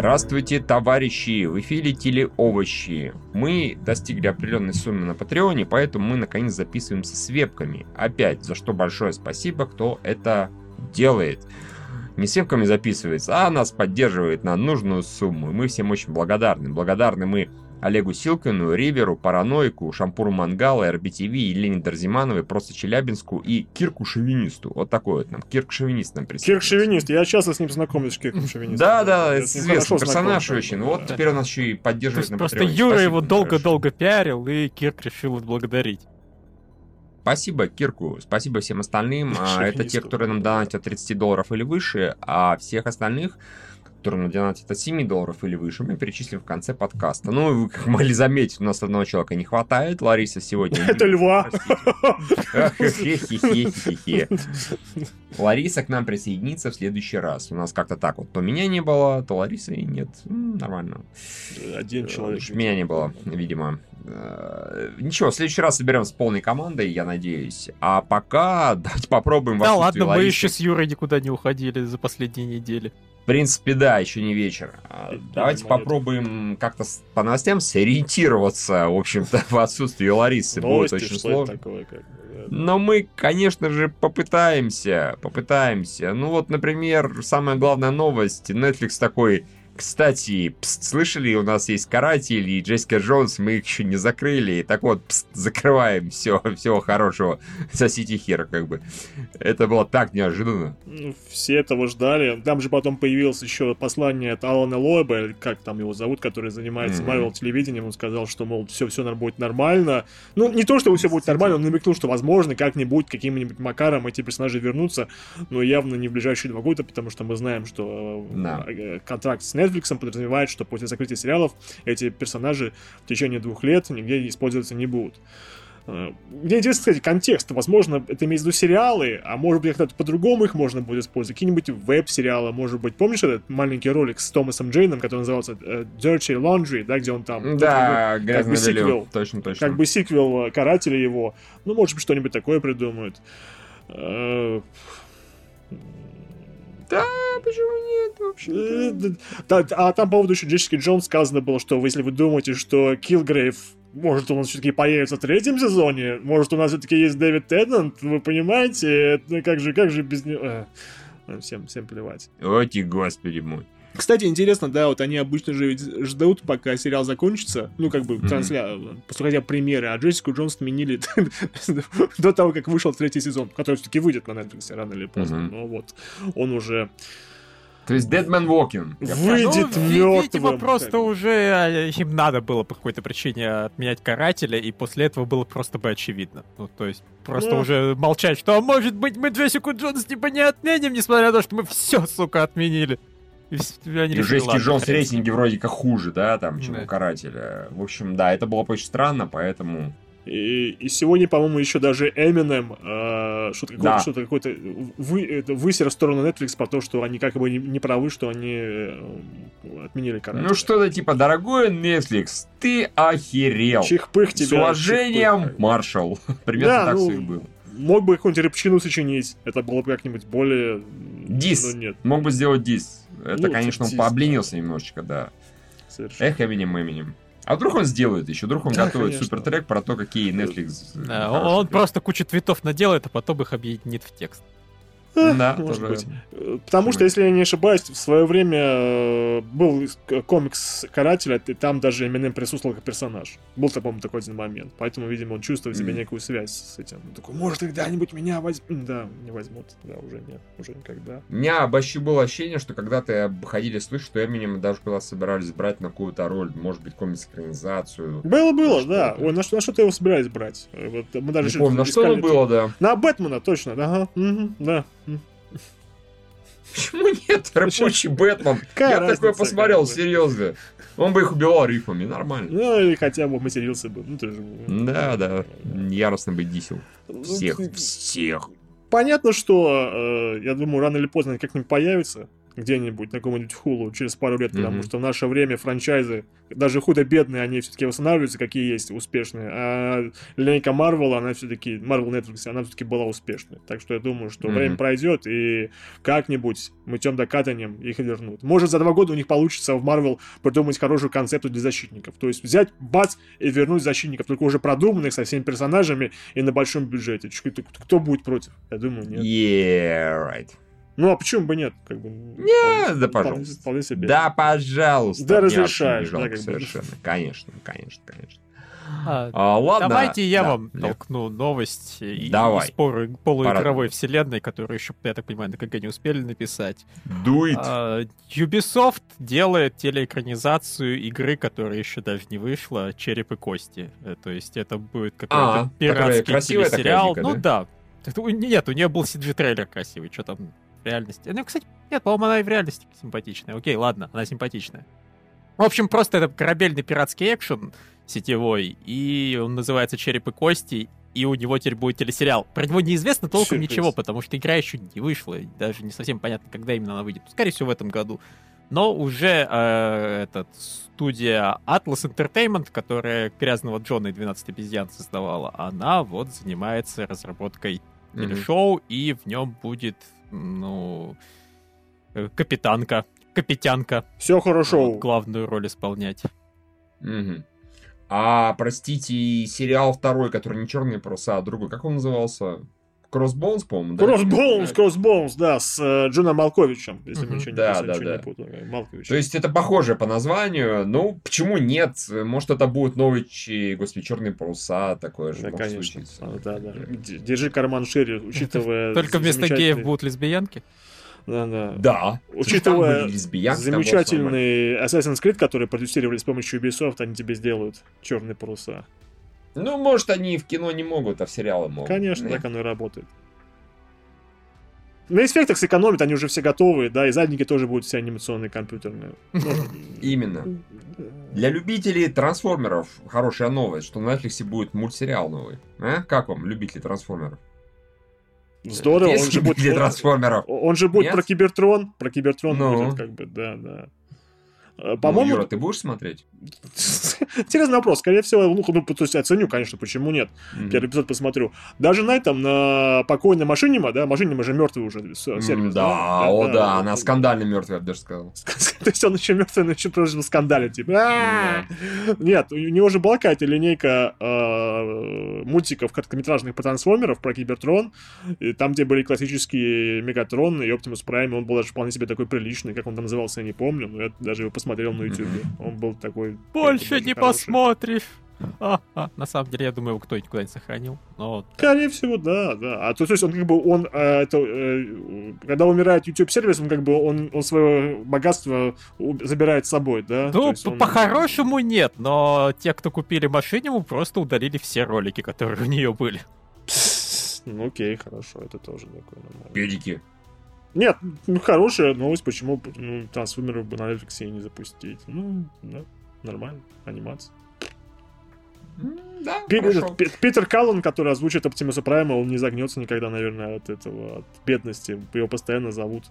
Здравствуйте, товарищи! В эфире телеовощи. Мы достигли определенной суммы на Патреоне, поэтому мы наконец записываемся с вебками. Опять, за что большое спасибо, кто это делает. Не с вебками записывается, а нас поддерживает на нужную сумму. Мы всем очень благодарны. Благодарны мы Олегу Силкину, Риверу, Параноику, Шампуру Мангала, РБТВ, Елене Дарзимановой, Просто Челябинску и Кирку Шовинисту. Вот такой вот нам. Кирк Шовинист нам Кирк Шовинист. Я часто с ним знакомлюсь, Кирком Шовинистом. Да, да, это известный персонаж знаком, очень. Вот теперь он нас еще и поддерживает на Просто Юра его долго-долго пиарил, и Кирк решил отблагодарить. Спасибо Кирку, спасибо всем остальным. А, это те, которые нам донатят от 30 долларов или выше, а всех остальных который на донатит от 7 долларов или выше, мы перечислим в конце подкаста. Ну, вы как могли заметить, у нас одного человека не хватает. Лариса сегодня... Это льва! Лариса к нам присоединится в следующий раз. У нас как-то так вот. То меня не было, то Ларисы нет. Нормально. Один человек. Меня не было, видимо. Э, ничего, в следующий раз соберемся с полной командой, я надеюсь. А пока давайте попробуем... Да ладно, мы еще с Юрой никуда не уходили за последние недели. В принципе, да, еще не вечер. А, давайте попробуем как-то по новостям сориентироваться, в общем-то, в отсутствии Ларисы. Новости, Будет очень сложно. Такое, как... Но мы, конечно же, попытаемся, попытаемся. Ну вот, например, самая главная новость. Netflix такой кстати, пст, слышали, у нас есть Каратель и Джессика Джонс, мы их еще не закрыли. Так вот, пст, закрываем все, всего хорошего за Сити Хера, как бы. Это было так неожиданно. Ну, все этого ждали. Там же потом появилось еще послание от Алана Лойба, как там его зовут, который занимается Marvel mm-hmm. телевидением. Он сказал, что, мол, все, все будет нормально. Ну, не то, что все будет нормально, он намекнул, что, возможно, как-нибудь, каким-нибудь макаром эти персонажи вернутся, но явно не в ближайшие два года, потому что мы знаем, что no. контракт с Netflix Netflix подразумевает, что после закрытия сериалов эти персонажи в течение двух лет нигде использоваться не будут. Э, мне интересно, кстати, контекст. Возможно, это имеется в виду сериалы, а может быть, как-то по-другому их можно будет использовать. Какие-нибудь веб-сериалы, может быть. Помнишь этот маленький ролик с Томасом Джейном, который назывался uh, Dirty Laundry, да, где он там... Да, как, как бы сиквел. Точно, точно. Как бы сиквел э, Карателя его. Ну, может быть, что-нибудь такое придумают. Да, почему нет вообще? Да, а там по поводу еще Джессики Джонс сказано было, что если вы думаете, что Килгрейв может, у нас все-таки появится в третьем сезоне? Может, у нас все-таки есть Дэвид Теннант? Вы понимаете? Ну, как же, как же без него... А, всем, всем плевать. Оти, господи мой. Кстати, интересно, да, вот они обычно же ждут, пока сериал закончится, ну, как бы, mm-hmm. трансля... после хотя премьеры, а Джессику Джонс сменили до того, как вышел третий сезон, который все-таки выйдет на Netflix рано или поздно, mm-hmm. но вот, он уже... То есть Dead Man Walking. Выйдет ну, мертвым. Видимо, просто уже э, им надо было по какой-то причине отменять Карателя, и после этого было просто бы очевидно. Ну, то есть просто ну. уже молчать, что, а может быть, мы Джессику Джонс типа не отменим, несмотря на то, что мы все, сука, отменили. И Жесть Джонс рейтинги вроде как хуже, да, там, чем да. у Карателя. В общем, да, это было очень странно, поэтому... И, и сегодня, по-моему, еще даже Eminem э, что-то какое-то, да. что-то какое-то вы, это, высер в сторону Netflix по то, что они как бы не, не правы, что они э, отменили карателя. Ну что-то типа, дорогой Netflix, ты охерел. Чихпых тебя. С уважением, Маршал. Примерно да, так ну, все и было. Мог бы какую-нибудь репчину сочинить, это было бы как-нибудь более... Дис. Ну, нет. Мог бы сделать дис. Это, ну, конечно, он пообленился немножечко, да. Совершенно. Эх, Эминем, Эминем. А вдруг он сделает еще? Вдруг он да, готовит конечно. супер трек про то, какие Netflix... Да, он просто кучу твитов наделает, а потом их объединит в текст. Да, может быть. Потому что, если я не ошибаюсь, в свое время э, был комикс Карателя, и там даже Эминем присутствовал как персонаж. Был, по-моему, такой один момент. Поэтому, видимо, он чувствует в себе некую связь с этим. Он такой, может, когда-нибудь меня возьмут. Да, не возьмут. Да, уже нет. Уже никогда. У меня вообще было ощущение, что когда-то ходили слышать, что Эминем даже когда собирались брать на какую-то роль, может быть, комикс-экранизацию. Было-было, да. Ой, на что, на что-то его собирались брать? Вот, мы даже не помню, на что было, да. На Бэтмена, точно, ага. Угу, да. Почему нет? Рабочий Бэтмен. Я такой посмотрел, серьезно. Он бы их убивал рифмами, нормально. Ну, или хотя бы матерился бы. Ну, тоже... Да, да. Яростно бы дисел. Всех, всех. Понятно, что, э, я думаю, рано или поздно они как-нибудь появятся. Где-нибудь на каком-нибудь хулу через пару лет, потому mm-hmm. что в наше время франчайзы, даже худо-бедные, они все-таки восстанавливаются, какие есть успешные. А линейка Marvel, она все-таки, Marvel Netflix, она все-таки была успешной. Так что я думаю, что mm-hmm. время пройдет, и как-нибудь мытьем да катанием их вернут. Может, за два года у них получится в Marvel придумать хорошую концепту для защитников. То есть взять, бац, и вернуть защитников, только уже продуманных, со всеми персонажами и на большом бюджете. Кто будет против? Я думаю, нет. Yeah, right. Ну, а почему бы нет? Как бы, нет, да, пожалуйста. Вполне себе. Да, пожалуйста. Да, разрешаешь. Да, совершенно. Конечно, конечно, конечно. А, а, ладно. Давайте я да, вам да. толкну новость Давай. из споры полуигровой Пора. вселенной, которую еще, я так понимаю, на КГ не успели написать. It. А, Ubisoft делает телеэкранизацию игры, которая еще даже не вышла, «Череп и кости». Э, то есть это будет какой-то а, пиратский телесериал. Дика, ну да? да. Нет, у нее был CG-трейлер красивый, что там в реальности. Ну, кстати, нет, по-моему, она и в реальности симпатичная. Окей, ладно, она симпатичная. В общем, просто это корабельный пиратский экшен сетевой, и он называется «Череп и кости», и у него теперь будет телесериал. Про него неизвестно толком Сюрприз. ничего, потому что игра еще не вышла, и даже не совсем понятно, когда именно она выйдет. Скорее всего, в этом году. Но уже э, этот студия Atlas Entertainment, которая Грязного Джона и 12 обезьян создавала, она вот занимается разработкой mm-hmm. телешоу, и в нем будет ну, э, капитанка, капитянка. Все хорошо. главную роль исполнять. Угу. А, простите, сериал второй, который не черные паруса, а другой, как он назывался? Кроссбоунс, по-моему, да? Кроссбоунс, Кроссбоунс, да, с э, Джоном Малковичем, если мы ничего, да, не, да, да. не путаем. Малкович. То есть это похоже по названию, ну, почему нет? Может, это будет новый, господи, черные паруса, такое же. Да, конечно. А, да, да. Держи карман шире, учитывая... Только вместо геев будут лесбиянки? Да, да. Да. Учитывая замечательный Assassin's Creed, который продюсировали с помощью Ubisoft, они тебе сделают черные паруса. Ну, может, они в кино не могут, а в сериалы могут. Конечно, Нет. так оно и работает. На эффектах сэкономят, они уже все готовы, да, и задники тоже будут все анимационные, компьютерные. Именно. Для любителей трансформеров хорошая новость, что на Netflix будет мультсериал новый. А? Как вам, любители трансформеров? Здорово, он же будет... трансформеров. Он же будет про Кибертрон, про Кибертрон ну. будет, как бы, да, да. Э, по-моему... Ну, Юра, ты будешь смотреть? Интересный вопрос. Скорее всего, ну, ну, то есть оценю, конечно, почему нет. Mm-hmm. Первый эпизод посмотрю. Даже на этом, на покойной Машинима, да, Машинима же мертвый уже сервис. Да, да, о, да, да, она скандально мертвая, я бы даже сказал. То есть он еще мертвый, но еще просто скандалит, типа. Нет, у него же была какая-то линейка а, мультиков короткометражных по трансформеров про Кибертрон, там, где были классические Мегатрон и Оптимус Прайм, он был даже вполне себе такой приличный, как он там назывался, я не помню, но я даже его посмотрел на YouTube. Он был такой... Больше не посмотришь! А, а, на самом деле, я думаю, его кто-нибудь куда-нибудь сохранил. Но... Скорее всего, да, да. А то, то есть он как бы, он, э, это, э, когда умирает YouTube-сервис, он как бы, он, он свое богатство забирает с собой, да? Ну, он... по-хорошему нет, но те, кто купили машину, просто удалили все ролики, которые у нее были. Ну, окей, хорошо, это тоже такое нормально. Педики. Нет, ну хорошая новость, почему ну, трансформеров бы на Netflix не запустить. Ну, да, нормально, анимация. Да, Пи- Питер Каллан, который озвучит Оптимуса Прайма, он не загнется никогда, наверное, от этого, от бедности. Его постоянно зовут.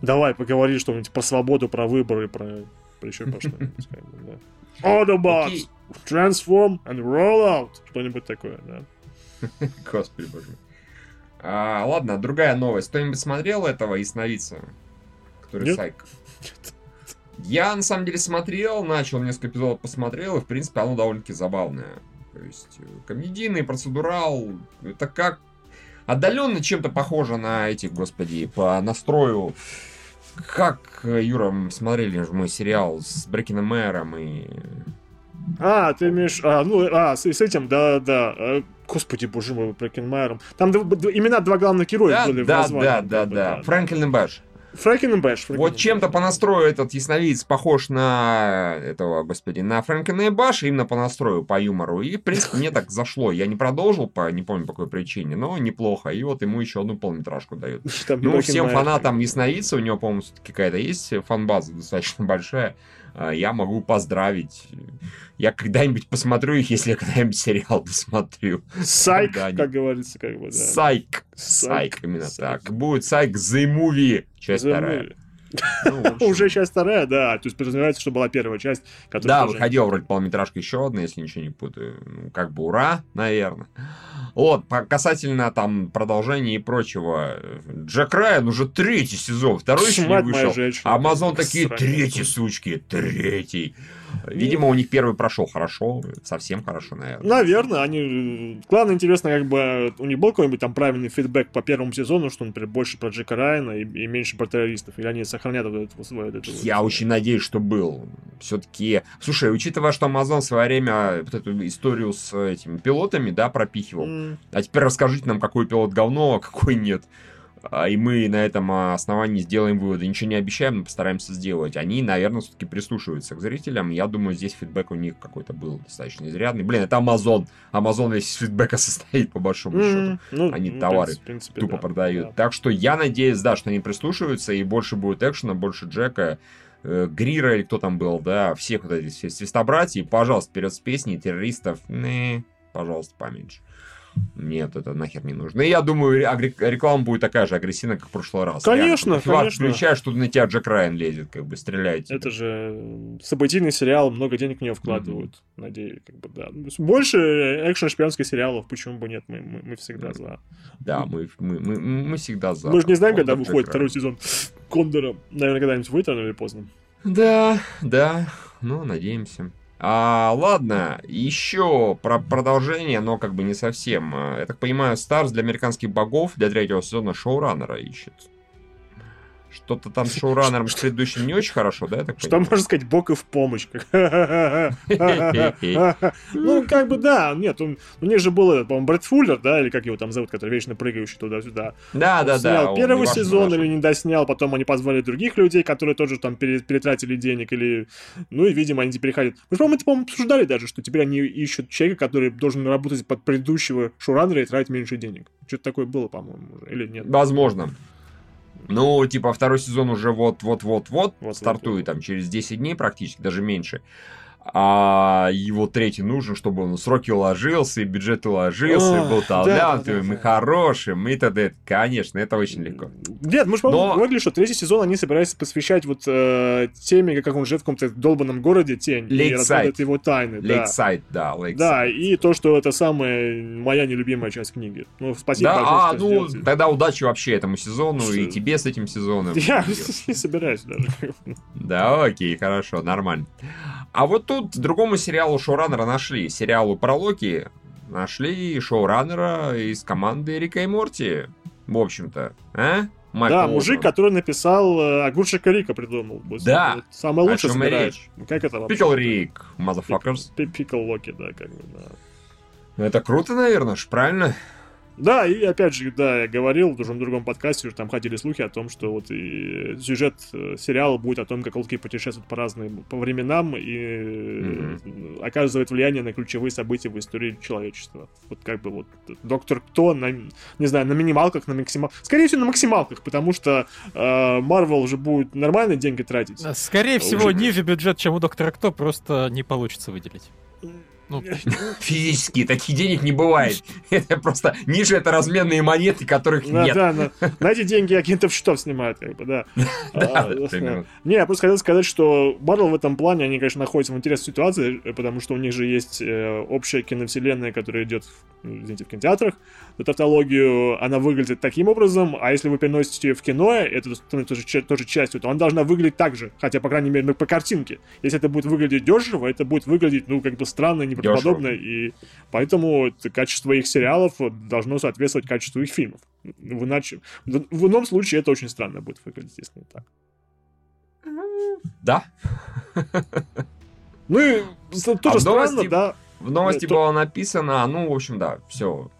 Давай, поговори что-нибудь про свободу, про выборы, про, про еще про что-нибудь. Да. Autobots! Transform and roll out! Что-нибудь такое, да. Господи боже мой. А, ладно, другая новость. Кто-нибудь смотрел этого ясновидца? Который Нет? Сайк? Я, на самом деле, смотрел, начал несколько эпизодов посмотрел, и, в принципе, оно довольно-таки забавное. То есть, э, комедийный, процедурал, это как отдаленно чем-то похоже на этих, господи, по настрою. Как, э, Юра, смотрели же мы сериал с Брекином Майером и... А, ты имеешь... А, ну, а, с, с этим, да-да. Э, Господи, боже мой, Брекин Майером. Там имена два главных героя да, были да, в названии. Да, да, да, да. Фрэнклин и Бэш. Фрэнклин и Бэш. Вот чем-то по настрою этот ясновидец похож на этого, господи, на Фрэнклина и Бэш, именно по настрою, по юмору. И, в принципе, мне так зашло. Я не продолжил, по не помню по какой причине, но неплохо. И вот ему еще одну полметражку дают. ну, всем фанатам ясновидца, у него, по-моему, какая-то есть фан-база достаточно большая. А, я могу поздравить. Я когда-нибудь посмотрю их, если я когда-нибудь сериал досмотрю. Сайк, как говорится, как бы, да. Сайк. Сайк, именно Сайк. так. Будет Сайк The Movie, часть The вторая. Movie. Ну, Уже часть вторая, да. То есть подразумевается, что была первая часть, которая... Да, выходила вроде полнометражка еще одна, если ничего не путаю. Ну, как бы ура, наверное. Вот, касательно там продолжения и прочего. Джек Райан уже третий сезон, второй еще не вышел. Амазон такие, третий, сучки, третий. Видимо, у них первый прошел хорошо, совсем хорошо, наверное. Наверное, они... Главное, интересно, как бы у них был какой-нибудь там правильный фидбэк по первому сезону, что, например, больше про Джека Райана и, и меньше про террористов, или они сохранят вот это. Вот Я вот, очень надеюсь, что был. Все-таки... Слушай, учитывая, что Amazon в свое время вот эту историю с этими пилотами, да, пропихивал, mm. а теперь расскажите нам, какой пилот говно, а какой нет. А, и мы на этом основании сделаем выводы. Ничего не обещаем, но постараемся сделать. Они, наверное, все-таки прислушиваются к зрителям. Я думаю, здесь фидбэк у них какой-то был достаточно изрядный. Блин, это Amazon. Amazon весь из фидбэка состоит, по большому mm-hmm. счету. Ну, они ну, товары в принципе, тупо да, продают. Да. Так что я надеюсь, да, что они прислушиваются, и больше будет экшена, больше Джека. Э, Грира или кто там был, да, всех вот этих свистобратьев, пожалуйста, вперед с песней, террористов, не, пожалуйста, поменьше. Нет, это нахер не нужно. И я думаю, реклама будет такая же агрессивная, как в прошлый раз. Конечно, Реально, конечно. Включаешь, что на тебя Джек Райан лезет, как бы стреляет. Это же событийный сериал, много денег в него вкладывают. Mm-hmm. Надеюсь, как бы, да. Больше экшен-шпионских сериалов, почему бы нет, мы, мы, мы всегда за. Да, мы, мы, мы, мы всегда за. Мы же не знаем, когда выходит второй сезон Кондора. Наверное, когда-нибудь выйдет рано или поздно. Да, да, ну, надеемся. А, ладно, еще про продолжение, но как бы не совсем. Я так понимаю, Старс для американских богов для третьего сезона шоураннера ищет. Что-то там с шоураннером с предыдущим не очень хорошо, да? Что можно сказать, бог и в помощь. Ну, как бы, да, нет, у них же был, по-моему, Брэд Фуллер, да, или как его там зовут, который вечно прыгающий туда-сюда. Да, да, да. первый сезон или не доснял, потом они позвали других людей, которые тоже там перетратили денег, или... Ну, и, видимо, они теперь ходят. Мы, по-моему, это, по-моему, обсуждали даже, что теперь они ищут человека, который должен работать под предыдущего шоураннера и тратить меньше денег. Что-то такое было, по-моему, уже, или нет? Возможно. Ну, типа, второй сезон уже вот-вот-вот-вот стартует, там, через 10 дней практически, даже меньше а его третий нужен, чтобы он сроки уложился, и бюджет уложился, и был талантливым, да, да, и хорошим, и т.д. Конечно, это очень легко. Нет, мы же Но... говорили, что третий сезон они собираются посвящать вот э, теме, как он живет в каком-то долбанном городе Тень, Лейксайд. и рассказывает его тайны. Лейксайд, да. Лейксайд. Да, и то, что это самая моя нелюбимая часть книги. Ну, спасибо да, большое, а, ну, сделали. тогда удачи вообще этому сезону, что? и тебе с этим сезоном. Я не собираюсь даже. Да, окей, хорошо, нормально. А вот тут другому сериалу шоураннера нашли. Сериалу про Локи нашли шоураннера из команды Рика и Морти. В общем-то, а? Майкл да, мужик, который написал э, Огурчика Рика придумал. Да. Самое лучшее собирает. Как это вообще? Пикл Рик, motherfuckers. Пикл Локи, да, как бы, да. Это круто, наверное, правильно? Да, и опять же, да, я говорил в другом, другом подкасте, что там ходили слухи о том, что вот и сюжет э, сериала будет о том, как волки путешествуют по разным по временам и mm-hmm. оказывает влияние на ключевые события в истории человечества. Вот как бы вот Доктор Кто, на, не знаю, на минималках, на максималках. Скорее всего, на максималках, потому что Марвел э, уже будет нормальные деньги тратить. Скорее всего, уже... ниже бюджет, чем у Доктора Кто, просто не получится выделить. Ну, физически таких денег не бывает. Это просто ниже это разменные монеты, которых да, нет. Да, на, на эти деньги агентов счетов снимают, как бы, да. а, не, я просто хотел сказать, что Марвел в этом плане, они, конечно, находятся в интересной ситуации, потому что у них же есть э, общая киновселенная, которая идет, извините, в кинотеатрах. Эту тавтологию, она выглядит таким образом, а если вы переносите ее в кино, это становится тоже, тоже частью, то она должна выглядеть так же, хотя, по крайней мере, по картинке. Если это будет выглядеть деживо, это будет выглядеть, ну, как бы странно, неправдоподобно, и поэтому качество их сериалов должно соответствовать качеству их фильмов. В, иначе, в ином случае это очень странно будет выглядеть, если не так. Да. Ну и тоже а странно, да. В новости было написано, ну, в общем, да, все.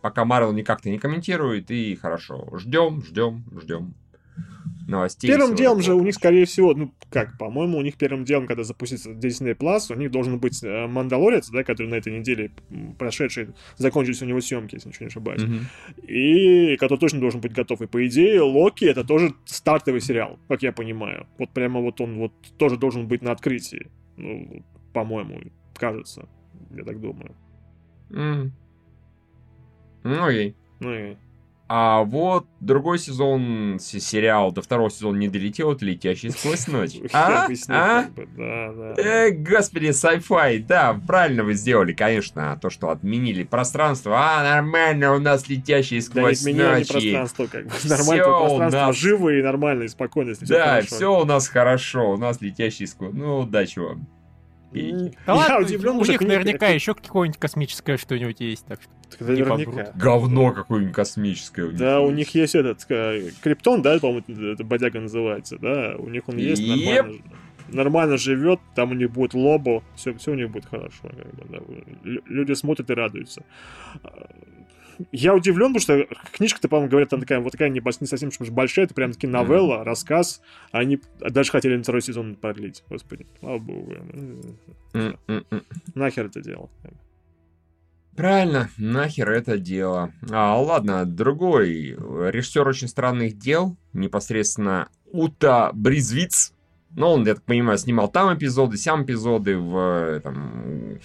Пока Марвел никак-то не комментирует, и хорошо. Ждем, ждем, ждем новостей. Первым делом же у них, скорее всего, ну как, по-моему, у них первым делом, когда запустится Disney Plus, у них должен быть э, Мандалорец, да, который на этой неделе прошедший, закончились у него съемки, если ничего не ошибаюсь. Mm-hmm. И который точно должен быть готов. И по идее, Локи это тоже стартовый сериал, как я понимаю. Вот прямо вот он вот тоже должен быть на открытии. Ну, по-моему, кажется. Я так думаю. Mm. Ну окей. Ну окей. А вот другой сезон, сериал до второго сезона не долетел, вот «Летящий сквозь ночь». А? А? Э, господи, sci-fi, да, правильно вы сделали, конечно, то, что отменили пространство. А, нормально, у нас «Летящий сквозь да, ночь». пространство, как бы. Нормальное пространство, нас... живое и нормально, и спокойно. Да, все у нас хорошо, у нас «Летящий сквозь... Ну, удачи вам. Да ладно, удивлен, у них наверняка еще какое-нибудь космическое что-нибудь есть, так что. Наверняка. Говно какое-нибудь космическое. да, у них есть этот Криптон, да, по-моему, это бодяга называется, да, у них он есть нормально нормально живет, там у них будет лобо, все, все у них будет хорошо. Как бы, да. Люди смотрят и радуются я удивлен, потому что книжка-то, по-моему, говорят, там такая вот такая не, не совсем уж большая, это прям таки новелла, mm-hmm. рассказ. Они даже хотели на второй сезон продлить. Господи, слава богу. Mm-hmm. Нахер это дело. Правильно, нахер это дело. А, ладно, другой режиссер очень странных дел, непосредственно Ута Бризвиц. Ну, он, я так понимаю, снимал там эпизоды, сям эпизоды в, там,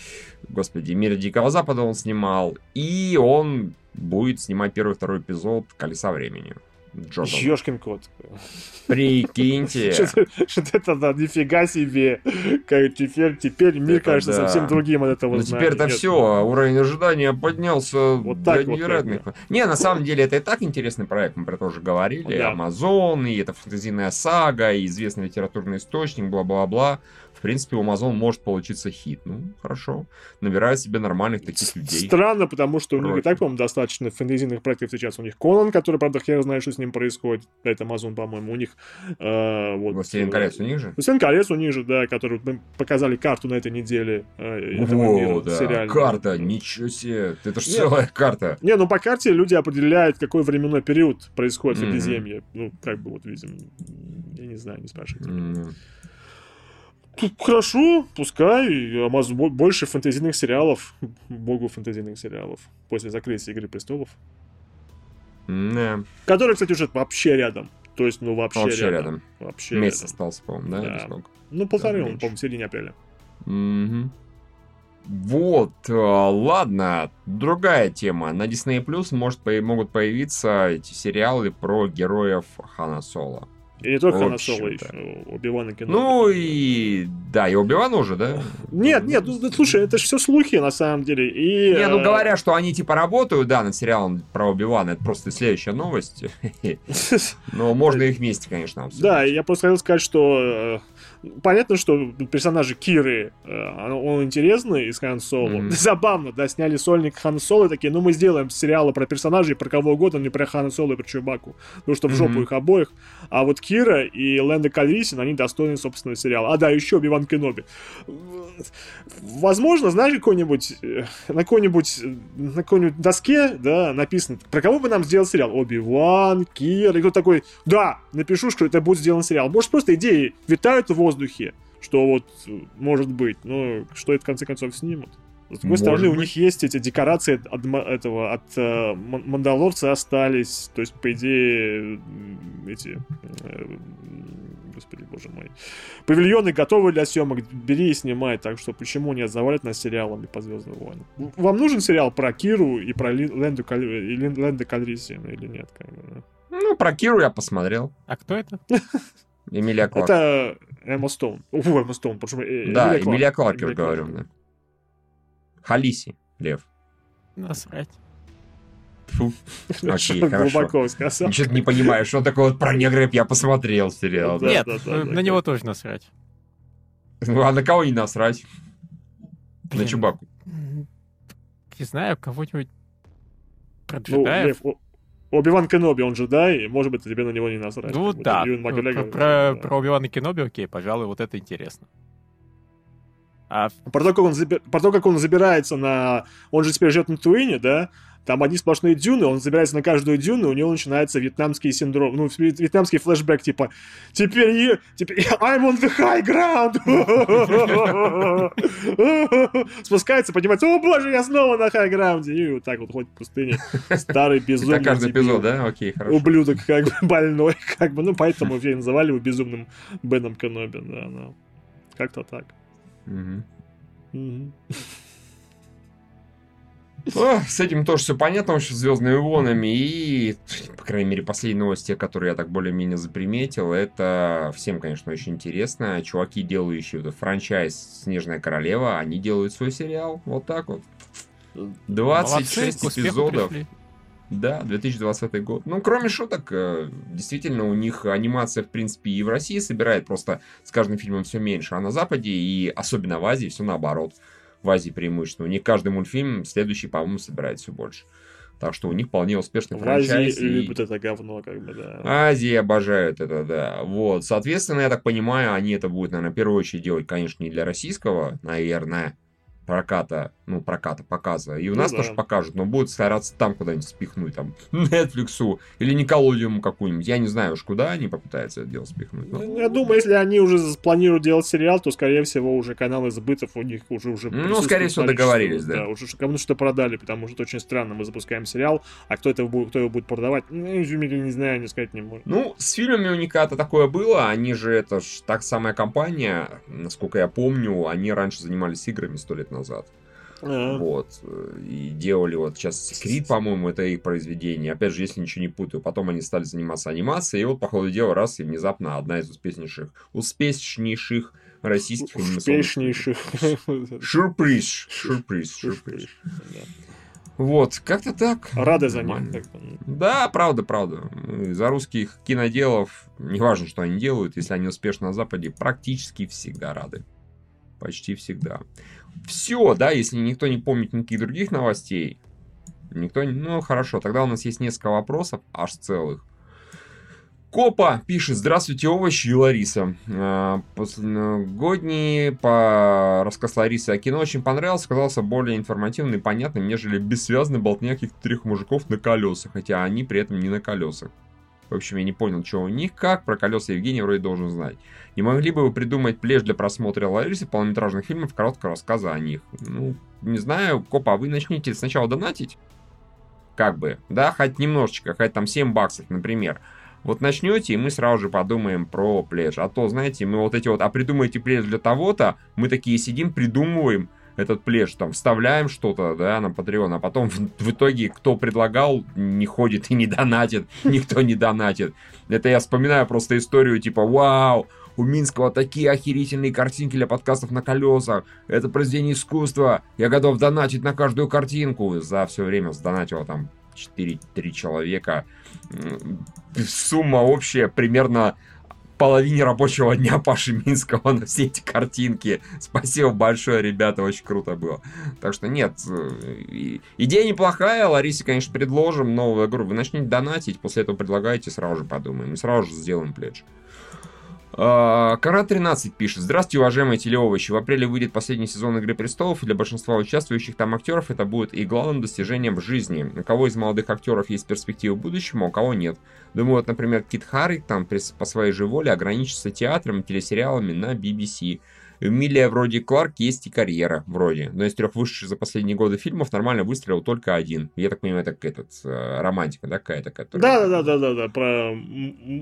господи, «Мире Дикого Запада» он снимал. И он будет снимать первый второй эпизод «Колеса времени». Джордан. Ёшкин кот. Прикиньте. Что это, да, нифига себе. Как теперь, теперь мир кажется совсем другим от этого Ну теперь это все, уровень ожидания поднялся вот так до невероятных. Не, на самом деле это и так интересный проект, мы про это уже говорили. Амазон, и это фэнтезийная сага, и известный литературный источник, бла-бла-бла в принципе, у Amazon может получиться хит. Ну, хорошо. Набирают себе нормальных таких людей. Странно, потому что у них и так, по-моему, достаточно фэнтезийных проектов сейчас. У них Конан, который, правда, я знаю, что с ним происходит. Это Amazon, по-моему. У них... Э, вот, Властелин колец у них же? Властелин колец у них же, да, который мы показали карту на этой неделе э, этого Во, мира, да. сериально. Карта, ничего себе. Это же целая карта. Не, ну по карте люди определяют, какой временной период происходит mm-hmm. в Средиземье. Ну, как бы вот, видим, я не знаю, не спрашивайте. Mm-hmm. Хорошо, пускай. Больше фэнтезийных сериалов. Богу фэнтезийных сериалов. После закрытия Игры Престолов. Да. Который, кстати, уже вообще рядом. То есть, ну, вообще, вообще рядом. рядом. Вообще Месяц рядом. остался, по-моему, да? да. Ну, полторы он, по-моему, в середине апреля. Угу. Вот, э, ладно, другая тема. На Disney Plus может, могут появиться эти сериалы про героев Хана Соло. И не только Хана Соло еще, Оби-Ван и Кеноби. Ну и... Да, и Оби-Ван уже, да? Нет, нет, ну, слушай, это же все слухи, на самом деле. И, не, ну э, говоря, что они типа работают, да, над сериалом про Оби-Вана, это просто следующая новость. Но можно их вместе, конечно, обсудить. Да, я просто хотел сказать, что э, понятно, что персонажи Киры, э, он интересный из Хан Соло. Mm-hmm. Забавно, да, сняли сольник Хан Соло, такие, ну мы сделаем сериалы про персонажей, про кого угодно, не про Хан Соло и про Чубаку. Потому что в жопу mm-hmm. их обоих. А вот Кира и Лэнда Кальрисин, они достойны собственного сериала. А, да, еще Биван Кеноби. Возможно, знаешь, какой-нибудь э, на какой-нибудь на какой-нибудь доске, да, написано, про кого бы нам сделать сериал? Оби-Ван, Кира, и кто такой, да, напишу, что это будет сделан сериал. Может, просто идеи витают в воздухе, что вот может быть, но что это в конце концов снимут. С другой Может стороны, быть. у них есть эти декорации от этого от э, Мандалорца остались, то есть по идее эти э, господи, боже мой. Павильоны готовы для съемок, бери и снимай, так что почему не завалят нас сериалами по Звездным войнам? Вам нужен сериал про Киру и про Ленду, Ленда Кальрисина или нет? Как бы, Ну, про Киру я посмотрел. А кто это? Эмилия Кларк. Это Эмма Стоун. Уфу, Эмма Стоун. Потому что, да, Эмилия Кларк, я говорю. Да. Халиси, Лев. Насрать. Фу. Окей, хорошо. Глубоко сказал. Ничего не понимаю, что такое вот про негров я посмотрел сериал. Нет, на него тоже насрать. Ну, а на кого не насрать? На Чубаку. Не знаю, кого-нибудь про ну, джедаев. Оби-Ван Кеноби, он же, да, и, может быть, тебе на него не насрать. Ну, да. Про, про Оби-Вана Кеноби, окей, пожалуй, вот это интересно. А... Про, то, как он заби... про то, как он забирается на... Он же теперь живет на Туине, да? Там одни сплошные дюны, он забирается на каждую дюну, и у него начинается вьетнамский синдром, ну, вьетнамский флешбэк, типа, теперь, я, теперь I'm on the high ground! Спускается, понимает, о боже, я снова на high ground! И вот так вот ходит в пустыне. Старый безумный. Это каждый эпизод, да? Окей, хорошо. Ублюдок, как бы, больной, как бы, ну, поэтому все называли его безумным Беном Кеноби, да, ну, как-то так. О, с этим тоже все понятно, вообще Звездными войнами. И, по крайней мере, последние новости, которые я так более-менее заприметил, это всем, конечно, очень интересно. Чуваки, делающие вот франчайз «Снежная королева», они делают свой сериал. Вот так вот. 26 Молодцы, эпизодов. Да, 2020 год. Ну, кроме шуток, э, действительно, у них анимация, в принципе, и в России собирает, просто с каждым фильмом все меньше, а на Западе и особенно в Азии все наоборот. В Азии преимущественно. У них каждый мультфильм следующий, по-моему, собирает все больше. Так что у них вполне успешный в франчайз. Азии и... любят это говно, как бы, да. Азии обожают это, да. Вот, соответственно, я так понимаю, они это будут, наверное, в первую очередь делать, конечно, не для российского, наверное, проката, ну, проката, показа. И у ну, нас да. тоже покажут, но будут стараться там куда-нибудь спихнуть, там, Netflix или Николодиуму какую-нибудь. Я не знаю уж куда они попытаются это дело спихнуть. Но... Я думаю, если они уже планируют делать сериал, то, скорее всего, уже каналы сбытов у них уже уже Ну, скорее всего, договорились, да. Да, уже кому-то что продали, потому что это очень странно. Мы запускаем сериал, а кто это будет, кто его будет продавать, ну, не знаю, не сказать не может. Ну, с фильмами у Никата такое было. Они же, это ж так самая компания, насколько я помню, они раньше занимались играми сто лет назад назад. А-а-а. Вот. И делали вот сейчас Крид, по-моему, это их произведение. Опять же, если ничего не путаю. Потом они стали заниматься анимацией. И вот, по ходу дела, раз и внезапно одна из успешнейших, успешнейших российских Успешнейших. Сюрприз. Сюрприз. Сюрприз. Вот, как-то так. Рады за них. Да, правда, правда. За русских киноделов, неважно, что они делают, если они успешны на Западе, практически всегда рады. Почти всегда все, да, если никто не помнит никаких других новостей, никто не... Ну, хорошо, тогда у нас есть несколько вопросов, аж целых. Копа пишет, здравствуйте, овощи и Лариса. А, Последногодний по рассказ Ларисы о кино очень понравился, казался более информативным и понятным, нежели бессвязный болтня каких-то трех мужиков на колесах, хотя они при этом не на колесах. В общем, я не понял, что у них как. Про колеса Евгений вроде должен знать. Не могли бы вы придумать плеж для просмотра Ларисы полнометражных фильмов, короткого рассказа о них? Ну, не знаю, Копа, а вы начнете сначала донатить? Как бы, да, хоть немножечко, хоть там 7 баксов, например. Вот начнете, и мы сразу же подумаем про плеж. А то, знаете, мы вот эти вот, а придумайте плеж для того-то, мы такие сидим, придумываем, этот плеш, там, вставляем что-то, да, на Patreon, а потом в, в итоге, кто предлагал, не ходит и не донатит, никто не донатит. Это я вспоминаю просто историю, типа, вау, у Минского такие охерительные картинки для подкастов на колесах. Это произведение искусства. Я готов донатить на каждую картинку. За все время сдонатил там 4-3 человека. Сумма общая примерно половине рабочего дня Паши Минского на все эти картинки. Спасибо большое, ребята, очень круто было. Так что нет, э, идея неплохая, Ларисе, конечно, предложим новую игру. Вы начнете донатить, после этого предлагаете, сразу же подумаем. И сразу же сделаем пледж. А, Кара 13 пишет. Здравствуйте, уважаемые телеовощи. В апреле выйдет последний сезон Игры Престолов, и для большинства участвующих там актеров это будет и главным достижением в жизни. У кого из молодых актеров есть перспективы будущего, у кого нет. Думаю, вот, например, Кит Харри там по своей же воле ограничится театром и телесериалами на BBC. Эмилия вроде Кларк есть и карьера, вроде. Но из трех вышедших за последние годы фильмов нормально выстрелил только один. Я так понимаю, это этот, э, романтика, да, какая-то? Которая... Да, да, да, да, да, про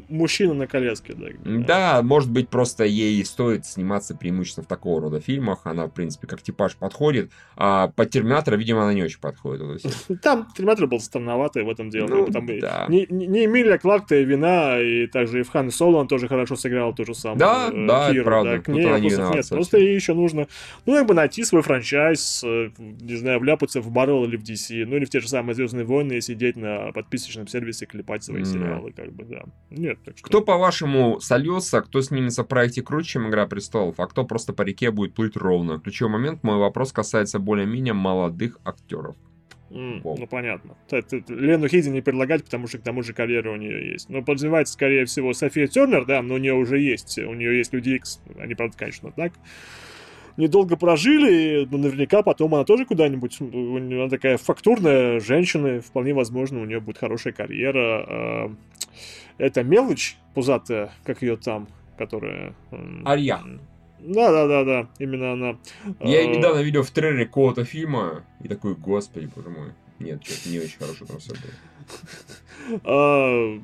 мужчину на коляске, да. Да, может быть, просто ей стоит сниматься преимущественно в такого рода фильмах. Она, в принципе, как типаж подходит. А под Терминатора, видимо, она не очень подходит. Там Терминатор был странноватый в этом деле. Ну, там да. не, не Эмилия Кларк-то и вина, и также и в Хан Соло он тоже хорошо сыграл то же самое. Да, э, да, Киру, правда. Да, к ней нет, нет, просто ей еще нужно, ну, как бы найти свой франчайз, э, не знаю, вляпаться в Marvel или в DC, ну, или в те же самые Звездные войны и сидеть на подписочном сервисе, клепать свои mm. сериалы, как бы, да. Нет, так что... Кто, по-вашему, сольется, кто снимется в проекте круче, чем Игра Престолов, а кто просто по реке будет плыть ровно? Ключевой момент, мой вопрос касается более-менее молодых актеров. Mm, ну, понятно. Лену Хиди не предлагать, потому что к тому же карьера у нее есть. Но подразумевается, скорее всего, София Тернер, да, но у нее уже есть. У нее есть Люди Икс. Они, правда, конечно, так. Недолго прожили, но наверняка потом она тоже куда-нибудь... Она такая фактурная женщина, вполне возможно, у нее будет хорошая карьера. А, это мелочь пузатая, как ее там, которая... Арья. Да, да, да, да, именно она. Я а... недавно видел в трейлере какого-то фильма, и такой, господи, боже мой. Нет, что-то не очень хорошо там все было.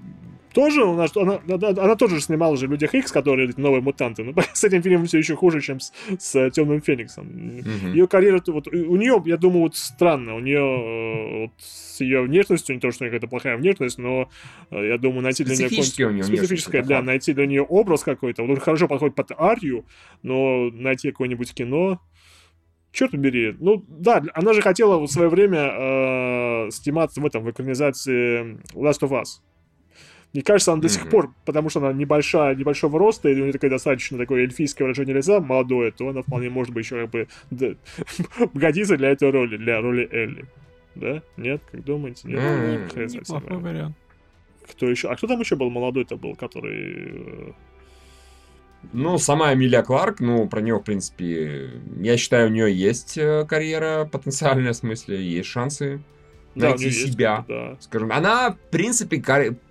Тоже у нас, она, она, она тоже снимала же Людях Икс, которые новые мутанты, но с этим фильмом все еще хуже, чем с, с Темным Фениксом. Mm-hmm. Ее карьера, вот у нее, я думаю, вот странно, у нее э, вот, с ее внешностью, не то, что у нее какая-то плохая внешность, но э, я думаю, найти для нее специфическое, да, найти для нее образ какой-то, вот он хорошо подходит под Арию, но найти какое-нибудь кино, черт побери, ну да, она же хотела в свое время э, сниматься в этом, в экранизации Last of Us. Мне кажется, она до сих пор, потому что она небольшая, небольшого роста, и у нее такое достаточно такое эльфийское выражение лица, молодое, то она вполне может быть еще как бы да, годится для этой роли, для роли Элли. Да? Нет? Как думаете? Нет? Mm-hmm. Неплохой вариант. Кто еще? А кто там еще был молодой-то был, который... Э, ну, сама Эмилия Кларк, ну, про нее, в принципе, я считаю, у нее есть э, карьера потенциальная, в смысле, есть шансы найти да, себя. да. Скажем, она, в принципе,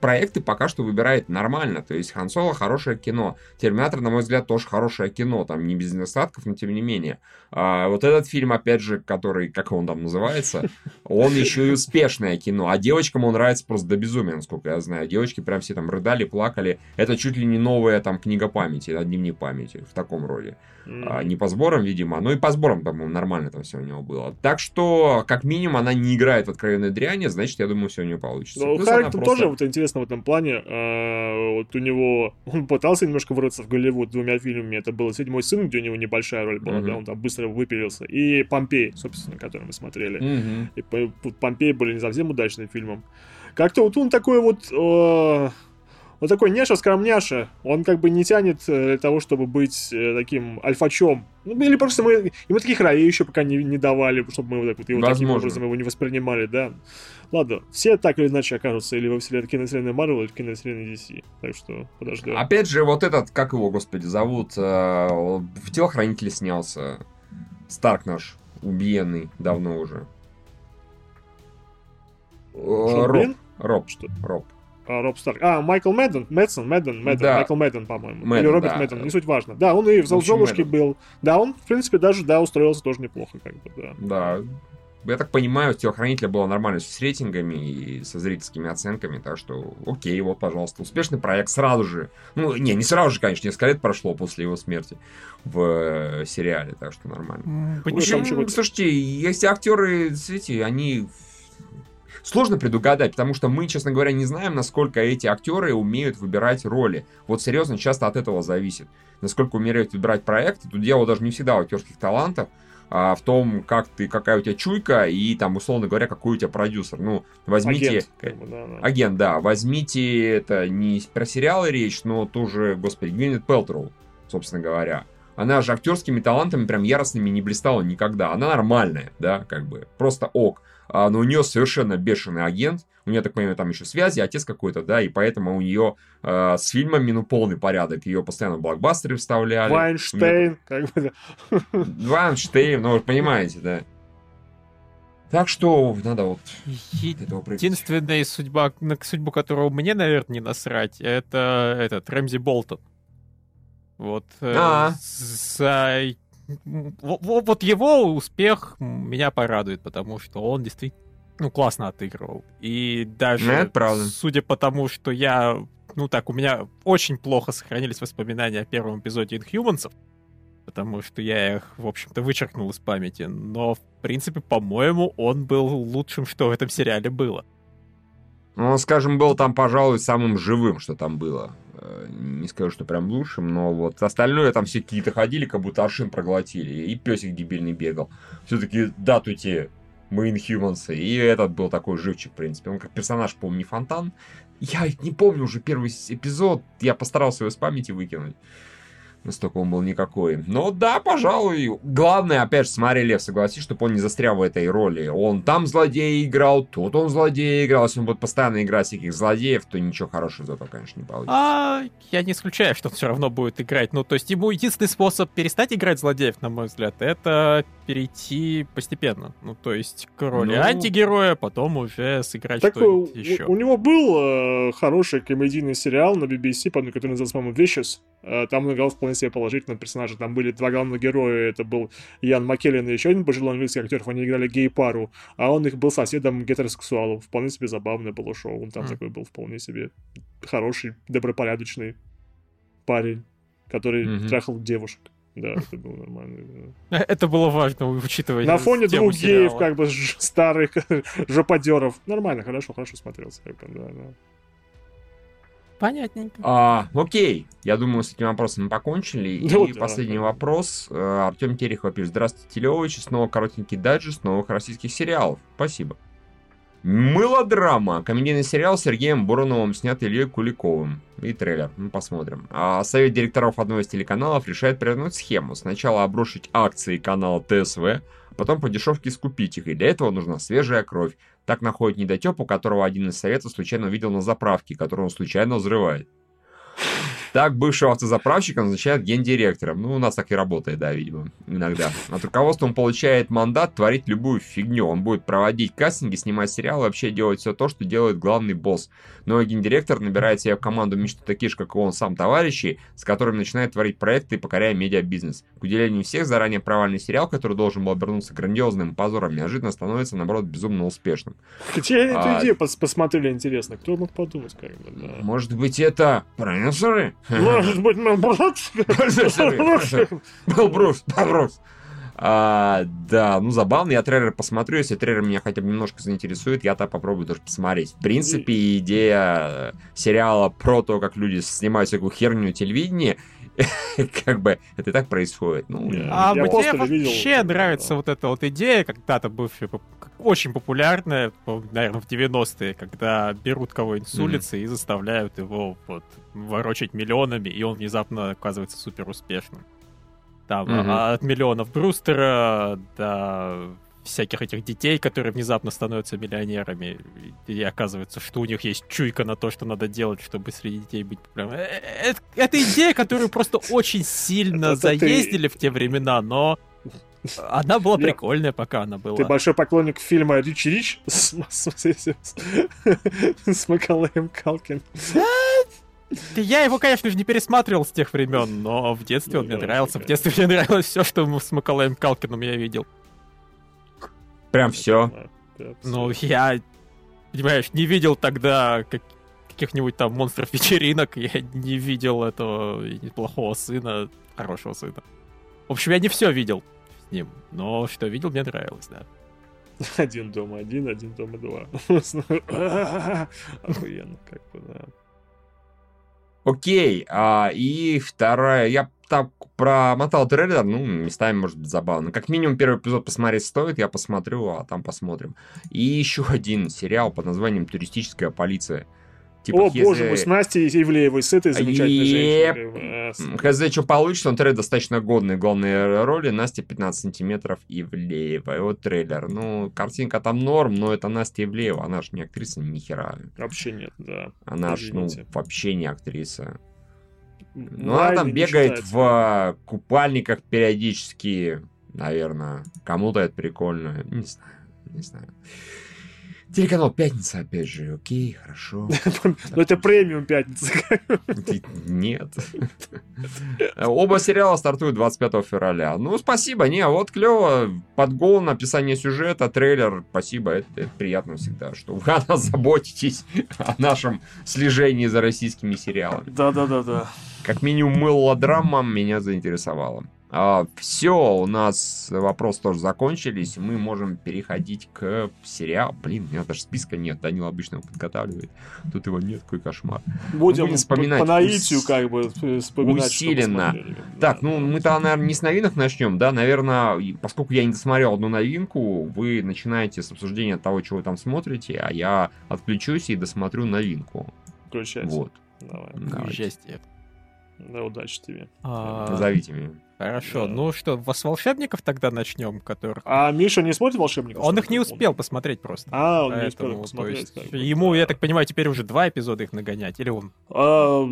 проекты пока что выбирает нормально. То есть Хан Соло хорошее кино. Терминатор, на мой взгляд, тоже хорошее кино. Там не без недостатков, но тем не менее. А, вот этот фильм, опять же, который, как он там называется, он еще и успешное кино. А девочкам он нравится просто до безумия, насколько я знаю. Девочки прям все там рыдали, плакали. Это чуть ли не новая там книга памяти, да, дневник памяти в таком роде. Mm. А, не по сборам, видимо, но и по сборам, по-моему, нормально там все у него было. Так что, как минимум, она не играет в откровенной дряни, значит, я думаю, все у нее получится. Ну, Харрингтон просто... тоже вот интересно в этом плане. А, вот у него... Он пытался немножко вырваться в Голливуд двумя фильмами. Это был «Седьмой сын», где у него небольшая роль была, mm-hmm. да, он там быстро выпилился. И «Помпей», собственно, который мы смотрели. Mm-hmm. И «Помпей» были не совсем удачным фильмом. Как-то вот он такой вот... Э вот такой няша-скромняша, он как бы не тянет э, для того, чтобы быть э, таким альфачом. Ну, или просто мы ему таких ролей еще пока не, не давали, чтобы мы вот, так вот его Возможно. таким образом его не воспринимали, да. Ладно, все так или иначе окажутся или во вселенной киновселенной Marvel, или в киновселенной DC. Так что подождем. Опять же, вот этот, как его, господи, зовут, э, в телохранителе снялся. Старк наш, убиенный давно уже. Роб. Роб. Что? Роб. А, Роб Старк. А, Майкл Мэдден, Мэдсон, Мэдден, Мэдден, да. Майкл Мэдден, по-моему. Мэдден, Или Роберт да. Мэдден, не суть важно. Да, он и в Золушке был. Да, он, в принципе, даже, да, устроился тоже неплохо, как бы, да. Да. Я так понимаю, телохранителя было нормально с рейтингами и со зрительскими оценками, так что окей, вот, пожалуйста, успешный проект сразу же. Ну, не, не сразу же, конечно, несколько лет прошло после его смерти в э, сериале, так что нормально. Почему? Слушайте, если актеры, смотрите, они сложно предугадать, потому что мы, честно говоря, не знаем, насколько эти актеры умеют выбирать роли. Вот серьезно, часто от этого зависит. Насколько умеют выбирать проекты. Тут дело даже не всегда в актерских талантах, а в том, как ты, какая у тебя чуйка и там, условно говоря, какой у тебя продюсер. Ну, возьмите... Агент, да, да. Агент, да. Возьмите это не про сериалы речь, но тоже, господи, Гвинет Пелтроу, собственно говоря. Она же актерскими талантами прям яростными не блистала никогда. Она нормальная, да, как бы, просто ок. А, но у нее совершенно бешеный агент, у нее, так понимаю, там еще связи, отец какой-то, да, и поэтому у нее э, с фильмами, ну, полный порядок, ее постоянно в блокбастеры вставляли. Вайнштейн, как бы. Вайнштейн, ну, вы понимаете, да. Так что надо вот Единственная судьба, на судьбу которого мне, наверное, не насрать, это этот Рэмзи Болтон. Вот. Э, а За вот его успех меня порадует, потому что он действительно ну, классно отыгрывал. И даже, правда. судя по тому, что я, ну так, у меня очень плохо сохранились воспоминания о первом эпизоде Inhumans, потому что я их, в общем-то, вычеркнул из памяти. Но, в принципе, по-моему, он был лучшим, что в этом сериале было. Ну, скажем, был там, пожалуй, самым живым, что там было. Э, не скажу, что прям лучшим, но вот остальное там все какие-то ходили, как будто аршин проглотили, и песик дебильный бегал. Все-таки датуйте мы Inhumans, и этот был такой живчик, в принципе. Он как персонаж, по-моему, не фонтан. Я не помню уже первый эпизод, я постарался его с памяти выкинуть. Настолько он был никакой. Но да, пожалуй. Главное, опять же, смотри, Лев, согласись, чтобы он не застрял в этой роли. Он там злодей играл, тут он злодей играл. Если он будет постоянно играть всяких злодеев, то ничего хорошего этого, конечно, не получится. А, я не исключаю, что он все равно будет играть. Ну, то есть ему единственный способ перестать играть злодеев, на мой взгляд, это перейти постепенно. Ну, то есть к роли ну... антигероя, потом уже сыграть так что-нибудь еще. У, у него был э, хороший комедийный сериал на BBC, который назывался, по-моему, Vicious. Э, там он играл вполне себе положительного персонажа. Там были два главных героя. Это был Ян Маккеллен и еще один пожилой английский актер. Они играли гей-пару. А он их был соседом гетеросексуалом. Вполне себе забавное было шоу. Он там mm. такой был вполне себе хороший, добропорядочный парень, который mm-hmm. трахал девушек. Да, это было нормально. Это было важно, учитывая На фоне двух геев, как бы, старых жоподеров. Нормально, хорошо, хорошо смотрелся. Да, да. Понятненько. А, окей, я думаю, с этим вопросом мы покончили. Ну, и да, последний да. вопрос. Э, Артем Терехов пишет. Здравствуйте, Леович. Снова коротенький дайджест новых российских сериалов. Спасибо. Мылодрама. Комедийный сериал с Сергеем Буроновым, снят Ильей Куликовым. И трейлер. Мы посмотрим. А совет директоров одного из телеканалов решает провернуть схему. Сначала обрушить акции канала ТСВ, а потом по дешевке скупить их. И для этого нужна свежая кровь. Так находит недотеп, у которого один из советов случайно увидел на заправке, которую он случайно взрывает. Так бывшего автозаправщика назначают гендиректором. Ну, у нас так и работает, да, видимо, иногда. От руководства он получает мандат творить любую фигню. Он будет проводить кастинги, снимать сериалы, вообще делать все то, что делает главный босс. Но гендиректор набирает себе в команду мечту такие же, как и он сам, товарищи, с которыми начинает творить проекты, покоряя медиабизнес. К удивлению всех, заранее провальный сериал, который должен был обернуться грандиозным позором, неожиданно становится, наоборот, безумно успешным. Где а... эту идею посмотрели, интересно? Кто мог подумать, как бы, да. Может быть, это продюсеры? Может быть, Мел Брукс? Мел Брукс, да, Брукс. А, да, ну забавно, я трейлер посмотрю, если трейлер меня хотя бы немножко заинтересует, я так попробую тоже посмотреть. В принципе, идея сериала про то, как люди снимают всякую херню телевидения, как бы это и так происходит. Ну, а мне вообще нравится вот эта вот идея, когда-то бывшая очень популярная, наверное, в 90-е, когда берут кого-нибудь с улицы и заставляют его вот ворочать миллионами, и он внезапно оказывается супер успешным. Там mm-hmm. от миллионов Брустера до всяких этих детей, которые внезапно становятся миллионерами, и оказывается, что у них есть чуйка на то, что надо делать, чтобы среди детей быть популярным. Э, э, это, это идея, которую просто очень сильно заездили в те времена, но она была прикольная, пока она была. Ты большой поклонник фильма Ричи Рич с, с Макалеем Калкин. Я его, конечно же, не пересматривал с тех времен, но в детстве он мне нравился. В детстве мне нравилось все, что с Макалеем Калкином я видел. Прям все. Ну, я, понимаешь, не видел тогда как, каких-нибудь там монстров вечеринок, я не видел этого неплохого сына, хорошего сына. В общем, я не все видел с ним, но что видел, мне нравилось, да. Один дома один, один дома два. Охуенно, как бы, да. Окей, а, и вторая, я так промотал трейлер, ну, местами, может быть, забавно. Как минимум, первый эпизод посмотреть стоит, я посмотрю, а там посмотрим. И еще один сериал под названием «Туристическая полиция». Типа, О, если... боже мой, с Настей Ивлеевой, с этой замечательной женщиной. Хз, что получится, он трейлер достаточно годный. Главные роли Настя 15 сантиметров Ивлеева. И вот трейлер. Ну, картинка там норм, но это Настя Ивлеева. Она же не актриса ни хера. Вообще нет, да. Она же, ну, вообще не актриса. Ну, она там бегает в купальниках периодически, наверное. Кому-то это прикольно. Не знаю, не знаю. Телеканал Пятница, опять же, окей, хорошо. Но это премиум Пятница. Нет. Оба сериала стартуют 25 февраля. Ну, спасибо, не, вот клево. Подгол, написание сюжета, трейлер, спасибо, это, это приятно всегда, что вы о нас заботитесь, о нашем слежении за российскими сериалами. Да-да-да-да. Как минимум, мылодрама меня заинтересовала. А, все, у нас вопросы тоже закончились. Мы можем переходить к сериалу. Блин, у меня даже списка нет. Данил обычно его подготавливает. Тут его нет, какой кошмар. Будем, будем вспоминать. По наитию, как бы, вспоминать, Усиленно. Так, ну, мы-то, наверное, не с новинок начнем, да? Наверное, поскольку я не досмотрел одну новинку, вы начинаете с обсуждения того, чего вы там смотрите, а я отключусь и досмотрю новинку. Включайся. Вот. Давай. Давайте. Да, удачи тебе. А... Меня. Хорошо, да. ну что, с волшебников тогда начнем, которых... А Миша не смотрит волшебников? Он их не успел посмотреть просто. А, он Поэтому, не успел посмотреть. Есть, ему, я так понимаю, теперь уже два эпизода их нагонять, или он? А,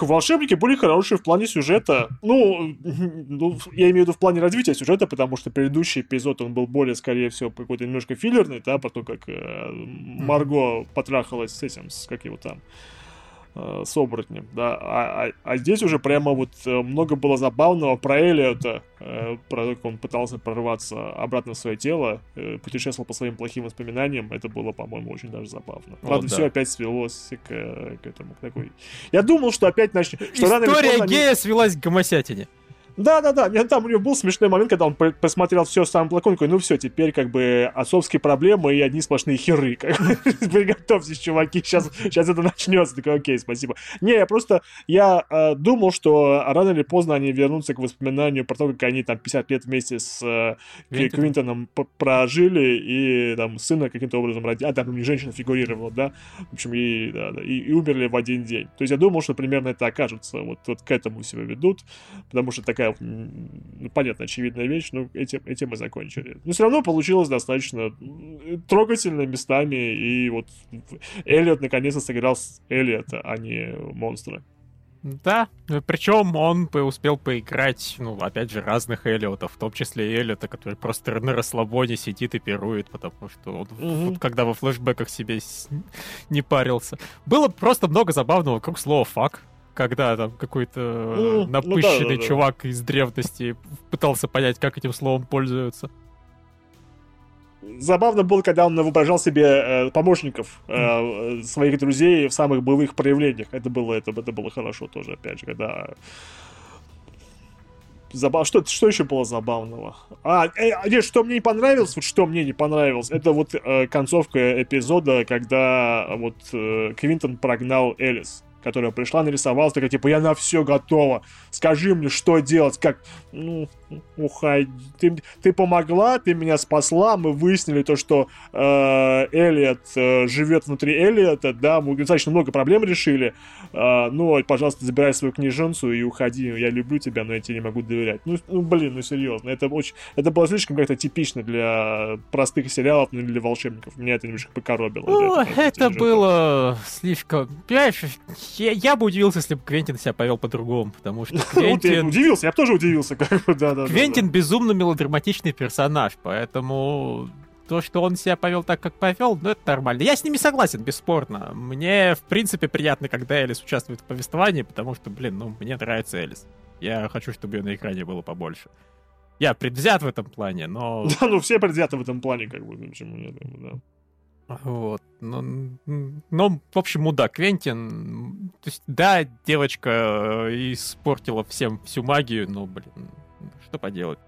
волшебники были хорошие в плане сюжета. Ну, ну, я имею в виду в плане развития сюжета, потому что предыдущий эпизод, он был более, скорее всего, какой-то немножко филлерный, да, потом как э, Марго потрахалась с этим, с как его там э, с оборотнем, да, а, а, а здесь уже прямо вот э, много было забавного про Элиота, э, про то, как он пытался прорваться обратно в свое тело, э, путешествовал по своим плохим воспоминаниям, это было, по-моему, очень даже забавно. Правда, да. все опять свелось к, к этому, к такой... Я думал, что опять начнет... История гея они... свелась к гомосятине. Да-да-да, там у него был смешной момент, когда он посмотрел все сам плакон, такой, ну все, теперь как бы отцовские проблемы и одни сплошные херы. Приготовьтесь, чуваки, сейчас, сейчас это начнется. Такой, окей, спасибо. Не, я просто, я э, думал, что рано или поздно они вернутся к воспоминанию про то, как они там 50 лет вместе с э, Квинтоном прожили и там сына каким-то образом родили. А, там не женщина фигурировала, да? В общем, и, да, да, и, и умерли в один день. То есть я думал, что примерно это окажется. Вот, вот к этому себя ведут, потому что такая ну, понятно, очевидная вещь, но этим, этим мы закончили. Но все равно получилось достаточно трогательно местами, и вот Эллиот наконец-то сыграл с Эллиота, а не монстра. Да, причем он успел поиграть, ну, опять же, разных Эллиотов, в том числе и Эллиота, который просто на расслабоне сидит и пирует, потому что он, угу. вот, когда во флешбеках себе не парился. Было просто много забавного вокруг слова «фак», когда там какой-то ну, напыщенный ну, да, да, чувак да. из древности пытался понять, как этим словом пользуются. Забавно было, когда он воображал себе э, помощников э, своих друзей в самых боевых проявлениях. Это было, это, это было хорошо тоже, опять же, когда Забав... Что, что еще было забавного? А, э, нет, что мне не понравилось, вот что мне не понравилось, это вот э, концовка эпизода, когда вот э, Квинтон прогнал Элис которая пришла, нарисовалась, такая, типа, я на все готова, скажи мне, что делать, как, ну, уходи, ты, ты помогла, ты меня спасла, мы выяснили то, что э, Элliot э, живет внутри Эллиота, да, мы достаточно много проблем решили, э, ну, пожалуйста, забирай свою книженцу и уходи, я люблю тебя, но я тебе не могу доверять. Ну, ну блин, ну, серьезно, это очень, это было слишком как-то типично для простых сериалов, ну, или для волшебников, меня это немножко покоробило. Ну, это, это было слишком, понимаешь, я, я бы удивился, если бы Квентин себя повел по-другому, потому что Квентин... удивился, я бы тоже удивился, как бы, да, да. Квентин безумно мелодраматичный персонаж, поэтому то, что он себя повел так, как повел, ну, это нормально. Я с ними согласен, бесспорно. Мне, в принципе, приятно, когда Элис участвует в повествовании, потому что, блин, ну, мне нравится Элис. Я хочу, чтобы ее на экране было побольше. Я предвзят в этом плане, но... Да, ну все предвзяты в этом плане, как бы, почему нет, да. Вот. Но, но, в общем, мудак Квентин. То есть, да, девочка э, испортила всем всю магию, но, блин, что поделать.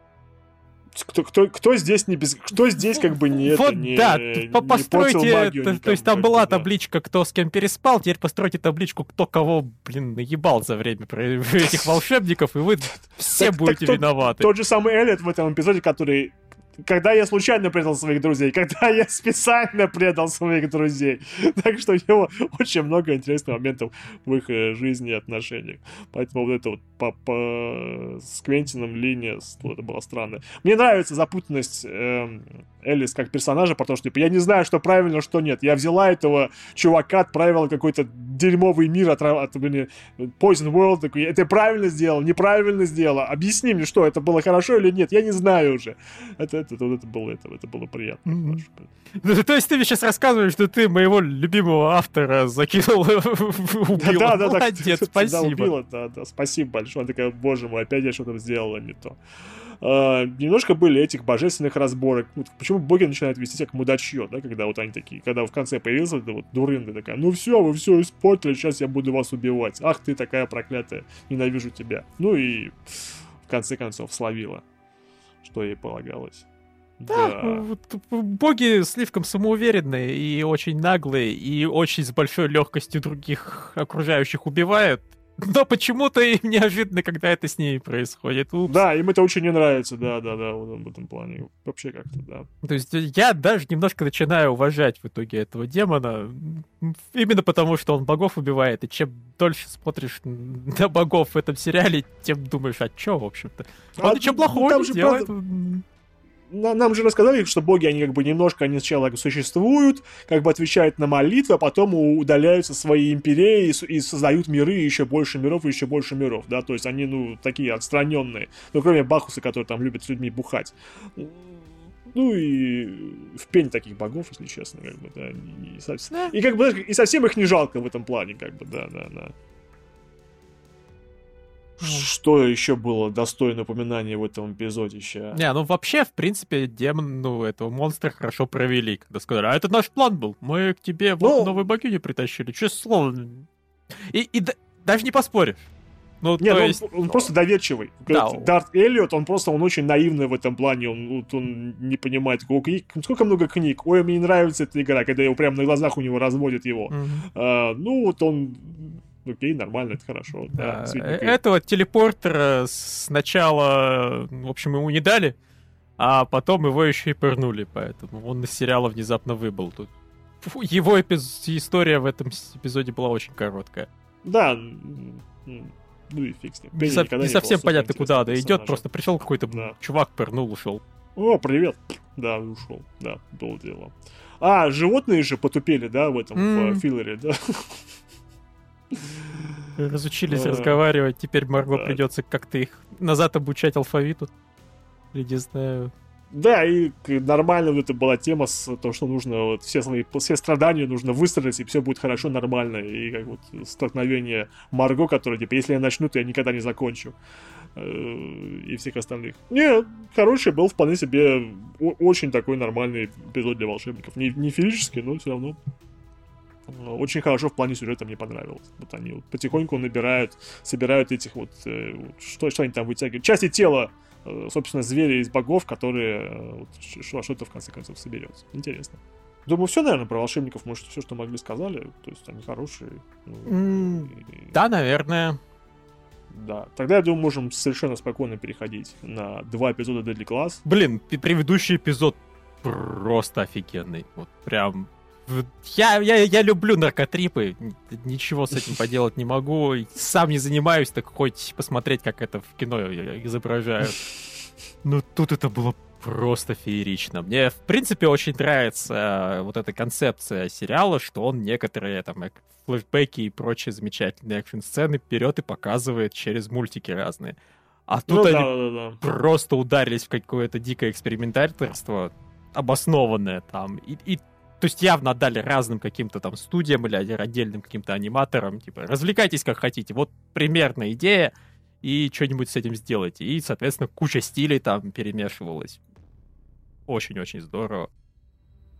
Кто, кто, кто здесь не без... Кто здесь как бы не Вот это, не, да, не постройте... Магию, то, то есть там была да. табличка, кто с кем переспал, теперь постройте табличку, кто кого, блин, наебал за время этих волшебников, и вы все будете виноваты. Тот же самый Эллиот в этом эпизоде, который когда я случайно предал своих друзей, когда я специально предал своих друзей. Так что у него очень много интересных моментов в их э, жизни и отношениях. Поэтому вот это вот по, по... с Квентином линия, это было странно. Мне нравится запутанность э, Элис как персонажа, потому что типа, я не знаю, что правильно, что нет. Я взяла этого чувака, отправила какой-то дерьмовый мир от, от блин, Poison World, такой, это правильно сделал, неправильно сделал. Объясни мне, что это было хорошо или нет, я не знаю уже. Это, это, это, это было это, это было приятно. Mm-hmm. То есть ты мне сейчас рассказываешь, что ты моего любимого автора закинул, убил. Да, да, да. Молодец, спасибо. Да, убила, да, да, спасибо большое. Она такая, боже мой, опять я что-то сделала не то. Uh, немножко были этих божественных разборок. Вот почему боги начинают вести себя как мудачье, да, когда вот они такие, когда в конце появился эта вот дурында такая, ну все, вы все испортили, сейчас я буду вас убивать. Ах ты такая проклятая, ненавижу тебя. Ну и в конце концов словила, что ей полагалось. Да, да. боги слишком самоуверенные и очень наглые, и очень с большой легкостью других окружающих убивают. но почему-то им неожиданно, когда это с ней происходит. Упс. Да, им это очень не нравится, да, да, да, в этом плане. Вообще как-то, да. То есть я даже немножко начинаю уважать в итоге этого демона, именно потому, что он богов убивает, и чем дольше смотришь на богов в этом сериале, тем думаешь, а чё, в общем-то? Он а, ничего плохого не делает. Правда нам же рассказали, что боги, они как бы немножко, они сначала существуют, как бы отвечают на молитвы, а потом удаляются свои империи и, и создают миры, еще больше миров и еще больше миров, да, то есть они, ну, такие отстраненные, ну, кроме Бахуса, который там любит с людьми бухать. Ну и в пень таких богов, если честно, как бы, да, и, и, совсем, и как бы и совсем их не жалко в этом плане, как бы, да, да, да. Что еще было достойно упоминания в этом эпизоде еще? Не, ну вообще, в принципе, демон, ну, этого монстра хорошо провели, когда сказали, а это наш план был, мы к тебе ну... вот новую богиню притащили, честное слово. И, и даже не поспоришь. Ну, Нет, ну, есть... он, он просто доверчивый. Да, Дарт Эллиот, он просто, он очень наивный в этом плане, он, он не понимает, сколько много книг, ой, мне не нравится эта игра, когда его прямо на глазах у него разводят его. Угу. А, ну, вот он окей, нормально, это хорошо. Да, да. Э, этого телепортера сначала, в общем, ему не дали, а потом его еще и пырнули, поэтому он из сериала внезапно выбыл тут. Его эпиз... история в этом эпизоде была очень короткая. Да, ну и фиг с ним. Не, со... не совсем понятно, куда она идет, просто пришел какой-то да. чувак, пырнул, ушел. О, привет. Да, ушел. Да, было дело. А, животные же потупели, да, в этом, mm. в филлере, да? Разучились разговаривать, теперь Марго придется как-то их назад обучать алфавиту. Или не знаю. Да, и нормально вот это была тема с то, что нужно вот все свои все страдания нужно выстрадать, и все будет хорошо, нормально. И как вот столкновение Марго, которое, типа, если я начну, то я никогда не закончу. Э, и всех остальных. Не, хороший был вполне себе очень такой нормальный эпизод для волшебников. Не, не физически, но все равно очень хорошо в плане сюжета мне понравилось. Вот они вот потихоньку набирают, собирают этих вот, э, что, что они там вытягивают, части тела, э, собственно, зверя из богов, которые э, вот, во что-то в конце концов соберется. Интересно. Думаю, все, наверное, про волшебников, может, все, что могли, сказали. То есть они хорошие. Mm, и... Да, наверное. Да. Тогда, я думаю, можем совершенно спокойно переходить на два эпизода Deadly Class. Блин, предыдущий эпизод просто офигенный. Вот прям я, я, я люблю наркотрипы, ничего с этим поделать не могу. Сам не занимаюсь, так хоть посмотреть, как это в кино изображают. Ну, тут это было просто феерично. Мне, в принципе, очень нравится э, вот эта концепция сериала, что он некоторые там флешбеки и прочие замечательные экшн-сцены берет и показывает через мультики разные. А тут ну, они да, да, да. просто ударились в какое-то дикое экспериментаторство, обоснованное там. И, и то есть явно отдали разным каким-то там студиям или отдельным каким-то аниматорам, типа, развлекайтесь как хотите, вот примерная идея, и что-нибудь с этим сделайте. И, соответственно, куча стилей там перемешивалась. Очень-очень здорово.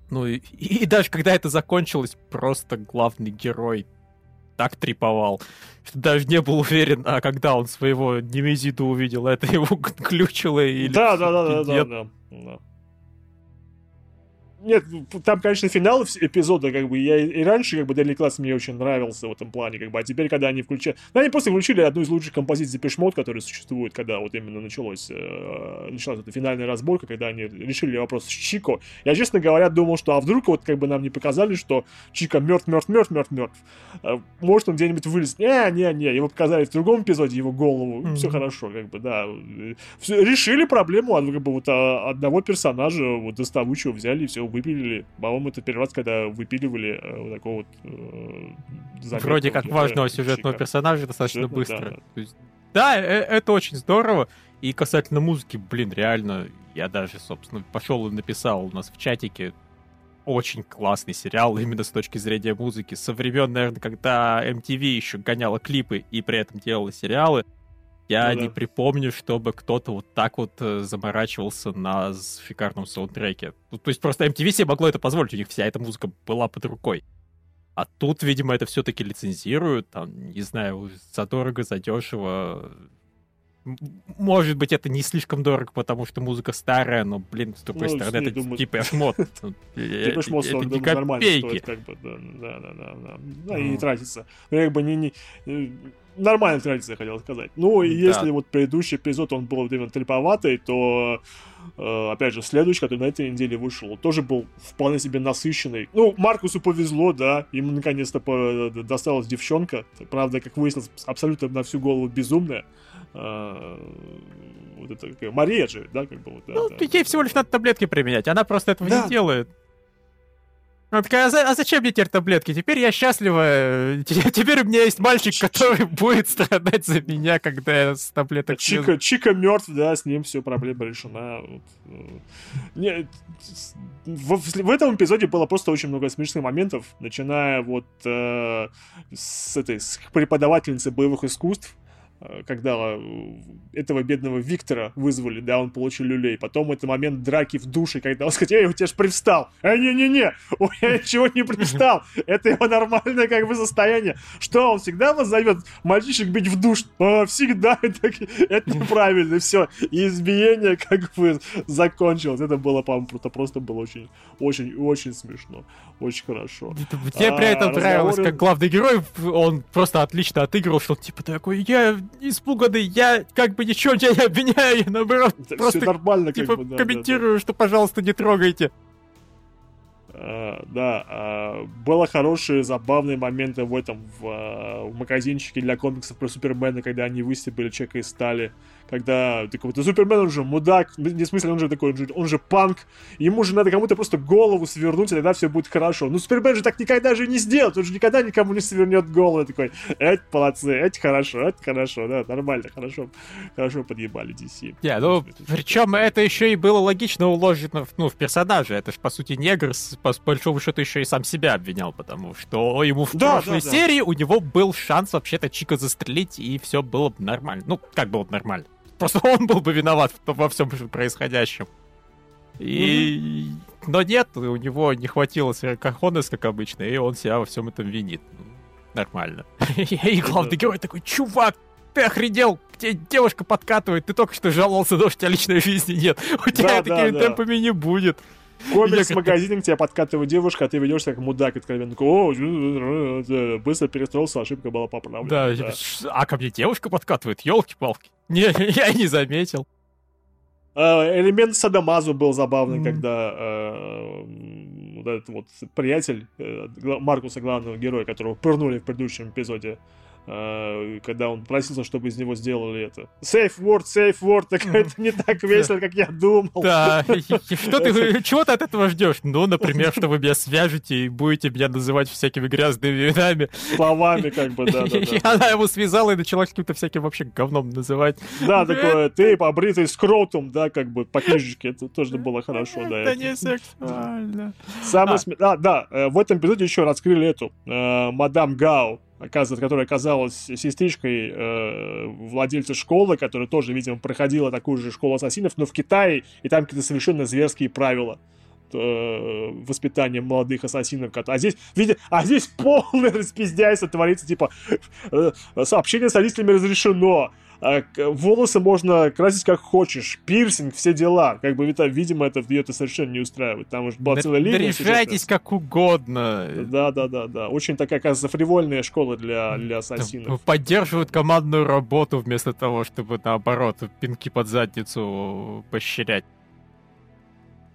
Ну и, и, даже когда это закончилось, просто главный герой так триповал, что даже не был уверен, а когда он своего Немезиду увидел, это его глючило или... Да, да, да, да, да, да. Нет, там, конечно, финал эпизода, как бы, я и раньше, как бы, Daily Class мне очень нравился в этом плане, как бы, а теперь, когда они включили... Ну, они просто включили одну из лучших композиций Mode, которая существует, когда вот именно началось, э, началась эта финальная разборка, когда они решили вопрос с Чико. Я, честно говоря, думал, что, а вдруг вот, как бы, нам не показали, что Чика мертв, мертв, мертв, мертв, мертв. Э, может, он где-нибудь вылез. Не, не, не, его показали в другом эпизоде, его голову, mm-hmm. все хорошо, как бы, да. Все, решили проблему, как бы, вот а, одного персонажа, вот, доставучего взяли и все, выпилили. По-моему, это первый раз, когда выпиливали э, вот такого вот... Э, Вроде как важного сюжетного персонажа достаточно Сюжетно, быстро. Да, да. Есть, да, э, это очень здорово. И касательно музыки, блин, реально, я даже, собственно, пошел и написал у нас в чатике очень классный сериал именно с точки зрения музыки. Со времен, наверное, когда MTV еще гоняла клипы и при этом делала сериалы, я ну, не припомню, чтобы кто-то вот так вот э, заморачивался на шикарном саундтреке. Ну, то есть просто MTV себе могло это позволить, у них вся эта музыка была под рукой. А тут, видимо, это все-таки лицензируют, там, не знаю, задорого, задешево. Может быть, это не слишком дорого, потому что музыка старая, но, блин, с другой ну, стороны, это думаю... типа шмот. Типа шмот, это не копейки. как бы, да, да, да, да, да, и тратится. Ну, как бы не, не, нормальная традиция, хотел сказать. Ну, и да. если вот предыдущий эпизод, он был именно треповатый, то, э, опять же, следующий, который на этой неделе вышел, тоже был вполне себе насыщенный. Ну, Маркусу повезло, да, ему наконец-то досталась девчонка, правда, как выяснилось, абсолютно на всю голову безумная. Э, вот это Мария же, да, как бы вот. Да, ну, да, ей всего лишь надо таблетки применять, она просто этого да. не делает. Она такая, а, за, зачем мне теперь таблетки? Теперь я счастлива. Теперь у меня есть мальчик, который будет страдать за меня, когда я с таблеток Чика, Чика мертв, да, с ним все, проблема решена. Э, не, в, в этом эпизоде было просто очень много смешных моментов, начиная вот э, с этой с преподавательницы боевых искусств, когда э, этого бедного Виктора вызвали, да, он получил люлей. Потом это момент драки в душе, когда он сказал, эй, у тебя же привстал. Э, не-не-не, у меня ничего не привстал. Это его нормальное как бы состояние. Что, он всегда вас зовет мальчишек бить в душ? А, всегда. Это, это неправильно, все. И избиение как бы закончилось. Это было, по-моему, просто, просто было очень, очень, очень смешно. Очень хорошо. Мне а, при этом разговоры... нравилось, как главный герой, он просто отлично отыгрывал, что типа такой, я испуганный, я как бы ничего тебя не обвиняю, я наоборот Это просто нормально, типа, бы, да, комментирую, да, да. что, пожалуйста, не трогайте. Uh, да, uh, было хорошие, забавные моменты в этом, в, uh, в магазинчике для комиксов про Супермена, когда они выстебили человека из стали когда такой, да Супермен, он же мудак, не в смысле, он же такой, он же, он же панк, ему же надо кому-то просто голову свернуть, и тогда все будет хорошо. Ну, Супермен же так никогда же не сделает, он же никогда никому не свернет голову. Такой, это молодцы, это хорошо, это хорошо, да, нормально, хорошо, хорошо подъебали DC. Не, yeah, ну, причем это еще и было логично уложено ну, в персонаже, это же, по сути, негр, по большому счету, еще и сам себя обвинял, потому что ему в да, прошлой да, серии да. у него был шанс вообще-то Чика застрелить, и все было бы нормально. Ну, как было бы нормально? Просто он был бы виноват во всем происходящем. И... Mm-hmm. Но нет, у него не хватило Кахонес, как обычно, и он себя во всем этом винит. Нормально. И главный герой такой, чувак, ты охренел, тебе девушка подкатывает, ты только что жаловался, что у тебя личной жизни нет. У тебя такими темпами не будет. Комикс в магазине, к тебе подкатывает девушка, а ты ведешь как мудак откровенно. О, быстро перестроился, ошибка была поправлена. Да, да. а ко мне девушка подкатывает, елки-палки. Не, я не заметил. А, элемент Садамазу был забавный, mm. когда э, вот этот вот приятель э, Маркуса, главного героя, которого пырнули в предыдущем эпизоде, когда он просился, чтобы из него сделали это. Safe word, safe word, так это не так весело, как я думал. Да, что ты, чего ты от этого ждешь? Ну, например, что вы меня свяжете и будете меня называть всякими грязными именами. Словами, как бы, да, да, она его связала и начала каким-то всяким вообще говном называть. Да, такое, ты побритый скротум, да, как бы, по книжечке, это тоже было хорошо, да. Это не сексуально. Самое Да, да, э, в этом эпизоде еще раскрыли эту, э, мадам Гау, которая оказалась сестричкой э, владельца школы, которая тоже, видимо, проходила такую же школу ассасинов, но в Китае, и там какие-то совершенно зверские правила э, воспитания молодых ассасинов. А здесь, видите, а здесь полное распиздяйство творится, типа, э, сообщение с родителями разрешено, волосы можно красить как хочешь, пирсинг, все дела. Как бы, видимо, это ее это совершенно не устраивает. Там уже была целая линия. Решайтесь как угодно. Да, да, да, да. Очень такая, кажется, фривольная школа для, для ассасинов. Поддерживают командную работу вместо того, чтобы, наоборот, пинки под задницу поощрять.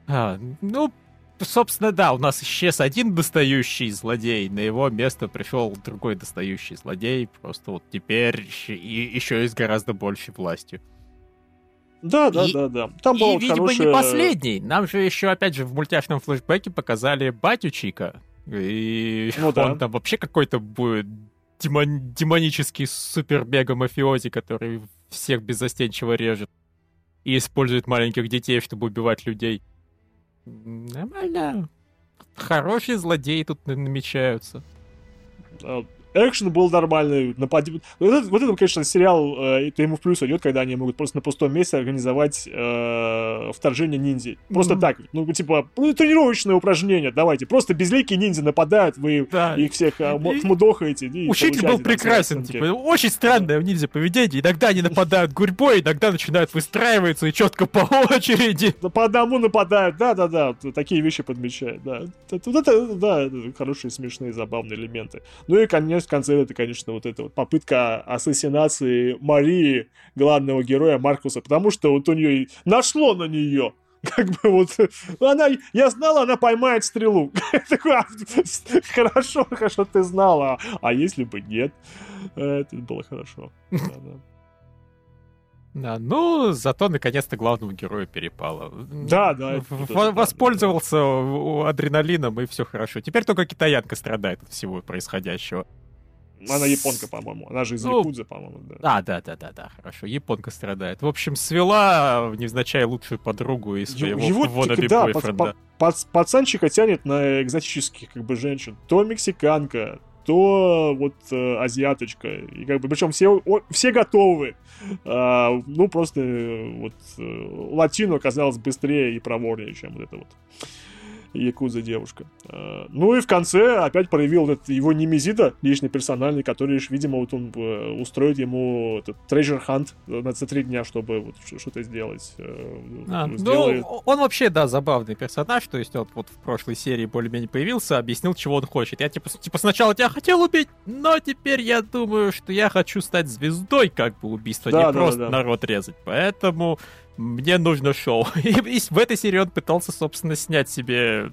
А, ну, собственно, да, у нас исчез один достающий злодей, на его место пришел другой достающий злодей, просто вот теперь и еще и с гораздо большей властью. Да, да, и, да, да. Там и, был видимо, хорошее... не последний. Нам же еще, опять же, в мультяшном флешбеке показали батю Чика. И ну, он да. там вообще какой-то будет демон... демонический супер-мега-мафиози, который всех беззастенчиво режет. И использует маленьких детей, чтобы убивать людей. Нормально. Хорошие злодеи тут намечаются. Экшен был нормальный. Напад... Вот, это, вот это, конечно, сериал, э, это ему в плюс идет, когда они могут просто на пустом месте организовать э, вторжение ниндзя. Просто mm-hmm. так. Ну, типа, ну, тренировочное упражнение, давайте. Просто безликие ниндзя нападают, вы да. их всех э, мудохаете. И Учитель был прекрасен, типа, очень странное у ниндзя поведение. Иногда они нападают гурьбой, иногда начинают выстраиваться и четко по очереди. По одному нападают, да-да-да, такие вещи подмечают, да. Вот это, да, хорошие, смешные, забавные элементы. Ну и, конечно, мне в конце это, конечно, вот эта вот попытка ассасинации Марии, главного героя Маркуса, потому что вот у нее нашло на нее. Как бы вот, она, я знала, она поймает стрелу. Такой, «А, хорошо, хорошо, ты знала. А если бы нет? Это было хорошо. Да, ну, зато наконец-то главному герою перепало. Да, да. В- воспользовался да, адреналином, и все хорошо. Теперь только китаянка страдает от всего происходящего. Она японка, по-моему. Она же из ну, Якудзы, по-моему, да. А, да, да, да, да, хорошо. Японка страдает. В общем, свела невзначай лучшую подругу из своего Его, wannabe да, бойфренда. Пац, пацанчика тянет на экзотических как бы женщин. То мексиканка, то вот э, азиаточка. И как бы, причем все, о, все готовы. А, ну, просто э, вот э, латино оказалось быстрее и проворнее, чем вот это вот якуза девушка. А, ну и в конце опять проявил этот его немезида, личный персональный, который, видимо, вот он э, устроит ему этот treasure hunt на три дня, чтобы вот что-то сделать. Э, а, ну, он вообще, да, забавный персонаж, то есть он вот в прошлой серии более-менее появился, объяснил, чего он хочет. Я типа, типа сначала тебя хотел убить, но теперь я думаю, что я хочу стать звездой как бы убийства, да, не да, просто да. народ резать. Поэтому мне нужно шоу. И, и в этой серии он пытался, собственно, снять себе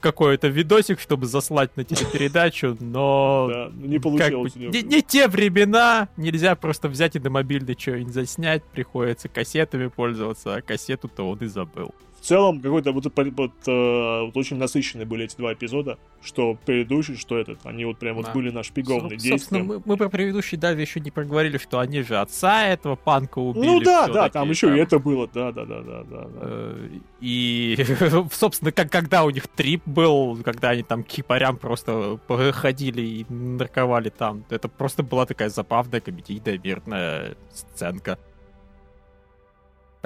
какой-то видосик, чтобы заслать на телепередачу, но... Да, не получилось. Как бы, не, не те времена, нельзя просто взять и на мобильный что-нибудь заснять, приходится кассетами пользоваться, а кассету-то он и забыл целом какой-то вот, вот, э, вот очень насыщенные были эти два эпизода, что предыдущий, что этот, они вот прям вот были нашпигованы действия. Собственно, мы, мы про предыдущий Дави еще не проговорили, что они же отца этого панка убили. Ну да, да, там еще там. и это было, да, да, да, да, да. Э, и, собственно, как, когда у них трип был, когда они там кипарям просто ходили и нарковали там, это просто была такая забавная комедийная мирная сценка.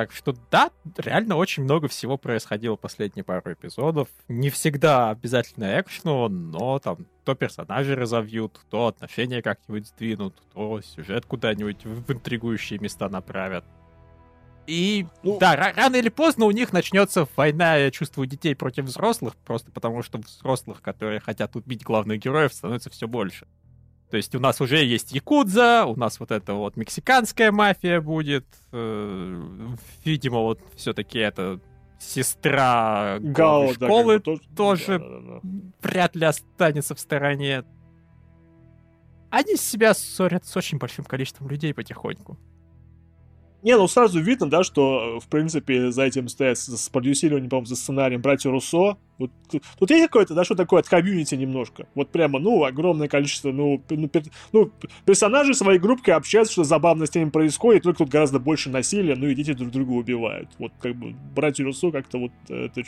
Так что да, реально очень много всего происходило последние пару эпизодов. Не всегда обязательно экшну, но там то персонажи разовьют, то отношения как-нибудь сдвинут, то сюжет куда-нибудь в интригующие места направят. И ну, да, рано или поздно у них начнется война, я чувствую, детей против взрослых, просто потому что взрослых, которые хотят убить главных героев, становится все больше. То есть у нас уже есть Якудза, у нас вот эта вот мексиканская мафия будет. Э, видимо, вот все-таки это сестра Гао, школы да, тоже, тоже да, да, да. вряд ли останется в стороне. Они себя ссорят с очень большим количеством людей потихоньку. Не, ну сразу видно, да, что, в принципе, за этим стоят с продюсированием, по-моему, за сценарием братья Руссо. Вот, тут, есть какое-то, да, что такое от комьюнити немножко. Вот прямо, ну, огромное количество, ну, ну, пер, ну персонажи своей группкой общаются, что забавно с ними происходит, только тут гораздо больше насилия, ну, и дети друг друга убивают. Вот, как бы, братья Руссо как-то вот, это,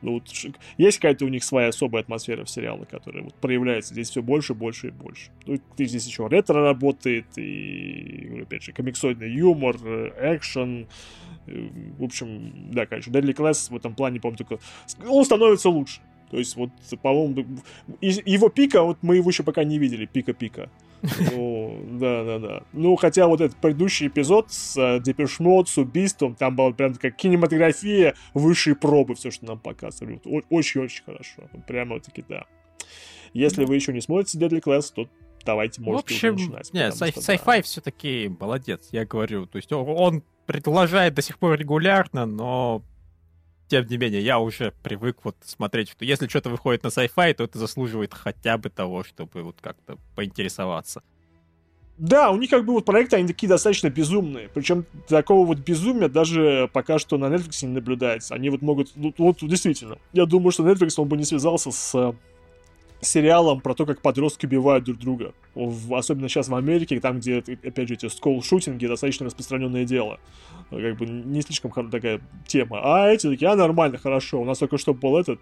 ну, вот, есть какая-то у них своя особая атмосфера в сериале, которая вот проявляется здесь все больше, больше и больше. Ну, здесь еще ретро работает, и, опять же, комиксоидный юмор, э, экшен. Э, в общем, да, конечно, Deadly Class в этом плане, по-моему, только... Он становится лучше. То есть, вот, по-моему, его пика, вот мы его еще пока не видели, пика-пика. Ну, да, да, да. Ну, хотя вот этот предыдущий эпизод с Depeche Mode, с убийством, там была прям такая кинематография высшей пробы, все, что нам показывали. Очень-очень хорошо. Прямо вот таки, да. Если вы еще не смотрите Deadly Class, то давайте можете в общем, начинать. Нет, sci- sci-fi да. все-таки молодец, я говорю. То есть он предложает до сих пор регулярно, но тем не менее, я уже привык вот смотреть, что если что-то выходит на sci-fi, то это заслуживает хотя бы того, чтобы вот как-то поинтересоваться. Да, у них как бы вот проекты, они такие достаточно безумные. Причем такого вот безумия даже пока что на Netflix не наблюдается. Они вот могут... Ну, вот действительно. Я думаю, что Netflix, он бы не связался с сериалом про то, как подростки убивают друг друга. Особенно сейчас в Америке, там, где, опять же, эти скол-шутинги достаточно распространенное дело. Как бы не слишком такая тема. А эти такие, а нормально, хорошо. У нас только что был этот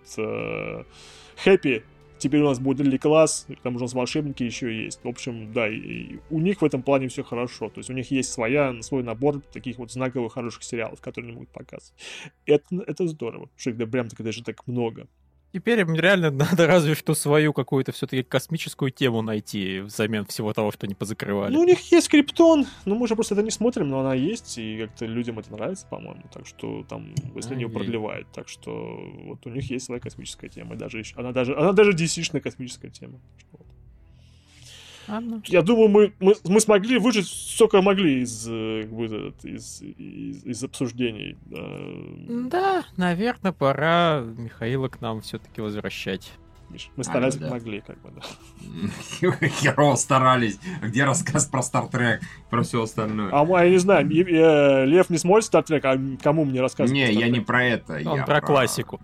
хэппи, э, теперь у нас будет Дели класс, там уже у нас волшебники еще есть. В общем, да, и у них в этом плане все хорошо. То есть у них есть своя, свой набор таких вот знаковых хороших сериалов, которые они могут показывать. Это, это здорово, что их да, прям так даже так много. Теперь им реально надо разве что свою какую-то все-таки космическую тему найти взамен всего того, что они позакрывали. Ну, у них есть криптон, ну мы же просто это не смотрим, но она есть, и как-то людям это нравится, по-моему. Так что там, если они ее продлевают. Так что вот у них есть своя космическая тема. Даже, она даже, она даже DC-шная космическая тема. Я думаю, мы, мы, мы смогли выжить сколько могли из, э, из, из, из обсуждений. Да, наверное, пора Михаила к нам все-таки возвращать. Мы старались, а, да. могли, как бы, да. Херово старались. Где рассказ про Стартрек, про все остальное? А я не знаю, Лев не смотрит Стартрек, а кому мне рассказывать? Не, я не про это. Он про классику.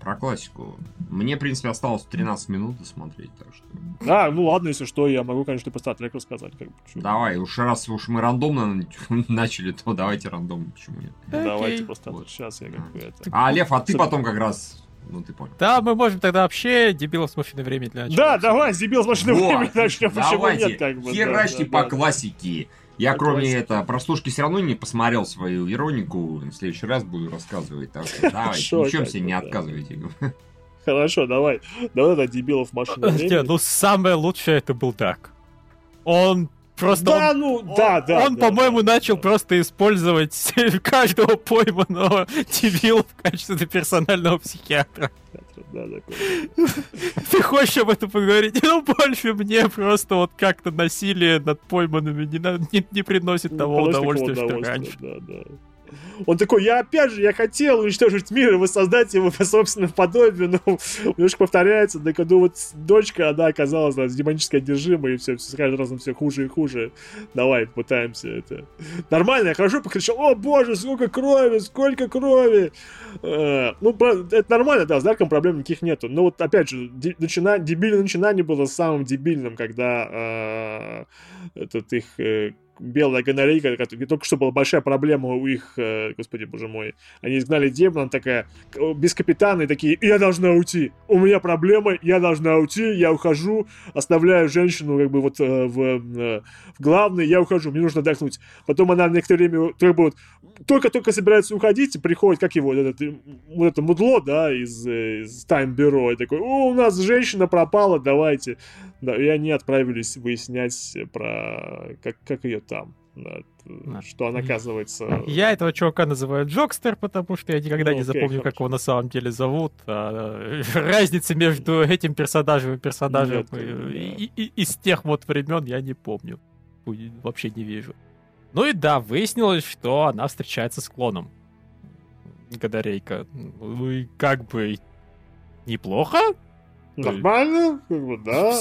Про классику. Мне, в принципе, осталось 13 минут смотреть, так что... Да, ну ладно, если что, я могу, конечно, по Стартрек рассказать. Как бы, давай, уж раз уж мы рандомно начали, то давайте рандомно, почему нет? Давайте просто вот. сейчас я как бы это... А, Лев, а ты потом как раз ну, ты понял. Да, мы можем тогда вообще дебилов с машиной времени для начала. Да, давай, дебил с машиной вот, времени начнем. Давайте, нет, как бы. Херачьте да, по да, классике. Я, по кроме классике. это, прослушки все равно не посмотрел свою иронику. В следующий раз буду рассказывать. Так что давайте, ничем себе не отказывайте. Хорошо, давай. Давай тогда дебилов времени. Ну, самое лучшее это был так. Он Просто да, он, ну, да, да. Он, да, по-моему, да, начал да. просто использовать каждого пойманного дебила в качестве персонального психиатра. Да, Ты хочешь об этом поговорить? Ну, больше мне просто вот как-то насилие над пойманными не, не, не приносит того удовольствия, что раньше. Да, да. Он такой, я опять же, я хотел уничтожить мир и воссоздать его по собственному подобию, но немножко повторяется, так ну вот дочка, она оказалась да, демонически одержимой, и все, все с каждым разом все хуже и хуже. Давай, пытаемся это. Нормально, я хорошо покричал, о боже, сколько крови, сколько крови. Э, ну, это нормально, да, с Дарком проблем никаких нету. Но вот опять же, начина... дебильное начинание было самым дебильным, когда э, этот их э, белая гонорейка, только что была большая проблема у их, э, господи, боже мой, они изгнали демона, она такая, без капитана, и такие, я должна уйти, у меня проблемы, я должна уйти, я ухожу, оставляю женщину как бы вот э, в, э, в главной, я ухожу, мне нужно отдохнуть. Потом она некоторое время вот только-только собирается уходить, приходит, как его, этот, вот это мудло, да, из, из Bureau, и такой, у нас женщина пропала, давайте. Да, и они отправились выяснять про, как, как ее там. Да, что он оказывается... Я этого чувака называю Джокстер, потому что я никогда ну, не запомню, хорошо. как его на самом деле зовут. А, разницы между этим персонажем и персонажем Нет, и, и, и, из тех вот времен я не помню. Вообще не вижу. Ну и да, выяснилось, что она встречается с клоном. Гадарейка. Ну и как бы неплохо. Нормально, как бы, да.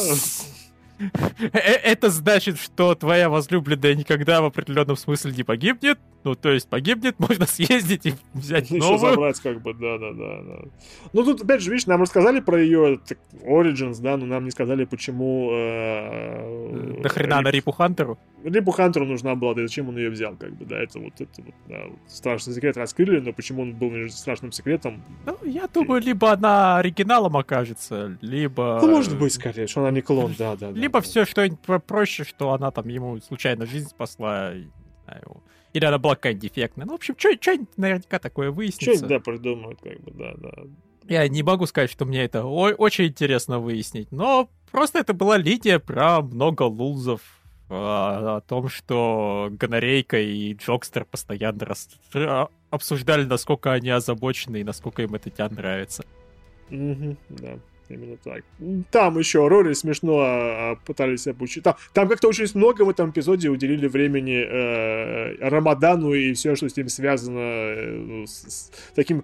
Э, это значит, что твоя возлюбленная никогда в определенном смысле не погибнет. Ну, то есть погибнет, можно съездить и взять Еще новую. забрать, как бы, да-да-да. Ну, тут, опять же, видишь, нам рассказали про ее так, Origins, да, но нам не сказали, почему... Э, да хрена на Рипу Хантеру? Рипу Хантеру нужна была, да зачем он ее взял, как бы, да, это вот, это вот, да, вот, страшный секрет раскрыли, но почему он был страшным секретом? Ну, я думаю, либо она оригиналом окажется, либо... Ну, может быть, скорее, что она не клон, да-да. Либо все что-нибудь проще, что она там ему случайно жизнь спасла, знаю, или она была какая-нибудь дефектная. Ну, в общем, что-нибудь наверняка такое выяснится. Что-нибудь, да, придумают, как бы, да, да. Я не могу сказать, что мне это очень интересно выяснить, но просто это была линия про много лузов, о, о том, что Гонорейка и Джокстер постоянно рас... обсуждали, насколько они озабочены и насколько им это тебя нравится. Mm-hmm, да. Именно так. Там еще Рори смешно а, пытались обучить. Там, там как-то очень много в этом эпизоде уделили времени э, Рамадану и все, что с ним связано, э, с, с таким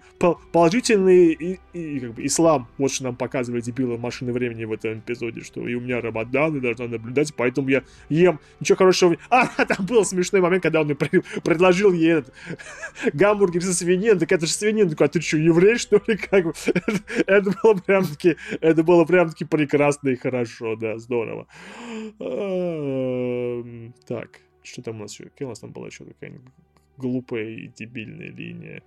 положительный и, и, как бы, ислам. Вот что нам показывает дебилы машины времени в этом эпизоде, что и у меня Рамадан, и должна наблюдать, поэтому я ем. Ничего хорошего. А, там был смешной момент, когда он предложил ей этот гамбургер со свинин, так это же свинина. Такой, а ты что, еврей, что ли? Как бы? это было прям-таки это было прям-таки прекрасно и хорошо, да, здорово. Эм, так, что там у нас еще? Какая у нас там была еще какая-нибудь глупая и дебильная линия?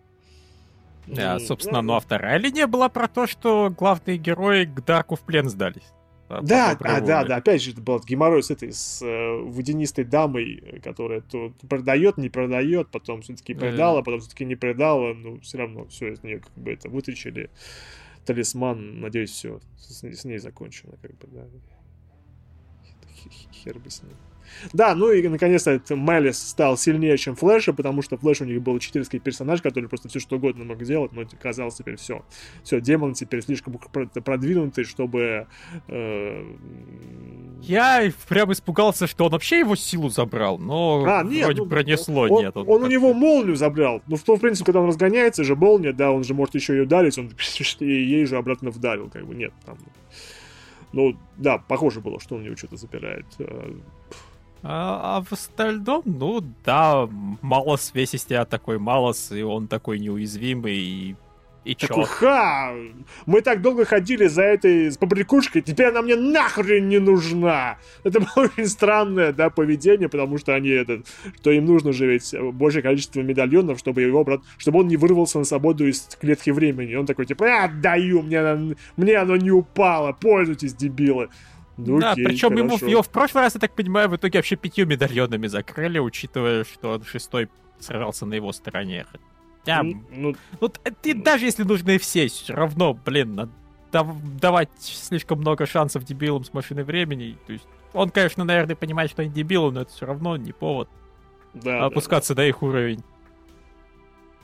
Да, собственно, ну а вторая линия была про то, что главные герои к Дарку в плен сдались. Да, а, да, да, опять же, это был геморрой с этой, с э, водянистой дамой, которая то продает, не продает, потом все-таки продала, потом все-таки не продала, но все равно все из нее как бы это вытащили талисман, надеюсь, все с, с ней закончено, как бы, да. Хер бы с ним. Да, ну и наконец-то Мэлис стал сильнее, чем Флэша, потому что Флэш у них был читерский персонаж, который просто все что угодно мог делать, но казалось теперь все. Все, демон теперь слишком продвинутый, чтобы... Э... Я прям испугался, что он вообще его силу забрал, но а, нет, вроде ну, пронесло, он, нет. Он, он у него молнию забрал. Ну, в том, в принципе, когда он разгоняется, же молния, да, он же может еще и ударить, он ей же обратно вдарил, как бы, нет, там... Ну, да, похоже было, что он у него что-то запирает. А, а в остальном, ну да, Малос весь из тебя такой Малос, и он такой неуязвимый, и и Такой, чё? ха! Мы так долго ходили за этой с побрякушкой, теперь она мне нахрен не нужна! Это было очень странное, да, поведение, потому что они, это, что им нужно же ведь большее количество медальонов, чтобы его брат, чтобы он не вырвался на свободу из клетки времени. Он такой, типа, отдаю, мне, мне оно не упало, пользуйтесь, дебилы. Ну, да, окей, причем хорошо. ему его в прошлый раз, я так понимаю, в итоге вообще пятью медальонами закрыли, учитывая, что шестой сражался на его стороне. Хотя, ну, ну, ну ты, даже если нужны все, все равно, блин, давать слишком много шансов дебилам с машиной времени. То есть он, конечно, наверное, понимает, что они дебилы, но это все равно не повод да, опускаться да. до их уровень.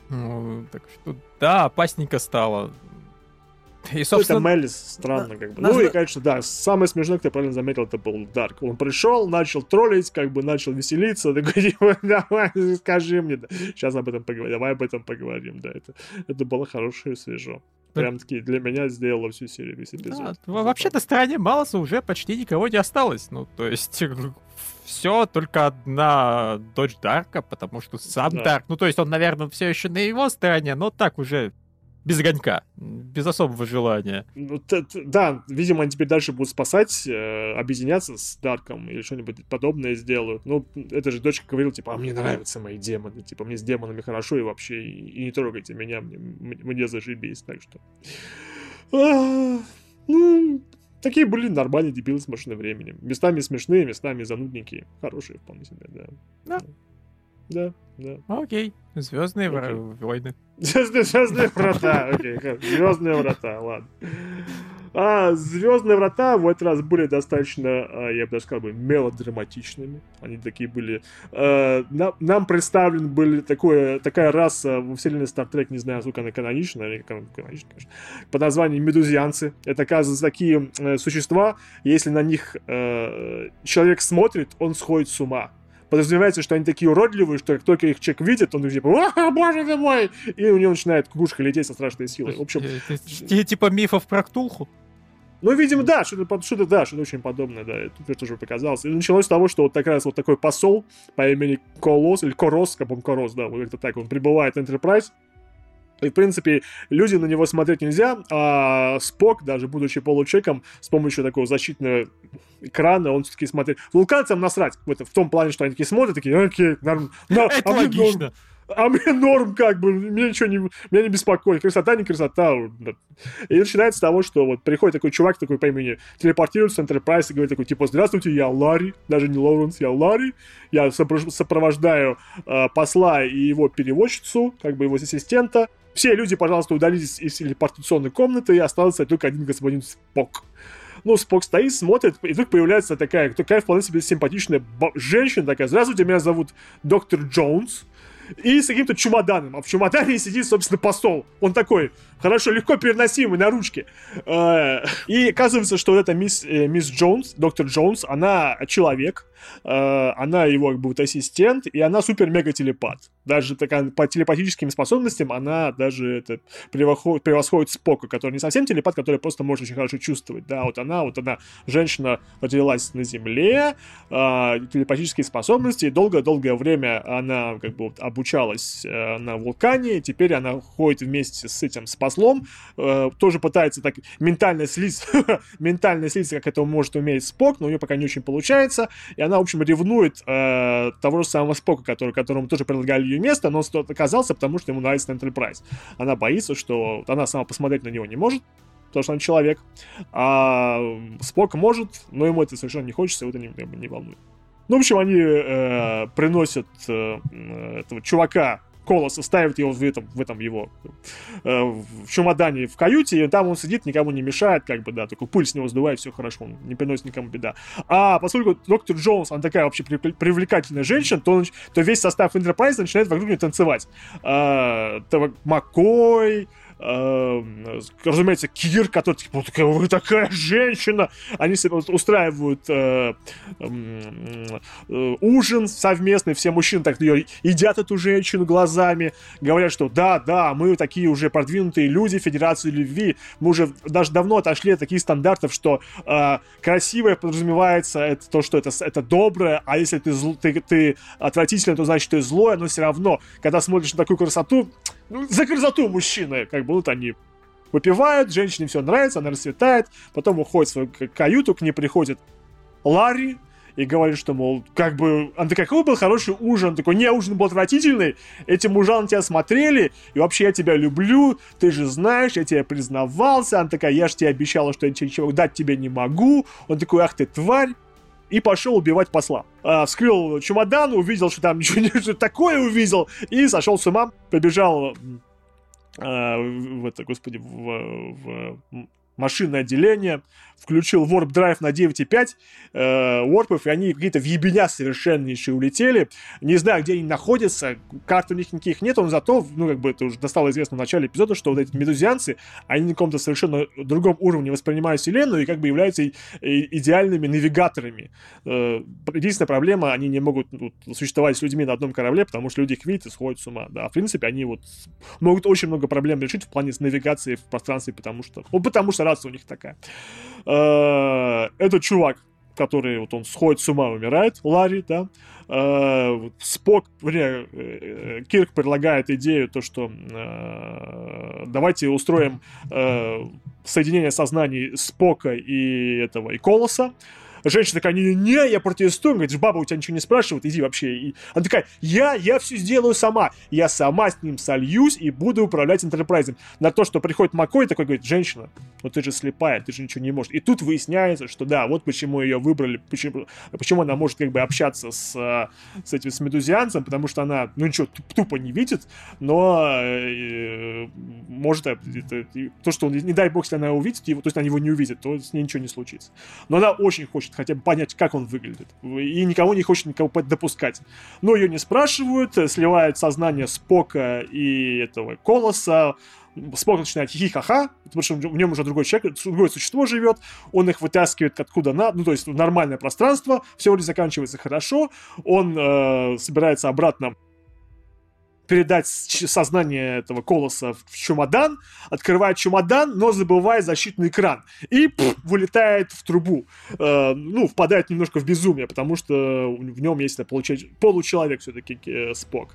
Ну, так что, да, опасненько стало. И, собственно... Это Мелис странно, как бы. Ну и, конечно, да, самое смешное, кто правильно заметил, это был Дарк. Он пришел, начал троллить, как бы начал веселиться, такой, типа, давай, скажи мне, да. сейчас об этом поговорим, давай об этом поговорим, да, это, это было хорошее и свежо. Прям таки для меня сделало всю серию, весь эпизод. Да, вообще на стороне Малоса уже почти никого не осталось, ну, то есть все, только одна дочь Дарка, потому что сам да. Дарк, ну, то есть он, наверное, все еще на его стороне, но так уже без огонька, без особого желания. Ну, т- т- да, видимо, они теперь дальше будут спасать, э, объединяться с Дарком или что-нибудь подобное сделают. Ну, это же дочка говорила, типа, а мне нравятся мои демоны, типа, мне с демонами хорошо и вообще, и, и не трогайте меня, мне, мне зашибись, так что... А, ну, такие были нормальные дебилы с машиной времени. Местами смешные, местами занудненькие. Хорошие вполне себе, да. Да. Да, да. Окей. Звездные войны. Звездные врата, окей. Звездные врата, ладно. А Звездные врата в этот раз были достаточно, а, я бы даже сказал, бы, мелодраматичными. Они такие были. А, нам, представлен были такое, такая раса во вселенной Star Trek, не знаю, насколько она канонична, или как она канонична, конечно, под названием медузианцы. Это, оказывается, такие э, существа, если на них э, человек смотрит, он сходит с ума подразумевается, что они такие уродливые, что как только их человек видит, он типа, а, боже ты мой, и у него начинает кукушка лететь со страшной силой. В общем... Типа мифов про Ктулху? Ну, видимо, да, что-то, что-то, да, что-то очень подобное, да, это тоже показалось. И началось с того, что вот как раз вот такой посол по имени Колос, или Корос, как он Корос, да, вот как-то так, он прибывает в Enterprise, и, в принципе, люди на него смотреть нельзя, а Спок, даже будучи получеком, с помощью такого защитного экрана, он все-таки смотрит. Вулканцам насрать в, это, в том плане, что они такие смотрят, такие, окей, норм. На, это а логично. Норм, а мне норм, как бы, меня ничего не, меня не беспокоит. Красота, не красота. И начинается с того, что вот приходит такой чувак такой по имени, телепортируется в Enterprise и говорит такой, типа, здравствуйте, я Ларри, даже не Лоуренс, я Ларри, я сопровождаю э, посла и его переводчицу, как бы его ассистента. Все люди, пожалуйста, удалитесь из телепортационной комнаты, и остался только один господин Спок. Ну, Спок стоит, смотрит, и вдруг появляется такая, такая вполне себе симпатичная женщина, такая, здравствуйте, меня зовут доктор Джонс, и с каким-то чемоданом. А в чемодане сидит, собственно, посол. Он такой, хорошо, легко переносимый на ручке. Э, и оказывается, что вот эта мисс, э, мисс Джонс, доктор Джонс, она человек, э, она его как бы вот ассистент, и она супер-мега-телепат. Даже такая, по телепатическим способностям она даже это, превосходит, превосходит Спока, который не совсем телепат, который просто может очень хорошо чувствовать. Да, вот она, вот она, женщина родилась на Земле, телепатические способности, долгое-долгое время она как бы вот, обучалась на вулкане, теперь она ходит вместе с этим, с послом, э, тоже пытается так ментально слиться, ментально слиться, как это может уметь Спок, но у нее пока не очень получается, и она, в общем, ревнует э, того же самого Спока, который, которому тоже предлагали ее место, но он оказался, потому что ему нравится Enterprise. Она боится, что она сама посмотреть на него не может, потому что он человек, а Спок может, но ему это совершенно не хочется, его это не, не волнует. Ну, в общем, они э, приносят э, этого чувака Колоса, ставит его в этом, в этом его э, в чемодане в каюте, и там он сидит, никому не мешает, как бы, да, только пыль с него сдувает, все хорошо, он не приносит никому беда. А поскольку доктор Джонс, она такая вообще привлекательная женщина, то, то весь состав Enterprise начинает вокруг нее танцевать. А, Маккой, разумеется, Кир, который типа, вот такая, вы такая женщина, они устраивают э, э, ужин совместный, все мужчины так ее едят эту женщину глазами, говорят, что да, да, мы такие уже продвинутые люди, Федерации любви, мы уже даже давно отошли от таких стандартов, что э, красивое подразумевается это то, что это, это доброе, а если ты, зл, ты, ты отвратительный, то значит ты злое, но все равно, когда смотришь на такую красоту, ну, за красоту мужчины, как бы, вот они выпивают, женщине все нравится, она расцветает, потом уходит в свою каюту, к ней приходит Ларри, и говорит, что, мол, как бы, он такой, какой был хороший ужин, он такой, не, ужин был отвратительный, эти мужа на тебя смотрели, и вообще я тебя люблю, ты же знаешь, я тебе признавался, она такая, я же тебе обещала, что я ничего дать тебе не могу, он такой, ах ты тварь, и пошел убивать посла. А, вскрыл чемодан, увидел, что там не такое увидел, и сошел с ума, побежал а, в это, господи, в, в машинное отделение, включил Warp Drive на 9.5 э, Warpов, и они какие-то в ебеня совершеннейшие улетели. Не знаю, где они находятся, карт у них никаких нет, но зато, ну, как бы это уже достало известно в начале эпизода, что вот эти медузианцы, они на каком-то совершенно другом уровне воспринимают Вселенную и как бы являются и, и, идеальными навигаторами. Э, единственная проблема, они не могут вот, существовать с людьми на одном корабле, потому что люди их видят и сходят с ума. Да, в принципе, они вот могут очень много проблем решить в плане с навигацией в пространстве, потому что, ну, потому что раса у них такая. Этот чувак, который вот он сходит с ума, умирает, Ларри, да, э, Спок, вернее, э, Кирк предлагает идею, то, что давайте устроим соединение сознаний Спока и этого, и Колоса, Женщина такая, не, не, я протестую. Говорит, баба у тебя ничего не спрашивает, иди вообще. И она такая, я, я все сделаю сама. Я сама с ним сольюсь и буду управлять интерпрайзом. На то, что приходит Макой, такой говорит, женщина, ну ты же слепая, ты же ничего не можешь. И тут выясняется, что да, вот почему ее выбрали, почему, почему она может как бы общаться с, с этим с медузианцем, потому что она, ну ничего, тупо не видит, но э, может это, то, что он, не дай бог, если она увидит его, то есть она его не увидит, то с ней ничего не случится. Но она очень хочет хочет хотя бы понять, как он выглядит. И никого не хочет никого допускать. Но ее не спрашивают, сливают сознание Спока и этого Колоса. Спок начинает хихи-ха-ха, потому что в нем уже другой человек, другое существо живет, он их вытаскивает откуда на, ну, то есть в нормальное пространство, все вроде заканчивается хорошо, он э, собирается обратно передать сознание этого колоса в чемодан, открывает чемодан, но забывает защитный экран. И пфф, вылетает в трубу. Э, ну, впадает немножко в безумие, потому что в нем есть получать, получеловек все-таки э, Спок.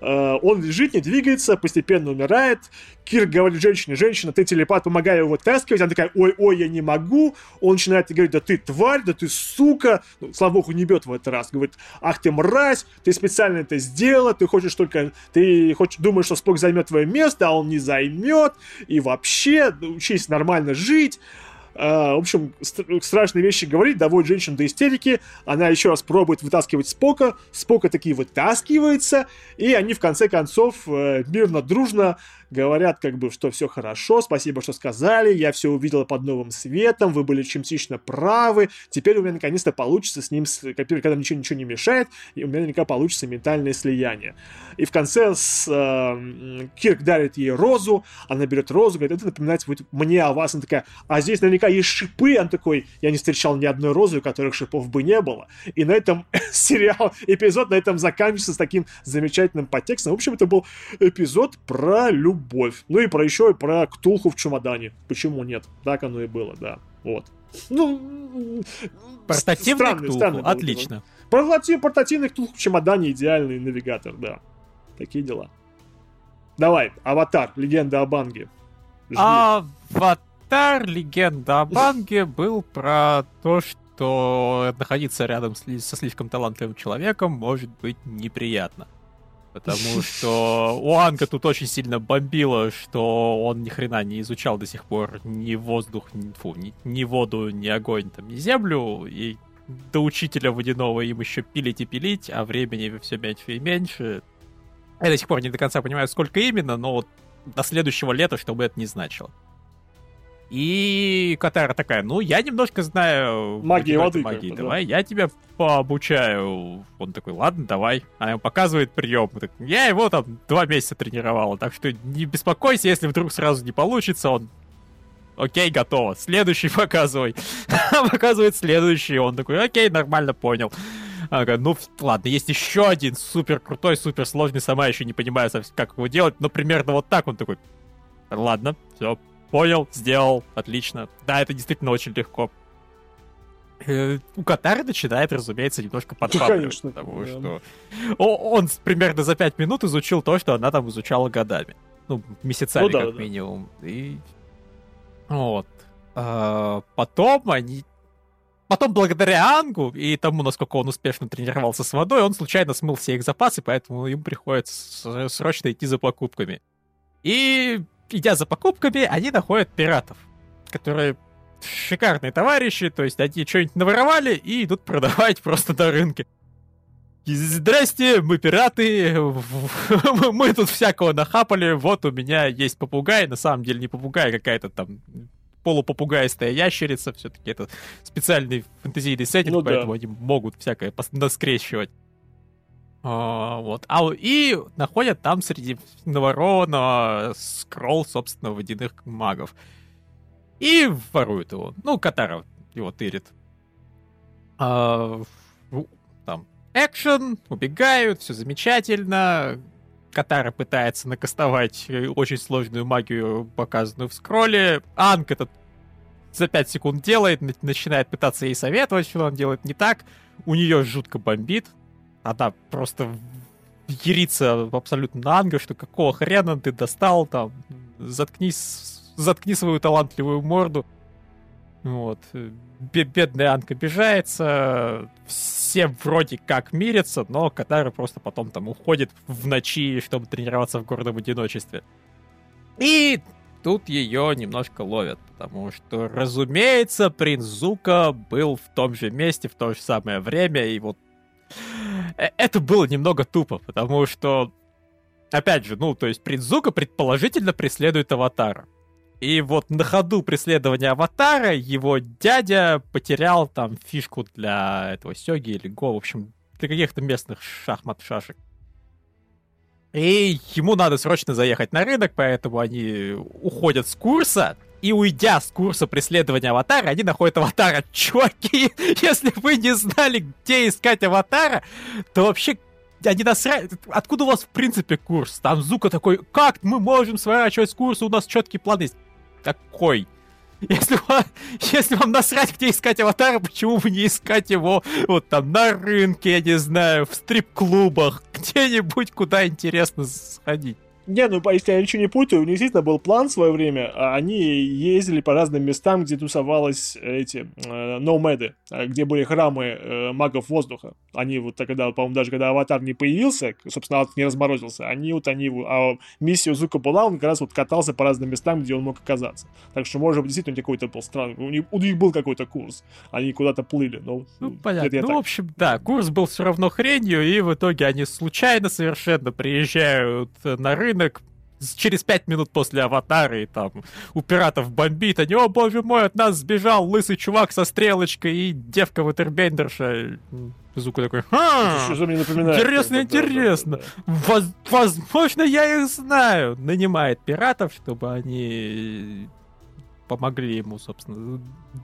Э, он лежит, не двигается, постепенно умирает. Кир говорит женщине, женщина, ты телепат, помогай его вытаскивать. Она такая, ой, ой, я не могу. Он начинает говорить, да ты тварь, да ты сука. Ну, слава богу, не бьет в этот раз. Говорит, ах ты мразь, ты специально это сделала, ты хочешь только ты хочешь, думаешь, что Спок займет твое место, а он не займет, и вообще, учись нормально жить. Uh, в общем, страшные вещи говорит, доводит женщину до истерики. Она еще раз пробует вытаскивать Спока. Спока таки вытаскивается. И они в конце концов uh, мирно, дружно говорят как бы, что все хорошо, спасибо, что сказали, я все увидела под новым светом, вы были частично правы, теперь у меня наконец-то получится с ним когда ничего, ничего не мешает, и у меня наверняка получится ментальное слияние. И в конце с, э, Кирк дарит ей розу, она берет розу, говорит, это напоминает мне о вас, она такая, а здесь наверняка есть шипы, он такой, я не встречал ни одной розы, у которых шипов бы не было. И на этом сериал, эпизод на этом заканчивается с таким замечательным подтекстом. В общем, это был эпизод про любовь любовь. Ну и про еще и про Ктулху в чемодане. Почему нет? Так оно и было, да. Вот. Ну, портативный странный, Ктулху, странный отлично. Портатив, портативный Ктулху в чемодане идеальный навигатор, да. Такие дела. Давай, Аватар, легенда о Банге. Жги. Аватар, легенда о Банге был про то, что находиться рядом со слишком талантливым человеком может быть неприятно. Потому что у Анга тут очень сильно бомбило, что он ни хрена не изучал до сих пор ни воздух, ни, фу, ни, ни воду, ни огонь, там, ни землю. И до учителя водяного им еще пилить и пилить, а времени все меньше и меньше. Я до сих пор не до конца понимаю, сколько именно, но вот до следующего лета, чтобы это не значило. И Катара такая, ну, я немножко знаю... Магии воды. Магии, бы, давай, да. я тебя пообучаю. Он такой, ладно, давай. Она ему показывает прием. Так, я его там два месяца тренировала, так что не беспокойся, если вдруг сразу не получится, он окей, готово. Следующий показывай. Показывает следующий. Он такой, окей, нормально, понял. Она говорит, ну ладно, есть еще один супер крутой, супер сложный, сама еще не понимаю, как его делать, но примерно вот так он такой. Ладно, все, Понял, сделал, отлично. Да, это действительно очень легко. Э, у Катары начинает, разумеется, немножко подпапливать, ну, потому да. что он примерно за пять минут изучил то, что она там изучала годами. Ну, месяцами, ну, да, как да. минимум. И вот. А, потом они Потом, благодаря Ангу и тому, насколько он успешно тренировался с водой, он случайно смыл все их запасы, поэтому ему приходится срочно идти за покупками. И идя за покупками, они находят пиратов, которые шикарные товарищи, то есть они что-нибудь наворовали и идут продавать просто на рынке. Здрасте, мы пираты, мы тут всякого нахапали, вот у меня есть попугай, на самом деле не попугай, а какая-то там полупопугайстая ящерица, все-таки это специальный фэнтезийный сеттинг, ну, поэтому да. они могут всякое наскрещивать. А, вот. А, и находят там среди наворованного скролл, собственно, водяных магов. И воруют его. Ну, Катара его тырит. А, там экшен, убегают, все замечательно. Катара пытается накастовать очень сложную магию, показанную в скролле. Анг этот за 5 секунд делает, начинает пытаться ей советовать, что он делает не так. У нее жутко бомбит, она просто ерится абсолютно на Анга, что какого хрена ты достал там, заткнись, заткни свою талантливую морду. Вот. Бедная Анка обижается, все вроде как мирятся, но Катара просто потом там уходит в ночи, чтобы тренироваться в гордом одиночестве. И тут ее немножко ловят, потому что, разумеется, принц Зука был в том же месте в то же самое время, и вот это было немного тупо, потому что, опять же, ну, то есть Принцзука предположительно преследует Аватара. И вот на ходу преследования Аватара его дядя потерял там фишку для этого Сёги или Го, в общем, для каких-то местных шахмат-шашек. И ему надо срочно заехать на рынок, поэтому они уходят с курса, и уйдя с курса преследования аватара, они находят аватара. Чуваки, если вы не знали, где искать аватара, то вообще они насрали. Откуда у вас в принципе курс? Там Зука такой, как мы можем сворачивать с курса, у нас четкий план есть. Такой. Если вам, если вам насрать, где искать аватара, почему бы не искать его вот там на рынке, я не знаю, в стрип-клубах, где-нибудь, куда интересно сходить? Не, ну, если я ничего не путаю, у них действительно был план в свое время. А они ездили по разным местам, где тусовалось эти э, э, где были храмы э, магов воздуха. Они вот тогда, по-моему, даже когда аватар не появился, собственно, не разморозился, они вот они... А миссия Зука была, он как раз вот катался по разным местам, где он мог оказаться. Так что, может быть, действительно, у них какой-то был странный... У них, у них был какой-то курс. Они куда-то плыли. Но, ну, понятно. Ну, так... в общем, да, курс был все равно хренью, и в итоге они случайно совершенно приезжают на рынок, рынок через пять минут после аватара, и там у пиратов бомбит, они, о боже мой, от нас сбежал лысый чувак со стрелочкой и девка ватербендерша. Звук такой, Ха, что мне напоминает, интересно, интересно. Да, да, да. Воз, возможно, я их знаю. Нанимает пиратов, чтобы они помогли ему, собственно,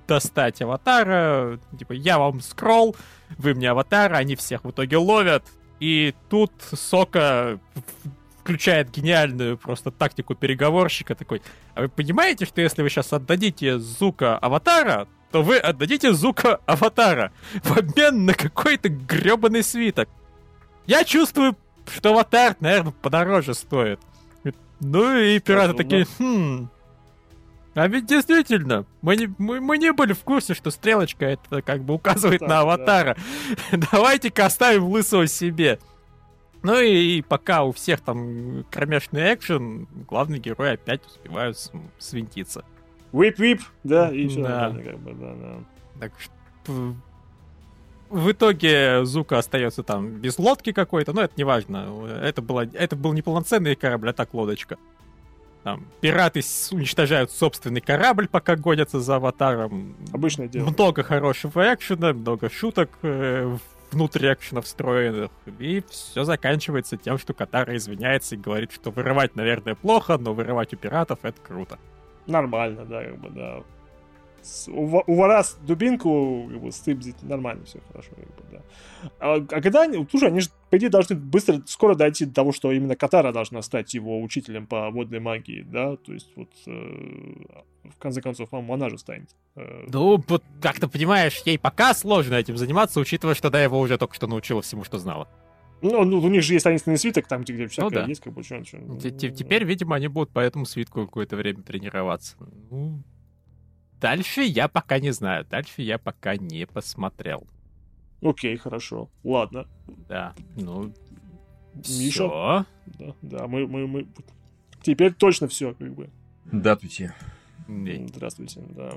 достать аватара. Типа, я вам скролл, вы мне аватара, они всех в итоге ловят. И тут Сока включает гениальную просто тактику переговорщика такой. А вы понимаете, что если вы сейчас отдадите Зука Аватара, то вы отдадите Зука Аватара в обмен на какой-то гребаный свиток. Я чувствую, что Аватар, наверное, подороже стоит. Ну и пираты такие, хм, а ведь действительно, мы не, мы, мы не были в курсе, что стрелочка это как бы указывает так, на аватара. Да. Давайте-ка оставим лысого себе. Ну и, пока у всех там кромешный экшен, главные герои опять успевают свинтиться. Вип-вип, да, и все да. как бы, да, да. Так что в итоге Зука остается там без лодки какой-то, но это не важно. Это, было, это был не полноценный корабль, а так лодочка. Там, пираты уничтожают собственный корабль, пока гонятся за аватаром. Обычное дело. Много хорошего экшена, много шуток э, внутри экшена встроенных. И все заканчивается тем, что Катара извиняется и говорит, что вырывать, наверное, плохо, но вырывать у пиратов это круто. Нормально, да, как бы, да у, вора дубинку как бы, стыбзить, нормально, все хорошо. Как бы, да. а, а когда они, слушай, они же, по идее, должны быстро, скоро дойти до того, что именно Катара должна стать его учителем по водной магии, да, то есть вот э, в конце концов, по-моему, она же станет. Э... Ну, вот, как ты понимаешь, ей пока сложно этим заниматься, учитывая, что да, его уже только что научила всему, что знала. Ну, ну, у них же есть таинственный свиток, там, где всякое ну, да. есть, как бы, что, что. Теперь, видимо, они будут по этому свитку какое-то время тренироваться. Ну, Дальше я пока не знаю. Дальше я пока не посмотрел. Окей, хорошо. Ладно. Да, ну... Миша? Всё. Да, да, мы, мы, мы... Теперь точно все, как бы. Здравствуйте. Здравствуйте, да.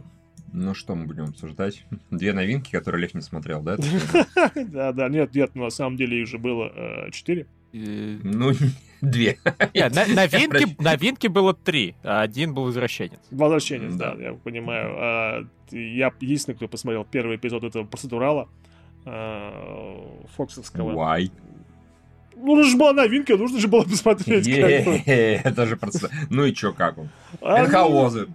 Ну что мы будем обсуждать? Две новинки, которые Олег не смотрел, да? Да, да, нет, нет, на самом деле их же было э, четыре. Ну, две. Нет, новинки, новинки было три, а один был возвращенец. Возвращенец, да, я понимаю. А, я единственный, кто посмотрел первый эпизод этого процедурала а, Фоксовского. Why? Ну, это же была новинка, нужно же было посмотреть. Это же процедура. Ну и чё, как он? How was it?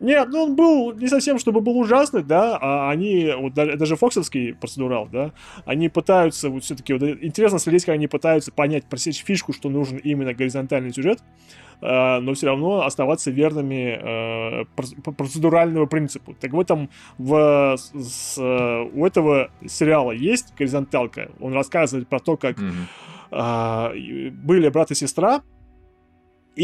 Нет, ну он был не совсем, чтобы был ужасный, да, а они, вот даже фоксовский процедурал, да, они пытаются, вот все-таки, вот, интересно следить, как они пытаются понять, просечь фишку, что нужен именно горизонтальный сюжет, э, но все равно оставаться верными э, процедуральному принципу. Так в этом, в, с, у этого сериала есть горизонталка, он рассказывает про то, как mm-hmm. э, были брат и сестра,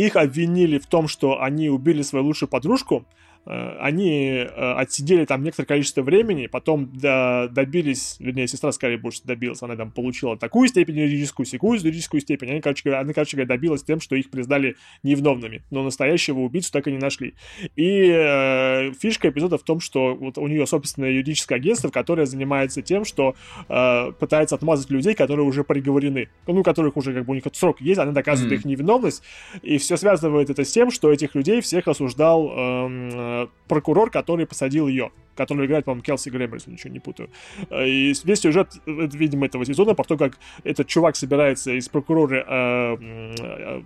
их обвинили в том, что они убили свою лучшую подружку, они э, отсидели там некоторое количество времени, потом добились, вернее, сестра скорее больше добилась, она там получила такую степень юридическую, секую юридическую степень, они, короче говоря, она, короче говоря, добилась тем, что их признали невиновными, но настоящего убийцу так и не нашли. И э, фишка эпизода в том, что вот у нее собственное юридическое агентство, которое занимается тем, что э, пытается отмазать людей, которые уже приговорены, ну, которых уже как бы у них срок есть, она доказывает mm-hmm. их невиновность, и все связывает это с тем, что этих людей всех осуждал э, Э, прокурор, который посадил ее, который играет, по-моему, Келси Грэмер, если ничего не путаю. Э, и весь сюжет, э, видимо, этого сезона, про то, как этот чувак собирается из прокурора э, э,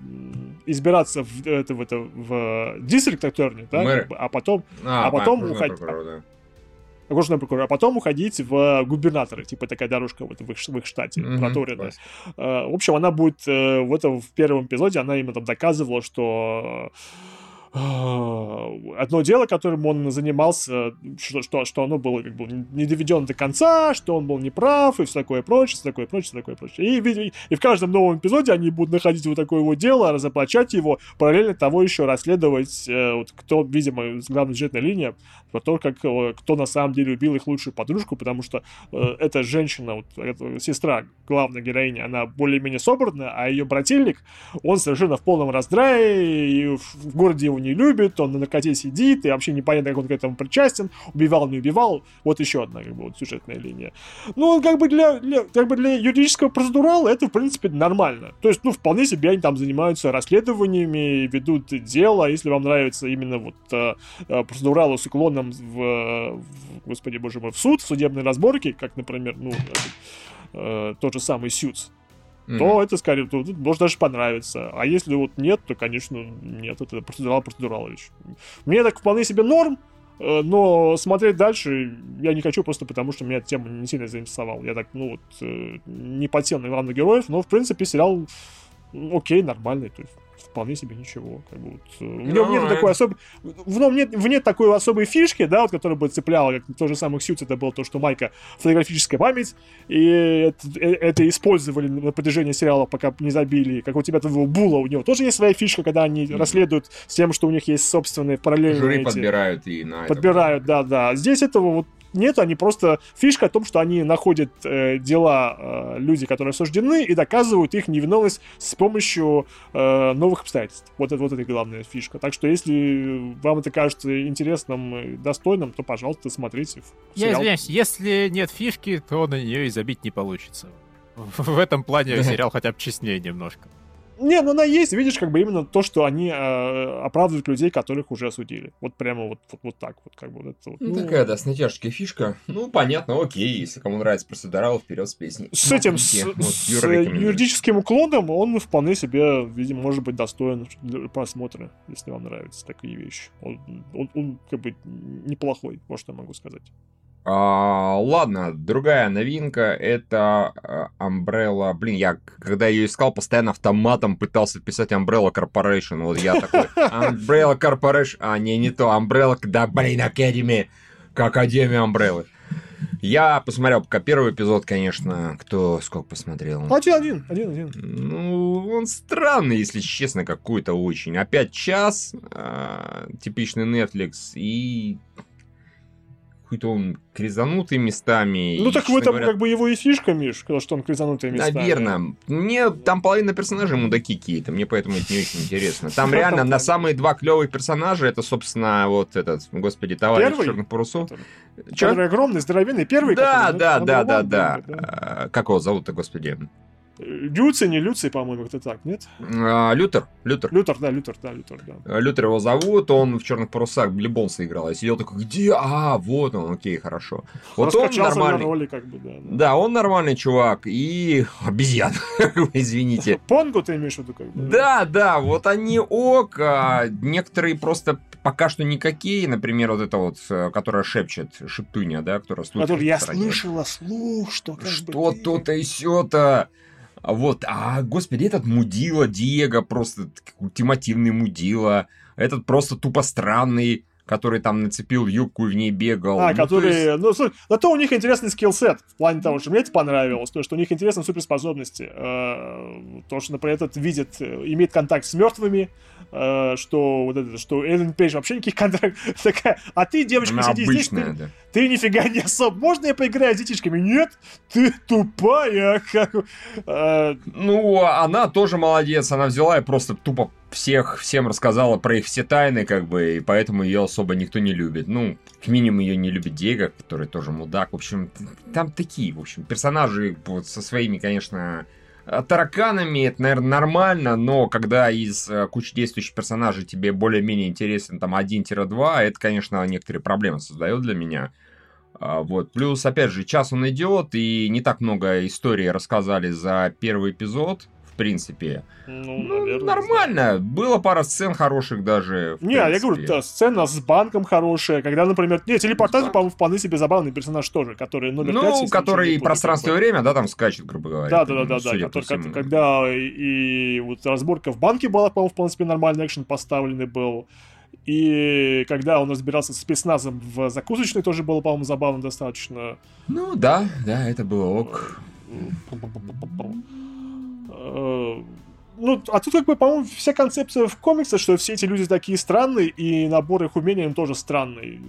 избираться в, это, в, это, в дистрикт attorney, да, как бы, а потом, а, а потом уходить. Да окружной прокурор, а потом уходить в губернаторы, типа такая дорожка вот в их, в их штате, mm-hmm, проторенная. Uh, в общем, она будет в этом в первом эпизоде, она именно там доказывала, что одно дело, которым он занимался, что, что, что оно было как бы не доведено до конца, что он был неправ и все такое прочее, все такое прочее, все такое прочее. И, и в каждом новом эпизоде они будут находить вот такое вот дело, разоблачать его, параллельно того еще расследовать, э, вот, кто, видимо, главная сюжетная линия, про то, как, э, кто на самом деле убил их лучшую подружку, потому что э, эта женщина, вот, эта сестра главной героини, она более-менее собранная, а ее брательник, он совершенно в полном раздрае, и в, в городе его не любит, он на наркоте сидит, и вообще непонятно, как он к этому причастен, убивал, не убивал, вот еще одна как бы, вот, сюжетная линия. Ну, как бы для, для, как бы для юридического процедурала это, в принципе, нормально. То есть, ну, вполне себе они там занимаются расследованиями, ведут дело, если вам нравится именно вот э, э процедуралы с уклоном в, в, господи боже мой, в суд, в судебные разборки, как, например, ну, э, тот же самый Сьюз, mm-hmm. то это скорее, то, может даже понравиться. А если вот нет, то, конечно, нет, это процедурал процедуралович. Мне так вполне себе норм, э, но смотреть дальше я не хочу просто потому, что меня тема не сильно заинтересовала. Я так, ну вот, э, не подсел на главных героев, но, в принципе, сериал окей, нормальный. То есть вполне себе ничего. Как бы, вот, э, в нем нет такой особой... В нем нет, нет такой особой фишки, да, вот, которая бы цепляла, как то же самое Сьюз, это было то, что Майка фотографическая память, и это, э, это использовали на протяжении сериала, пока не забили. Как у тебя того Була, у него тоже есть своя фишка, когда они mm. расследуют с тем, что у них есть собственные параллельные... Жюри эти... подбирают и на Подбирают, да-да. Здесь этого вот нет, они просто... Фишка в том, что они находят э, дела э, люди, которые осуждены, и доказывают их невиновность с помощью э, новых обстоятельств. Вот это вот это главная фишка. Так что если вам это кажется интересным и достойным, то, пожалуйста, смотрите. Я извиняюсь, если нет фишки, то на нее и забить не получится. В этом плане сериал хотя бы честнее немножко. Не, ну она есть, видишь, как бы именно то, что они э, оправдывают людей, которых уже осудили. Вот прямо вот, вот, вот так вот, как бы. Вот это вот. Ну, ну, такая, да, с натяжкой фишка. Ну, понятно, окей, если кому нравится процедурал, вперед с песней. С этим, с, вот, с юридическим уклоном он вполне себе, видимо, может быть достоин просмотра, если вам нравятся такие вещи. Он, он, он как бы неплохой, вот что я могу сказать. А, ладно, другая новинка это а, Umbrella. Блин, я когда ее искал, постоянно автоматом пытался писать Umbrella Corporation. Вот я такой, Umbrella Corporation. А, не, не то. Umbrella, да, блин, Academy. Академия Umbrella. Я посмотрел пока первый эпизод, конечно. Кто сколько посмотрел? Один, один, один, один. Ну, он странный, если честно, какой-то очень. Опять час, э, типичный Netflix, и какой-то он кризанутый местами. Ну, так в этом говоря... как бы его и фишка, Миш, что он кризанутый местами. Наверное. Мне там половина персонажей мудаки какие-то, мне поэтому это не очень интересно. Там реально на самые два клевые персонажа, это, собственно, вот этот, господи, товарищ Первый? черных парусов. Который огромный, здоровенный, первый. Да, да, да, да, да. А, как его зовут-то, господи? Люци, не Люци, по-моему, как-то так, нет? А, Лютер, Лютер. Лютер, да, Лютер, да, Лютер, да. А, Лютер его зовут, он в черных парусах Блибонса играл. Я сидел такой, где? А, вот он, окей, хорошо. Вот он нормальный. роли, как бы, да, да. Да, он нормальный чувак и обезьян, извините. Понгу ты имеешь в виду, как бы? Да, да, вот они ок, а некоторые просто пока что никакие, например, вот это вот, э, которая шепчет, шептуня, да, которая Который я слышала слух, что Что то-то и сё-то. Вот, а, господи, этот мудила Диего, просто ультимативный мудила. Этот просто тупо странный который там нацепил юбку и в ней бегал. А, ну, который... Есть... Ну, слушай, зато у них интересный скиллсет в плане того, что мне это понравилось, то, что у них интересные суперспособности. Э, то, что, например, этот видит, э, имеет контакт с мертвыми, э, что вот это, что Эллен Пейдж вообще никаких контактов. Такая, а ты, девочка, Она сиди здесь, ты, да. ты нифига не особо. Можно я поиграю с детишками? Нет, ты тупая. Как... Ну, она тоже молодец, она взяла и просто тупо всех, всем рассказала про их все тайны, как бы, и поэтому ее особо никто не любит. Ну, к минимуму ее не любит Диего, который тоже мудак. В общем, там такие, в общем, персонажи вот со своими, конечно, тараканами, это, наверное, нормально, но когда из э, кучи действующих персонажей тебе более-менее интересен там 1-2, это, конечно, некоторые проблемы создает для меня. А, вот. Плюс, опять же, час он идет, и не так много истории рассказали за первый эпизод принципе. Ну, ну наверное, нормально. Было пара сцен хороших даже. Не, принципе. я говорю, да, сцена с банком хорошая, когда, например, не, телепортация, по-моему, вполне себе забавный персонаж тоже, который номер Ну, 5, который пространство и время, да, там скачет, грубо говоря. Да, да, да, да, да, который, когда и, и вот разборка в банке была, по-моему, в принципе, нормальный экшен поставленный был. И когда он разбирался с спецназом в закусочной, тоже было, по-моему, забавно достаточно. Ну да, да, это было ок. Э, ну, а тут, как бы, по-моему, вся концепция в комиксах, что все эти люди такие странные, и набор их умений им тоже странный.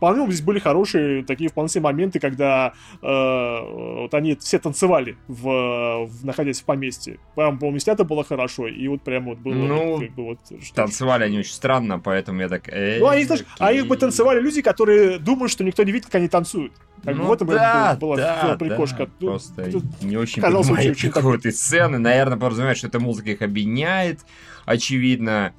По-моему, здесь были хорошие такие вполне себе моменты, когда э, вот они все танцевали, в, в, находясь в поместье. Прям, по-моему, снято было хорошо, и вот прям вот было... Ну, как бы, вот, что танцевали они очень странно, поэтому я так... Ну, они, знаешь, а их бы танцевали люди, которые думают, что никто не видит, как они танцуют. Ну, вот да, была, да, прикошка. Да. Ну, Просто не очень понимаю очень, какой-то сцены. Наверное, подразумевает, что эта музыка их объединяет, очевидно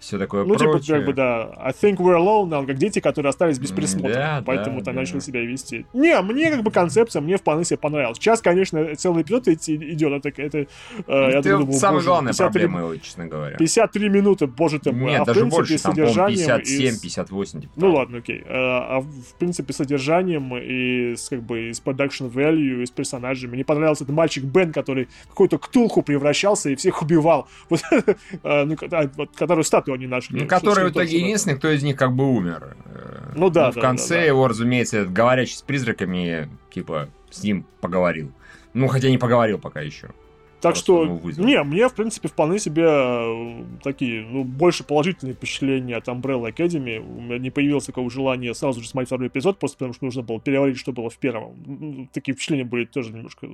все такое ну, прочее. типа, как бы, да, I think we're alone now, как дети, которые остались без присмотра, да, поэтому да, ты да. начал себя вести. Не, мне как бы концепция, мне вполне себе понравилась. Сейчас, конечно, целый эпизод идет, это, это э, я ты думаю, самая боже, главная 53, проблема его, честно говоря. 53 минуты, боже ты мой. Нет, а даже принципе, больше, там, содержанием 57, из... 58. Типа, ну ладно, окей. А, а в принципе, содержанием и с, как бы, из production value, и с персонажами. Мне понравился этот мальчик Бен, который какой-то ктулху превращался и всех убивал. Вот, а, ну, который статую они нашли. Ну, который в итоге единственный, кто из них как бы умер. Ну да. Да в конце да, да. его, разумеется, говорящий с призраками, типа, с ним поговорил. Ну, хотя не поговорил пока еще. Так что, не, мне, в принципе, вполне себе э, такие, ну, больше положительные впечатления от Umbrella Academy. У меня не появилось такого желания сразу же смотреть второй эпизод, просто потому что нужно было переварить, что было в первом. Ну, такие впечатления были тоже немножко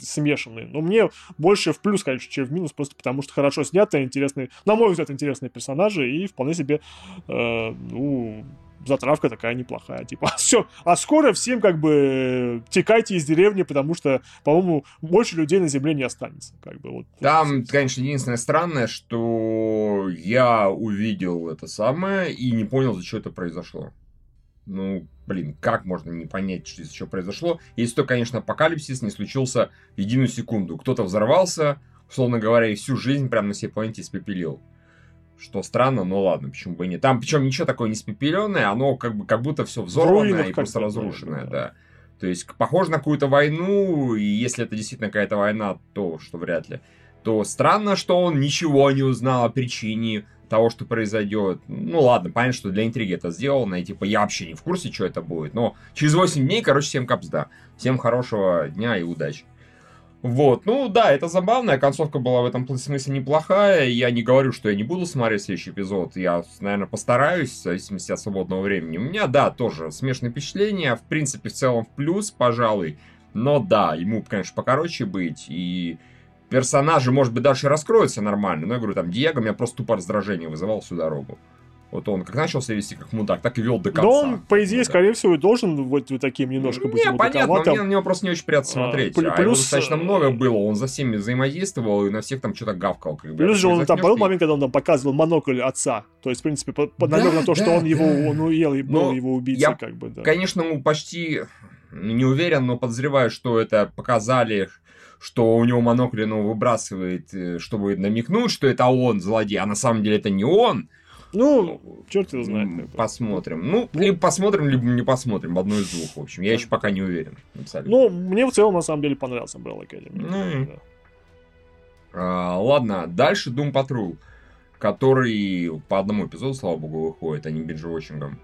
смешанные. Но мне больше в плюс, конечно, чем в минус, просто потому что хорошо снято, интересные, на мой взгляд, интересные персонажи, и вполне себе, э, ну, затравка такая неплохая. Типа, все, а скоро всем как бы текайте из деревни, потому что, по-моему, больше людей на земле не останется. Как бы, вот, Там, вот, конечно, единственное странное, что я увидел это самое и не понял, за что это произошло. Ну, блин, как можно не понять, что из чего произошло? Если то, конечно, апокалипсис не случился в единую секунду. Кто-то взорвался, условно говоря, и всю жизнь прямо на всей планете испепелил. Что странно, но ладно, почему бы и не. Там, причем ничего такое не спепеленное, оно как, бы, как будто все взорванное и просто разрушенное, да. да. То есть, похоже на какую-то войну, и если это действительно какая-то война, то, что вряд ли, то странно, что он ничего не узнал о причине того, что произойдет. Ну ладно, понятно, что для интриги это сделано, и типа я вообще не в курсе, что это будет, но через 8 дней, короче, всем капсда. Всем хорошего дня и удачи. Вот, ну да, это забавная, концовка была в этом смысле неплохая, я не говорю, что я не буду смотреть следующий эпизод, я, наверное, постараюсь, в зависимости от свободного времени. У меня, да, тоже смешные впечатления, в принципе, в целом в плюс, пожалуй, но да, ему, конечно, покороче быть, и персонажи, может быть, дальше раскроются нормально, но я говорю, там, Диего меня просто тупо раздражение вызывал всю дорогу. Вот он как начал себя вести как мудак, так и вел до конца. Но он, по идее, да. скорее всего, должен вот таким немножко быть Не, понятно, мне на него просто не очень приятно а, смотреть. А, плюс... а его достаточно много было, он за всеми взаимодействовал и на всех там что-то гавкал. Как бы. Плюс же он там был момент, когда он там показывал монокль отца. То есть, в принципе, по, по да, намек на то, да, что он да. его он уел и был но его убийцей, я, как бы, да. Конечно, ну, почти не уверен, но подозреваю, что это показали что у него монокль ну, выбрасывает, э, чтобы намекнуть, что это он злодей, а на самом деле это не он. Ну, черт его знает. Посмотрим. Ну, либо посмотрим, либо не посмотрим. Одно из двух, в общем. Я еще пока не уверен. Абсолютно. Ну, мне в целом, на самом деле, понравился Umbrella Academy. Ну, да. а, ладно, дальше Doom Patrol, который по одному эпизоду, слава богу, выходит, а не бинж-вотчингом.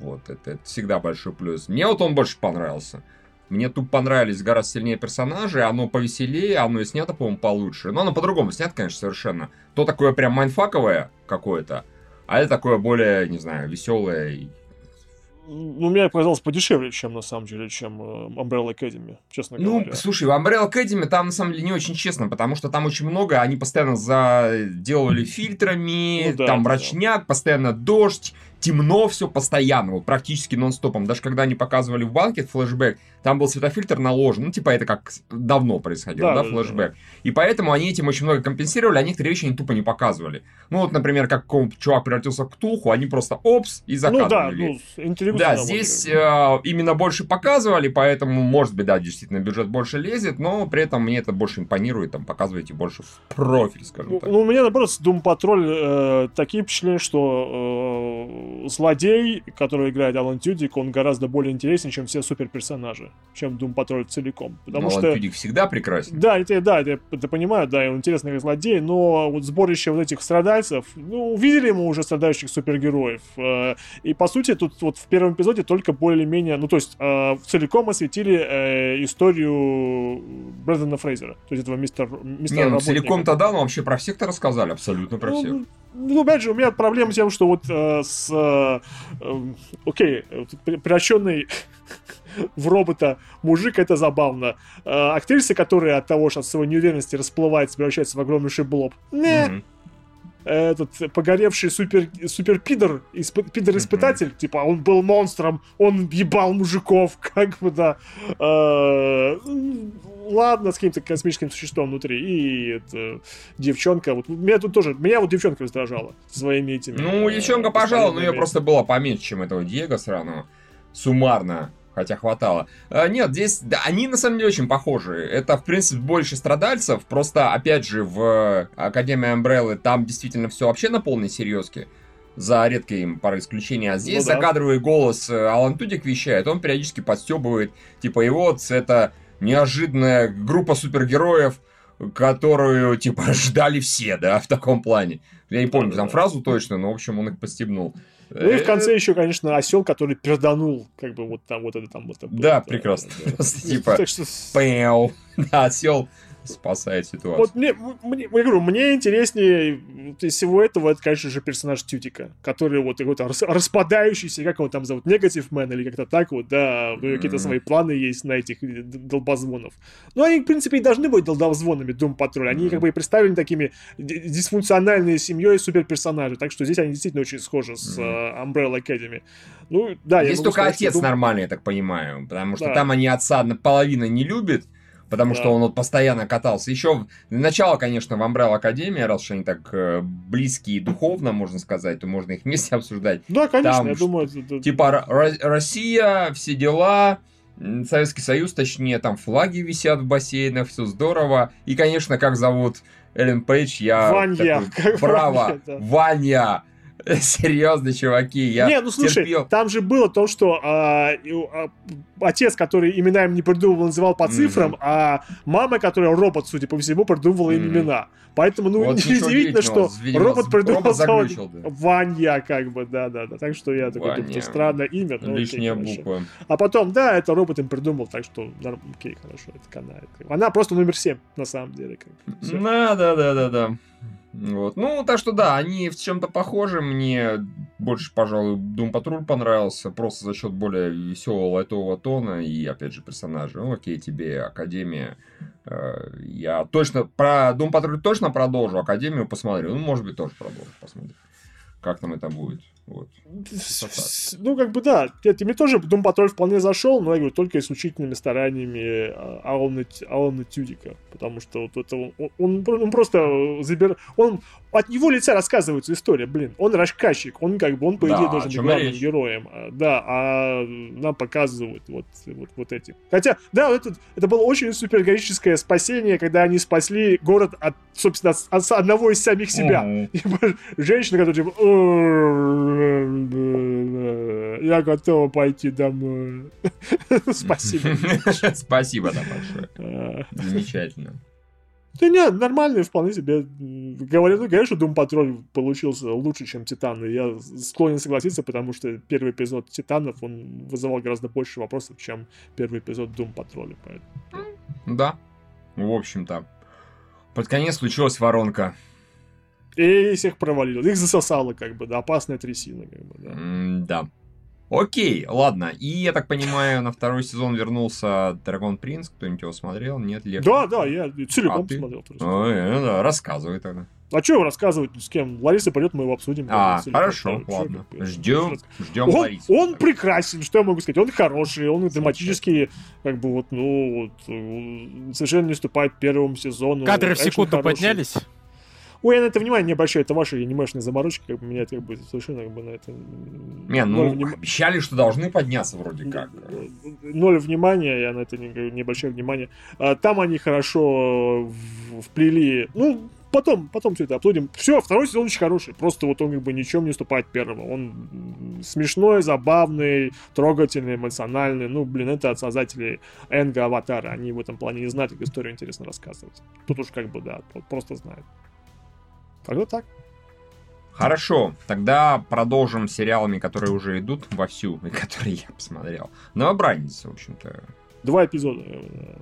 Вот, это, это всегда большой плюс. Мне вот он больше понравился. Мне тут понравились гораздо сильнее персонажи, оно повеселее, оно и снято, по-моему, получше. Но оно по-другому снято, конечно, совершенно. То такое прям майнфаковое какое-то, а это такое более, не знаю, веселое. Ну, мне показалось подешевле, чем на самом деле, чем э, Umbrella Academy, честно ну, говоря. Ну, слушай, в Umbrella Academy там на самом деле не очень честно, потому что там очень много, они постоянно заделали фильтрами, ну, да, там мрачняк, да. постоянно дождь, темно все постоянно, вот практически нон-стопом. Даже когда они показывали в банке флешбэк, там был светофильтр наложен, ну, типа, это как давно происходило, да, да, да флешбэк. Да. И поэтому они этим очень много компенсировали, а некоторые вещи они тупо не показывали. Ну, вот, например, как чувак превратился в ктулху, они просто опс и закадывали. Ну, да, ну, Да, здесь э, именно больше показывали, поэтому, может быть, да, действительно, бюджет больше лезет, но при этом мне это больше импонирует, там, показываете больше в профиль, скажем ну, так. Ну, у меня, наоборот, Doom Patrol э, такие впечатления, что э, злодей, который играет Алан Тюдик, он гораздо более интересен, чем все суперперсонажи чем Doom Patrol целиком. Потому но что... Alan всегда прекрасен. Да, это, да, это, это понимаю, да, он интересный как злодей, но вот сборище вот этих страдальцев, ну, увидели мы уже страдающих супергероев. Э, и, по сути, тут вот в первом эпизоде только более-менее, ну, то есть, э, целиком осветили э, историю Брэдена Фрейзера, то есть этого мистера, мистера Не, ну, целиком-то да, но вообще про всех-то рассказали, абсолютно про ну, всех. Ну, опять же, у меня проблема тем, что вот э, с... Э, э, окей, превращенный в робота мужик, это забавно. Э, актриса, которая от того, что от своей неуверенности расплывается, превращается в огромнейший блоб. Не. Mm-hmm этот погоревший супер, супер пидор, исп, пидор-испытатель, mm-hmm. типа, он был монстром, он ебал мужиков, как бы, да. Э, ладно, с каким-то космическим существом внутри. И это, девчонка, вот меня тут тоже, меня вот девчонка раздражала своими этими... Ну, девчонка, э, пожалуй, но ее просто было поменьше, чем этого Диего сраного. Суммарно хотя хватало. А, нет, здесь да, они на самом деле очень похожи. Это, в принципе, больше страдальцев. Просто, опять же, в Академии Umbrella там действительно все вообще на полной серьезке. За редким парой исключений. А здесь ну, да. закадровый голос э, Алан Тудик вещает. Он периодически подстебывает. Типа, и вот это неожиданная группа супергероев, которую, типа, ждали все, да, в таком плане. Я не помню там фразу точно, но, в общем, он их постебнул. Ну и в конце э, еще, конечно, осел, который перданул, как бы вот там вот это там вот. Да, прекрасно. Типа, пэу. Да, осел спасает ситуацию. Вот мне, мне, я говорю, мне интереснее из всего этого, это, конечно же, персонаж Тютика, который вот какой-то распадающийся, как его там зовут, Негатив Мэн или как-то так вот, да, mm-hmm. какие-то свои планы есть на этих долбозвонов. Ну, они, в принципе, и должны быть долбозвонами Doom Patrol. Они mm-hmm. как бы и представлены такими дисфункциональной семьей суперперсонажей, так что здесь они действительно очень схожи с mm-hmm. uh, Umbrella Academy. Ну, да, Здесь только сказать, отец Doom... нормальный, я так понимаю, потому что да. там они отца наполовину не любят, потому да. что он вот постоянно катался. Еще начало, конечно, в Umbrella Академии, раз уж они так э, близкие духовно, можно сказать, то можно их вместе обсуждать. Да, конечно, Там, я думаю... Это... Типа Россия, все дела, Советский Союз, точнее, там флаги висят в бассейнах, все здорово. И, конечно, как зовут Эллен Пейдж, я... Ваня. Такой, Браво! Ваня! Серьезно, чуваки, я Не, ну слушай, терпел. там же было то, что а, а, отец, который имена им не придумывал, называл по цифрам, mm-hmm. а мама, которая робот, судя по всему, придумывала им mm-hmm. имена. Поэтому, ну, вот неудивительно, что видимо, робот придумал робот да. Ваня, как бы, да-да-да. Так что я такой, думаю, странное имя. Но Лишняя окей, буква. А потом, да, это робот им придумал, так что, окей, хорошо, это канает. Она просто номер 7, на самом деле. Да-да-да-да-да. Вот. Ну, так что да, они в чем-то похожи. Мне больше, пожалуй, Doom Patrol понравился. Просто за счет более веселого лайтового тона и, опять же, персонажа. Ну, окей, тебе Академия. Э, я точно про Doom Patrol точно продолжу. Академию посмотрю. Ну, может быть, тоже продолжу. Посмотрим, как там это будет. Вот. Ну, как бы да, это мне тоже Doom Patrol вполне зашел, но я говорю, только исключительными стараниями Алана, Алана Тюдика. Потому что вот это он, он, он просто забир... Он, от его лица рассказывается история, блин. Он рассказчик, он как бы, он по идее да, должен быть главным речь? героем. А, да, а нам показывают вот, вот, вот эти. Хотя, да, это, это было очень супергероическое спасение, когда они спасли город от, собственно, от, от одного из самих себя. Mm-hmm. Женщина, которая типа я готова пойти домой. Спасибо. Спасибо, да, большое. Замечательно. Да нет, нормальный вполне себе. Говорят, ну, что Doom Patrol получился лучше, чем Титаны. Я склонен согласиться, потому что первый эпизод Титанов, он вызывал гораздо больше вопросов, чем первый эпизод Doom Patrol. Поэтому... Да, в общем-то. Под конец случилась воронка. И всех провалило. Их засосало, как бы, да, опасная трясина, как бы, да. Mm, да. Окей, ладно. И, я так понимаю, на второй сезон вернулся Драгон Принц. Кто-нибудь его смотрел? Нет, Лев? Да, да, я целиком а, посмотрел. Ой, ну да, рассказывай тогда. А что его рассказывать с кем? Лариса пойдет, мы его обсудим. А, хорошо, да, ладно. Ждем, ждем он, Ларису. Он прекрасен, что я могу сказать. Он хороший, он драматически, как бы вот, ну, вот, совершенно не уступает первому сезону. Кадры в секунду поднялись? Ой, я на это внимание не обращаю, это ваши анимешные заморочки, как бы меня это как бы совершенно как бы на это... Не, ну, вним... обещали, что должны подняться вроде как. Ноль внимания, я на это не, не обращаю внимания. А, там они хорошо вплели, ну, потом, потом все это обсудим. Все, второй сезон очень хороший. Просто вот он как бы ничем не уступает первому. Он смешной, забавный, трогательный, эмоциональный. Ну, блин, это от создателей Энга Аватара. Они в этом плане не знают, как историю интересно рассказывать. Тут уж как бы, да, просто знают. Тогда так. Хорошо, тогда продолжим сериалами, которые уже идут вовсю, и которые я посмотрел. Новобранец, в общем-то. Два эпизода.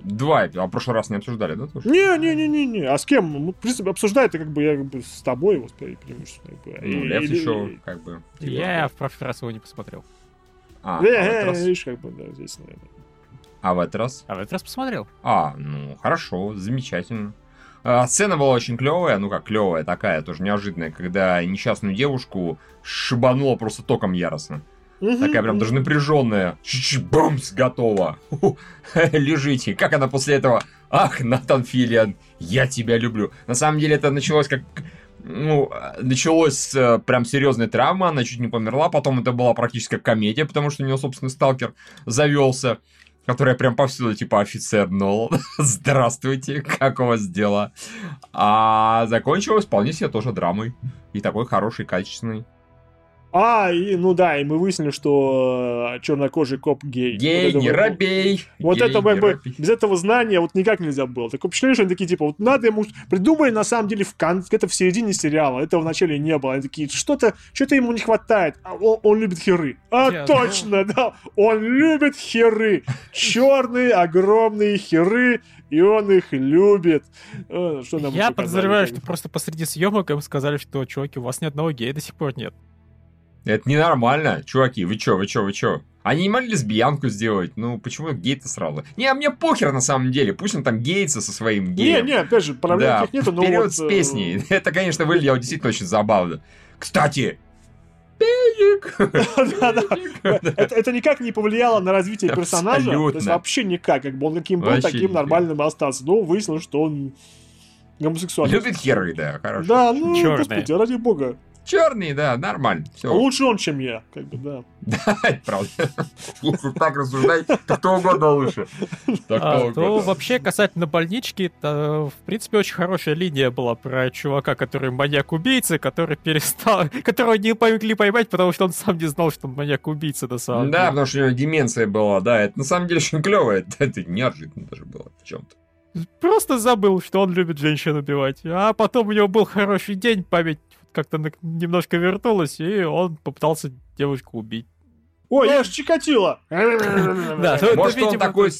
Два эпизода. А в прошлый раз не обсуждали, да? Тоже? Не, не, не, не, не. А с кем? Ну, в принципе, обсуждать это как бы я как бы с тобой его преимущественно. Ну, Лев еще как бы. Я в прошлый раз его не посмотрел. А, э, а э, видишь, как бы, да, здесь, наверное. А в этот раз? А в этот раз посмотрел. А, ну, хорошо, замечательно. А, сцена была очень клевая, ну как клевая, такая тоже неожиданная, когда несчастную девушку шибануло просто током яростно. Такая прям даже напряженная. Бумс, готова. Лежите. Как она после этого? Ах, Натан Филиан, я тебя люблю. На самом деле это началось как ну, началось э, прям серьезная травма, она чуть не померла, потом это была практически комедия, потому что у нее, собственно, сталкер завелся которая прям повсюду, типа, офицер Нол, здравствуйте, как у вас дела? А закончилась вполне себе тоже драмой. И такой хороший, качественный. А, и, ну да, и мы выяснили, что э, чернокожий коп гей. Гей, вот не это, робей. Вот гей, это как бы без этого знания вот никак нельзя было. Такое впечатление, что они такие, типа, вот надо ему... Придумали, на самом деле, в кон... это в середине сериала, этого в начале не было. Они такие, что-то что ему не хватает. А он, он любит херы. А, yeah, точно, no. да. Он любит херы. Черные, огромные херы и он их любит. Что нам Я подозреваю, что просто посреди съемок им сказали, что, чуваки, у вас ни одного гея до сих пор нет. Это ненормально, чуваки, вы чё, вы чё, вы чё? Они не могли лесбиянку сделать, ну почему гей-то сразу? Не, а мне похер на самом деле, пусть он там геется со своим геем. Не, не, опять же, проблем да, нету, но Вперед вот... с песней, э, это, конечно, выглядело действительно очень забавно. Кстати, Пеник! Это никак не повлияло на развитие персонажа. То есть вообще никак. Как бы он каким был, таким нормальным остался. Но выяснилось, что он гомосексуальный. Любит херы, да, хорошо. Да, ну, господи, ради бога. Черный, да, нормально. Все. Лучше он, чем я, как бы, да. Да, это правда. Если так рассуждать, то кто угодно лучше. А, то вообще, касательно больнички, в принципе, очень хорошая линия была про чувака, который маньяк-убийца, который перестал... которого не помогли поймать, потому что он сам не знал, что он маньяк-убийца на самом деле. Да, потому что у него деменция была, да. Это на самом деле очень клево. Это неожиданно даже было в чем-то. Просто забыл, что он любит женщин убивать. А потом у него был хороший день, память как-то немножко вернулась, и он попытался девушку убить. Ой, я ж Чикатило! Да, Может, он такой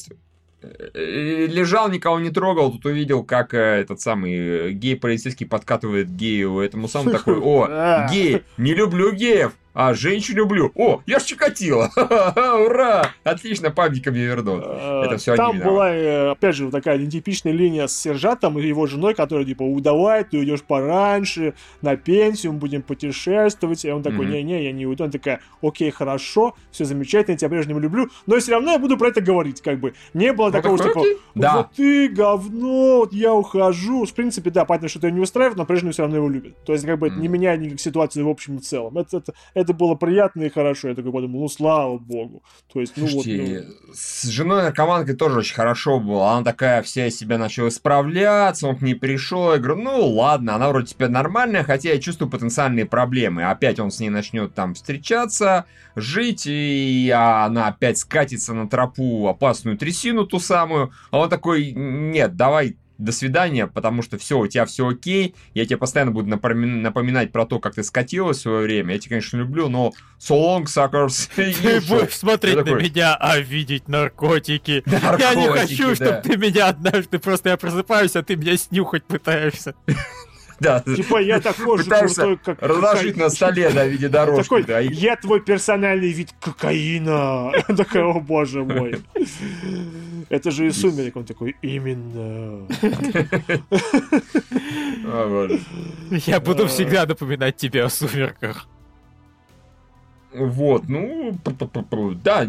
э, лежал, никого не трогал, тут увидел, как э, этот самый гей-полицейский подкатывает гею этому самому такой, о, гей, не люблю геев, а женщин люблю. О, я ж Чикатило. Ура! Отлично, памятника мне вернут. Это все Там была, э, опять же, такая нетипичная линия с сержантом и его женой, которая типа, давай, ты уйдешь пораньше, на пенсию, мы будем путешествовать. И он такой, не-не, я не уйду. Он такая, окей, хорошо, все замечательно, я тебя прежнему люблю, но все равно я буду про это говорить, как бы. Не было такого, что типа, да. вот ты говно, вот я ухожу. В принципе, да, понятно, что это не устраивает, но прежнему все равно его любит. То есть, как бы, это не меняет никак ситуацию в общем и целом. Это, это, было приятно и хорошо. Я такой подумал, ну слава богу. То есть, ну Слушайте, вот. Ну... С женой наркоманкой тоже очень хорошо было. Она такая вся из себя начала исправляться, он к ней пришел. Я говорю, ну ладно, она вроде теперь нормальная, хотя я чувствую потенциальные проблемы. Опять он с ней начнет там встречаться, жить, и она опять скатится на тропу опасную трясину ту самую. А он такой, нет, давай до свидания, потому что все, у тебя все окей, я тебе постоянно буду напоминать, напоминать про то, как ты скатилась в свое время, я тебя, конечно, люблю, но so long, suckers. Ты будешь смотреть на меня, а видеть наркотики. Я не хочу, чтобы ты меня однажды, просто я просыпаюсь, а ты меня снюхать пытаешься. Да. Типа я такой же крутой, как... Разложить на столе, да, в виде дорожки. Такой, да. я твой персональный вид кокаина. Такой, о боже мой. Это же и сумерек, он такой, именно. Я буду всегда напоминать тебе о сумерках. Вот, ну, да,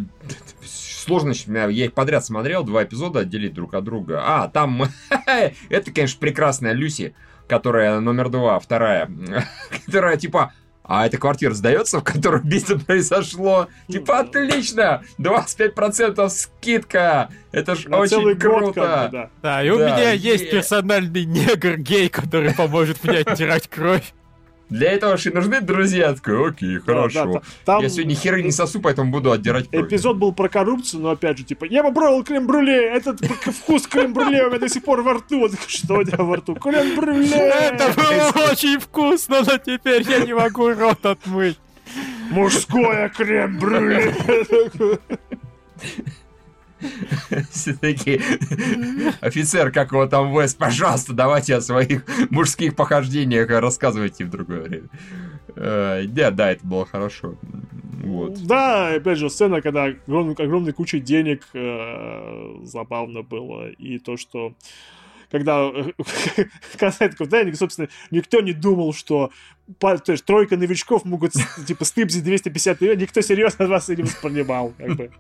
сложно, я их подряд смотрел, два эпизода отделить друг от друга. А, там, это, конечно, прекрасная Люси, которая номер два, вторая, которая типа, а эта квартира сдается, в которой убийство произошло. Типа, отлично! 25% скидка! Это ж На очень круто! да. да, и у да, меня есть персональный негр-гей, который поможет мне оттирать кровь. Для этого же и нужны друзья. Такой, окей, хорошо. Да, да, там... Я сегодня херы не сосу, поэтому буду отдирать кровь. Эпизод был про коррупцию, но опять же, типа, я попробовал крем-брюле, этот вкус крем-брюле у меня до сих пор во рту. Вот, что у тебя во рту? Крем-брюле! Это было очень вкусно, но теперь я не могу рот отмыть. Мужское крем-брюле! Все-таки офицер, как его там Вест, пожалуйста, давайте о своих мужских похождениях рассказывайте в другое время. Э, да, да, это было хорошо. Вот. Да, опять же, сцена, когда огромной, огромной кучей денег э, забавно было. И то, что когда касается денег, собственно, никто не думал, что то есть, тройка новичков могут, типа, стыбзить 250 миллионов, никто серьезно вас не воспринимал, как бы.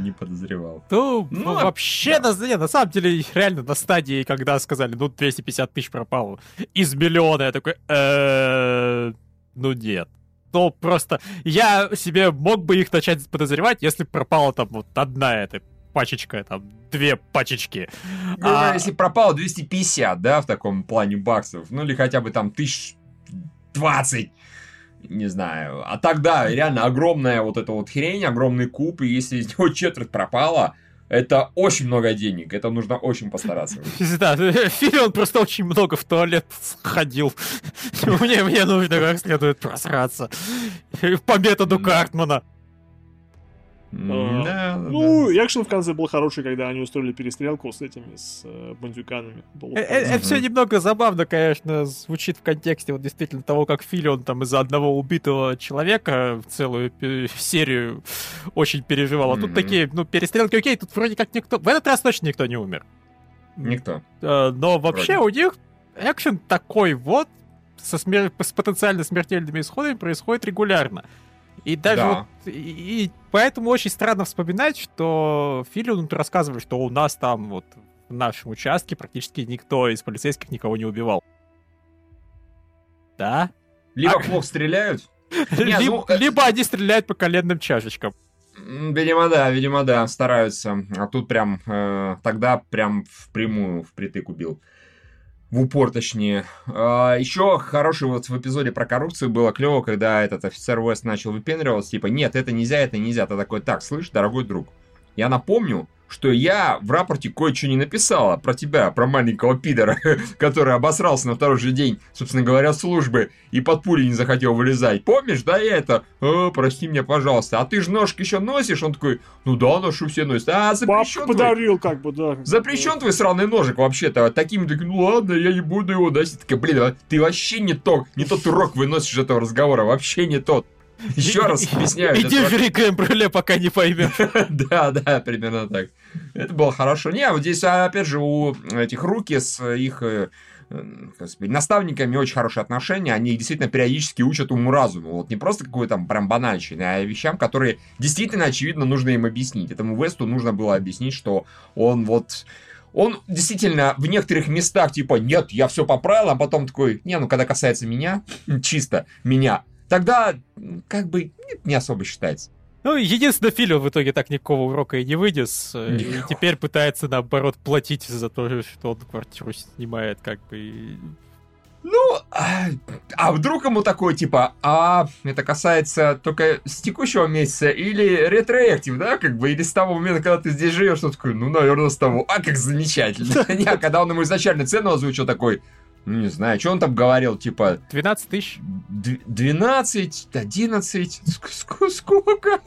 Не подозревал. Ну, ну вообще, на, нет, на самом деле, реально, на стадии, когда сказали, ну, 250 тысяч пропало из миллиона, я такой, «Э, ну, нет ну, просто я себе мог бы их начать подозревать, если пропала там вот одна эта пачечка, там, две пачечки. Ну, а... Если пропало 250, да, в таком плане баксов, ну или хотя бы там тысяч двадцать, не знаю. А тогда реально огромная вот эта вот хрень, огромный куб, и если из него четверть пропала, это очень много денег, это нужно очень постараться. Да, Фили он просто очень много в туалет ходил. Мне, мне нужно как следует просраться. По методу Картмана. А, да, ну, да. экшен в конце был хороший, когда они устроили перестрелку с этими, с э, бандюканами. Э, э, это все немного забавно, конечно, звучит в контексте вот действительно того, как Филион там из-за одного убитого человека целую серию очень переживал. А тут такие, ну, перестрелки окей, тут вроде как никто... В этот раз точно никто не умер. Никто. Но вообще у них экшен такой вот, со смер... с потенциально смертельными исходами происходит регулярно. И даже да. вот, и, и поэтому очень странно вспоминать, что Филину рассказывали, что у нас там вот в нашем участке практически никто из полицейских никого не убивал. Да? Либо а... плохо стреляют, Нет, либо, ну... либо они стреляют по коленным чашечкам. Видимо, да, видимо, да, стараются. А тут прям э, тогда прям впрямую, впритык убил в упор точнее. А, еще хороший вот в эпизоде про коррупцию было клево, когда этот офицер Уэст начал выпендриваться, типа, нет, это нельзя, это нельзя. Ты такой, так, слышь, дорогой друг, я напомню, что я в рапорте кое-что не написала про тебя, про маленького пидора, который обосрался на второй же день, собственно говоря, службы, и под пули не захотел вылезать. Помнишь, да, я это? О, прости меня, пожалуйста. А ты же ножки еще носишь? Он такой, ну да, ношу все носят. А, запрещен Папа подарил, как бы, да. Запрещен твой сраный ножик вообще-то. Таким, так, ну ладно, я не буду его носить. Такая, блин, а ты вообще не то, не тот урок выносишь этого разговора, вообще не тот. Еще раз объясняю. Иди в Рик пока не поймешь. Да, да, примерно так. Это было хорошо. Не, вот здесь, опять же, у этих руки с их э, наставниками очень хорошие отношения, они действительно периодически учат уму-разуму. Вот не просто какой-то там прям банальщины, а вещам, которые действительно, очевидно, нужно им объяснить. Этому Весту нужно было объяснить, что он вот он действительно в некоторых местах типа, нет, я все поправил, а потом такой, не, ну когда касается меня, чисто меня, тогда как бы не особо считается. Ну, единственное, Филио в итоге так никакого урока и не вынес. Э, и теперь пытается, наоборот, платить за то, что он квартиру снимает, как бы. Ну, а, а вдруг ему такой, типа, а это касается только с текущего месяца или ретроактив, да, как бы, или с того момента, когда ты здесь живешь, он такой, ну, наверное, с того. А, как замечательно. Не, а когда он ему изначально цену озвучил, такой, не знаю, что он там говорил, типа... 12 тысяч? 12, 11, сколько?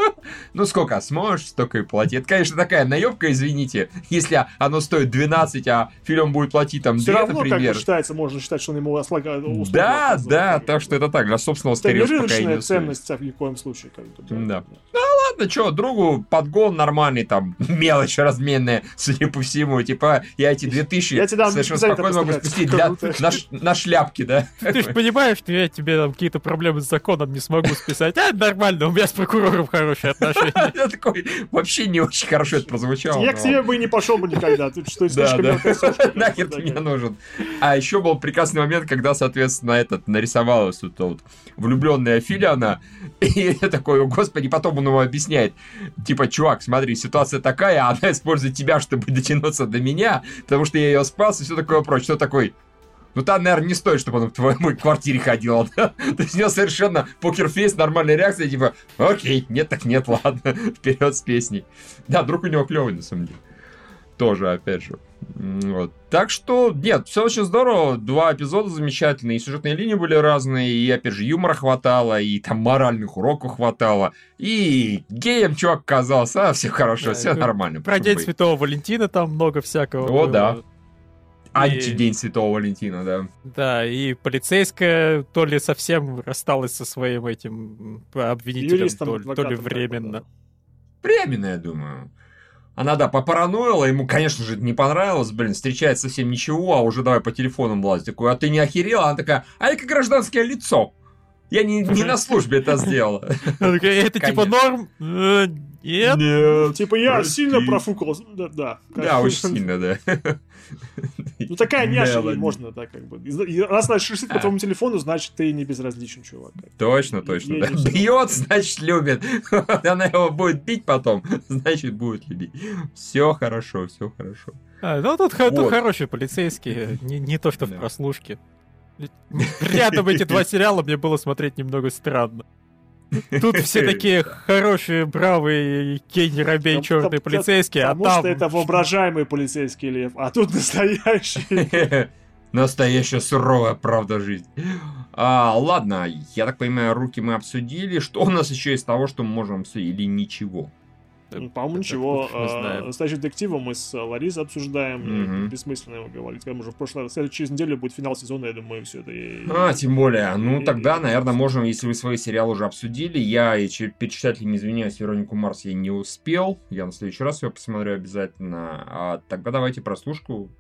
Ну, сколько сможешь, столько и плати. Это, конечно, такая наебка, извините, если оно стоит 12, а фильм будет платить там 2, Все равно, например. как считается, можно считать, что он ему ослага... Да, да, так что это так, для собственного стереотипа. ценность в любом случае. Как бы, да. да. Ну, ладно, что, другу подгон нормальный, там, мелочь разменная, судя по всему, типа, я эти 2000 я совершенно спокойно могу спустить для на, на шляпке, да? Ты же понимаешь, что я тебе там какие-то проблемы с законом не смогу списать. А, нормально, у меня с прокурором хорошие отношения. Я такой, вообще не очень хорошо это прозвучало. Я к тебе бы и не пошел бы никогда. Ты что, слишком Нахер ты мне нужен. А еще был прекрасный момент, когда, соответственно, этот нарисовалась вот вот влюбленная Филиана, и я такой, господи, потом он ему объясняет, типа, чувак, смотри, ситуация такая, она использует тебя, чтобы дотянуться до меня, потому что я ее спас, и все такое прочее. Что такой, ну там, наверное, не стоит, чтобы он в твоей квартире ходил. Да? То есть у него совершенно покерфейс, нормальная реакция, типа, окей, нет так нет, ладно, вперед с песней. Да, друг у него клевый, на самом деле. Тоже, опять же. Вот. Так что, нет, все очень здорово. Два эпизода замечательные. И сюжетные линии были разные, и, опять же, юмора хватало, и там моральных уроков хватало. И геем чувак оказался, а все хорошо, да, все нормально. Про День. Святого Валентина там много всякого. О, было. да. Антидень Святого Валентина, да. Да, и полицейская то ли совсем рассталась со своим этим обвинителем, Юристом, то, то ли временно. Временно, я думаю. Она, да, попараноила, ему, конечно же, не понравилось, блин, встречает совсем ничего, а уже давай по телефонам лазить. Такой, а ты не охерела? Она такая, а я как гражданское лицо. Я не, не на службе это сделал. Это типа норм? Э, нет? Нет. Типа я сильно профукался. Да, да. Да, очень сильно, да. Ну такая няша можно, да, как бы. Раз она шерстит по а. твоему телефону, значит, ты не безразличен, чувак. Точно, точно. Бьет, значит, любит. Она его будет бить потом, значит, будет любить. Все хорошо, все хорошо. А, ну тут, тут хорошие полицейские, не, не то что в прослушке. Рядом эти два сериала мне было смотреть немного странно. Тут все такие хорошие, бравые, Кенни Робей, черные полицейские, а там... Потому что это воображаемый полицейский лев, а тут настоящий. Настоящая суровая правда жизни. А, ладно, я так понимаю, руки мы обсудили. Что у нас еще из того, что мы можем обсудить? Или ничего? По-моему, ничего. А, настоящий детектива мы с Ларисой обсуждаем. Угу. Бессмысленно его говорить. Когда уже в прошлый раз, через неделю будет финал сезона, я думаю, все это. А, тем более. Ну, тогда, наверное, можем, если вы свои сериалы уже обсудили. Я, и перед читателями извиняюсь, Веронику Марс я не успел. Я на следующий раз ее посмотрю обязательно. А тогда давайте прослушку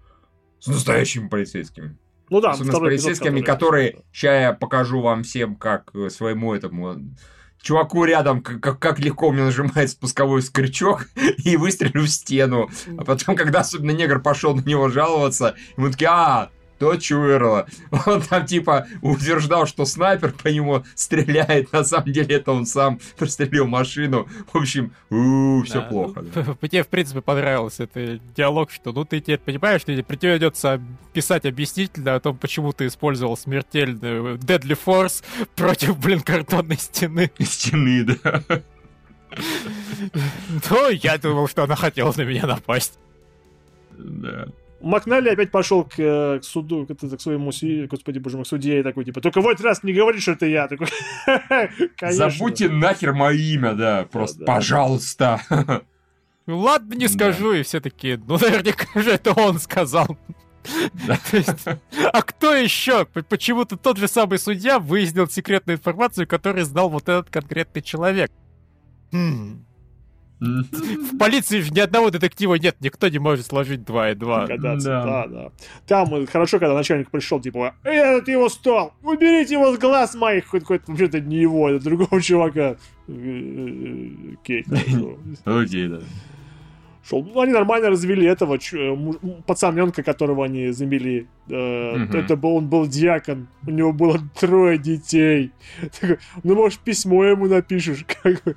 с настоящими полицейскими. Ну да, Особенно с полицейскими, эпизод, который... которые... Сейчас я покажу вам всем, как своему этому чуваку рядом, как, как легко мне нажимает спусковой скрючок и выстрелю в стену. А потом, когда особенно негр пошел на него жаловаться, ему такие, а, то Чуэрла. Он там типа утверждал, что снайпер по нему стреляет. На самом деле это он сам прострелил машину. В общем, все да. плохо. Да. Мне, в принципе, понравился этот диалог, что ну ты теперь понимаешь, что придется писать объяснительно о том, почему ты использовал смертельную Deadly Force против, блин, картонной стены. Стены, да. Ну, я думал, что она хотела на меня напасть. Да. Макнали опять пошел к, э, к суду, к, к своему, господи боже мой, судье и такой, типа, только в этот раз не говори, что это я. Такой, Забудьте нахер мое имя, да, просто, да, да. пожалуйста. Ну ладно, не скажу, да. и все таки ну, наверняка же это он сказал. Да. Есть, а кто еще? Почему-то тот же самый судья выяснил секретную информацию, которую знал вот этот конкретный человек. Хм. В полиции же ни одного детектива нет, никто не может сложить 2 и 2. Да. да, да. Там э, хорошо, когда начальник пришел, типа, этот его стол, уберите его с глаз моих. Хоть вообще-то не его, это другого чувака. Э, э, Кейт. Окей, да. Шел. Ну, они нормально развели этого пацаненка, которого они замели. Это был, он был диакон. У него было трое детей. Ну, может, письмо ему напишешь. Как бы.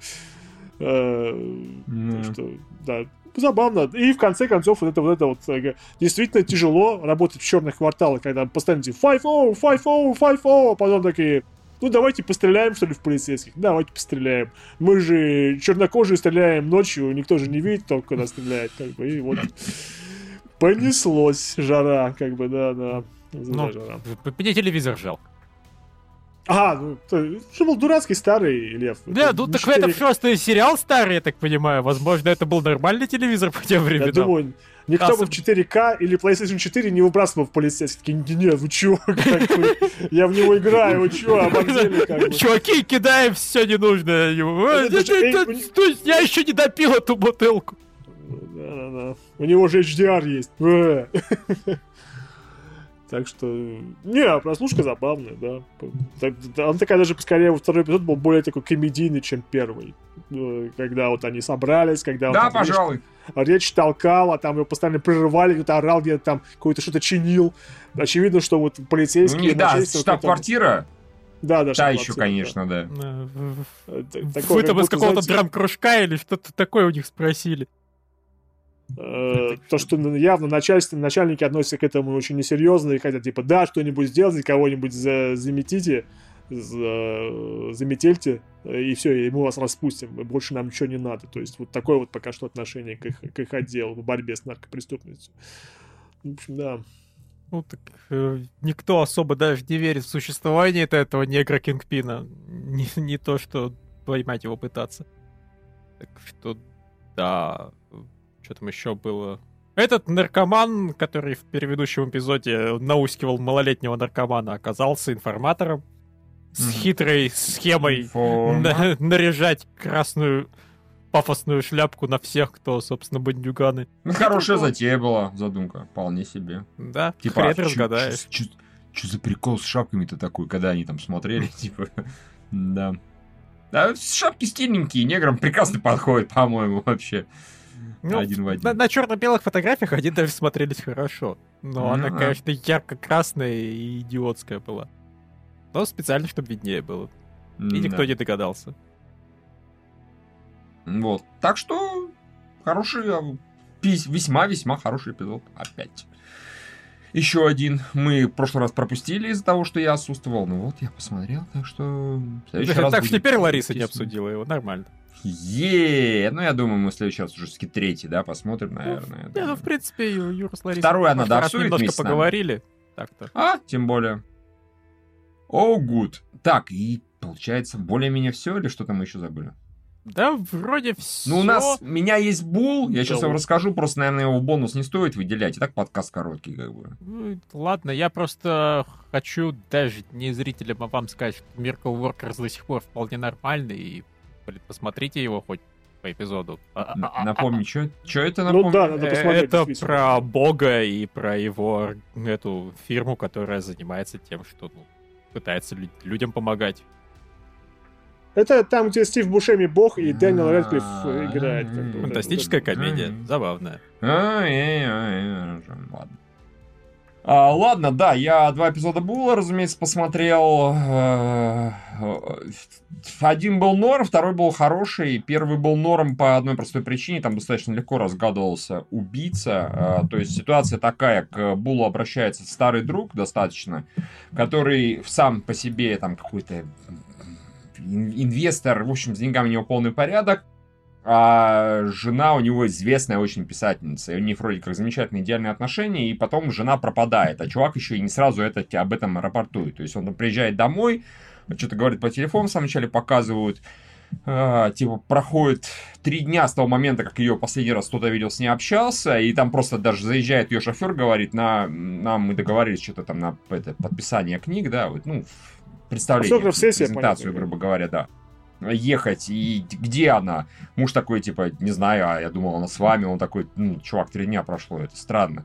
Mm. Что, да, забавно. И в конце концов, вот это вот это вот э, действительно тяжело работать в черных кварталах, когда постоянно 5-0, 5-0, 5-0, а потом такие, ну давайте постреляем, что ли, в полицейских. Давайте постреляем. Мы же чернокожие стреляем ночью, никто же не видит, только когда стреляет, как бы, и вот понеслось жара, как бы, да, да. Ну, жара. телевизор жалко. А, ну, это был дурацкий старый Лев. Да, ну так 4... это просто сериал старый, я так понимаю. Возможно, это был нормальный телевизор по тем временам. Я думаю, никто бы в 4К или PlayStation 4 не выбрасывал в полицейских. Такие, нет, вы чё, я в него играю, вы чё. Чуваки, кидаем все ненужное. Я еще не допил эту бутылку. Да-да-да. У него же HDR есть. Так что, не, прослушка забавная, да. Она такая даже, скорее, второй эпизод был более такой комедийный, чем первый. Э, когда вот они собрались, когда... Да, вот, пожалуй. Речь, речь толкал, а там его постоянно прерывали, кто-то орал, где-то там какое-то что-то чинил. Очевидно, что вот полицейские... Ну, да, штаб-квартира. Да, да, Та еще, конечно, да. Вы там из какого-то драм-кружка или что-то такое у них спросили. Э, то, что явно начальство, начальники относятся к этому очень несерьезно и хотят, типа, да, что-нибудь сделать, кого-нибудь за, заметите, за, заметельте, и все, и мы вас распустим, больше нам ничего не надо. То есть вот такое вот пока что отношение к их, к их отделу в борьбе с наркопреступностью. В общем, да. Ну, так э, никто особо даже не верит в существование этого негра Кингпина. Не, не то, что поймать его пытаться. Так что, да, что там еще было? Этот наркоман, который в предыдущем эпизоде наускивал малолетнего наркомана, оказался информатором с хитрой схемой на- наряжать красную пафосную шляпку на всех, кто, собственно, бандюганы. Ну, хорошая затея была, задумка, вполне себе. Да, типа, хрен а разгадаешь. Что за прикол с шапками-то такой, когда они там смотрели, типа, да. Да, шапки стильненькие, неграм прекрасно подходят, по-моему, вообще. Ну, один в один. На, на черно-белых фотографиях они даже смотрелись хорошо. Но mm-hmm. она, конечно, ярко-красная и идиотская была. Но специально, чтобы виднее было. И mm-hmm. никто не догадался. Вот. Так что хороший, а, весьма-весьма хороший эпизод опять. Еще один. Мы в прошлый раз пропустили из-за того, что я отсутствовал. Ну вот, я посмотрел, так что... Так что теперь Лариса не обсудила его, нормально. Е, ну я думаю, мы в следующий раз уже все-таки третий, да, посмотрим, наверное. Ну, ну в принципе, Юра с Ларисой. Второй она дообсудит немножко поговорили. Так-то. А, тем более. О, oh, гуд. Так, и получается, более-менее все, или что-то мы еще забыли? Да, вроде все. Ну, у нас, у меня есть бул, я сейчас вам расскажу, просто, наверное, его в бонус не стоит выделять, и так подкаст короткий, как бы. Ну, ладно, я просто хочу даже не зрителям, а вам сказать, что Miracle Workers до сих пор вполне нормальный, и посмотрите его хоть по эпизоду. А, а, напомни, что это напомни? Ну да, надо посмотреть. Это про бога и про его эту фирму, которая занимается тем, что ну, пытается людям помогать. Это там, где Стив Бушеми бог и Дэниел Рэдклифф играет. Фантастическая комедия, забавная. Ладно. А, ладно, да, я два эпизода Була, разумеется, посмотрел. Э, один был норм, второй был хороший. Первый был норм по одной простой причине. Там достаточно легко разгадывался убийца. А, то есть ситуация такая, к Булу обращается старый друг достаточно, который сам по себе там какой-то инвестор, в общем, с деньгами у него полный порядок, а жена у него известная очень писательница, и у них вроде как замечательные идеальные отношения, и потом жена пропадает, а чувак еще и не сразу это, об этом рапортует. То есть он приезжает домой, что-то говорит по телефону, в самом начале показывают, э, типа, проходит три дня с того момента, как ее последний раз кто-то видел, с ней общался, и там просто даже заезжает ее шофер, говорит, на, нам мы договорились что-то там на это, подписание книг, да, вот, ну, представление, презентацию, грубо говоря, да ехать, и где она? Муж такой, типа, не знаю, а я думал, она с вами, он такой, ну, чувак, три дня прошло, это странно.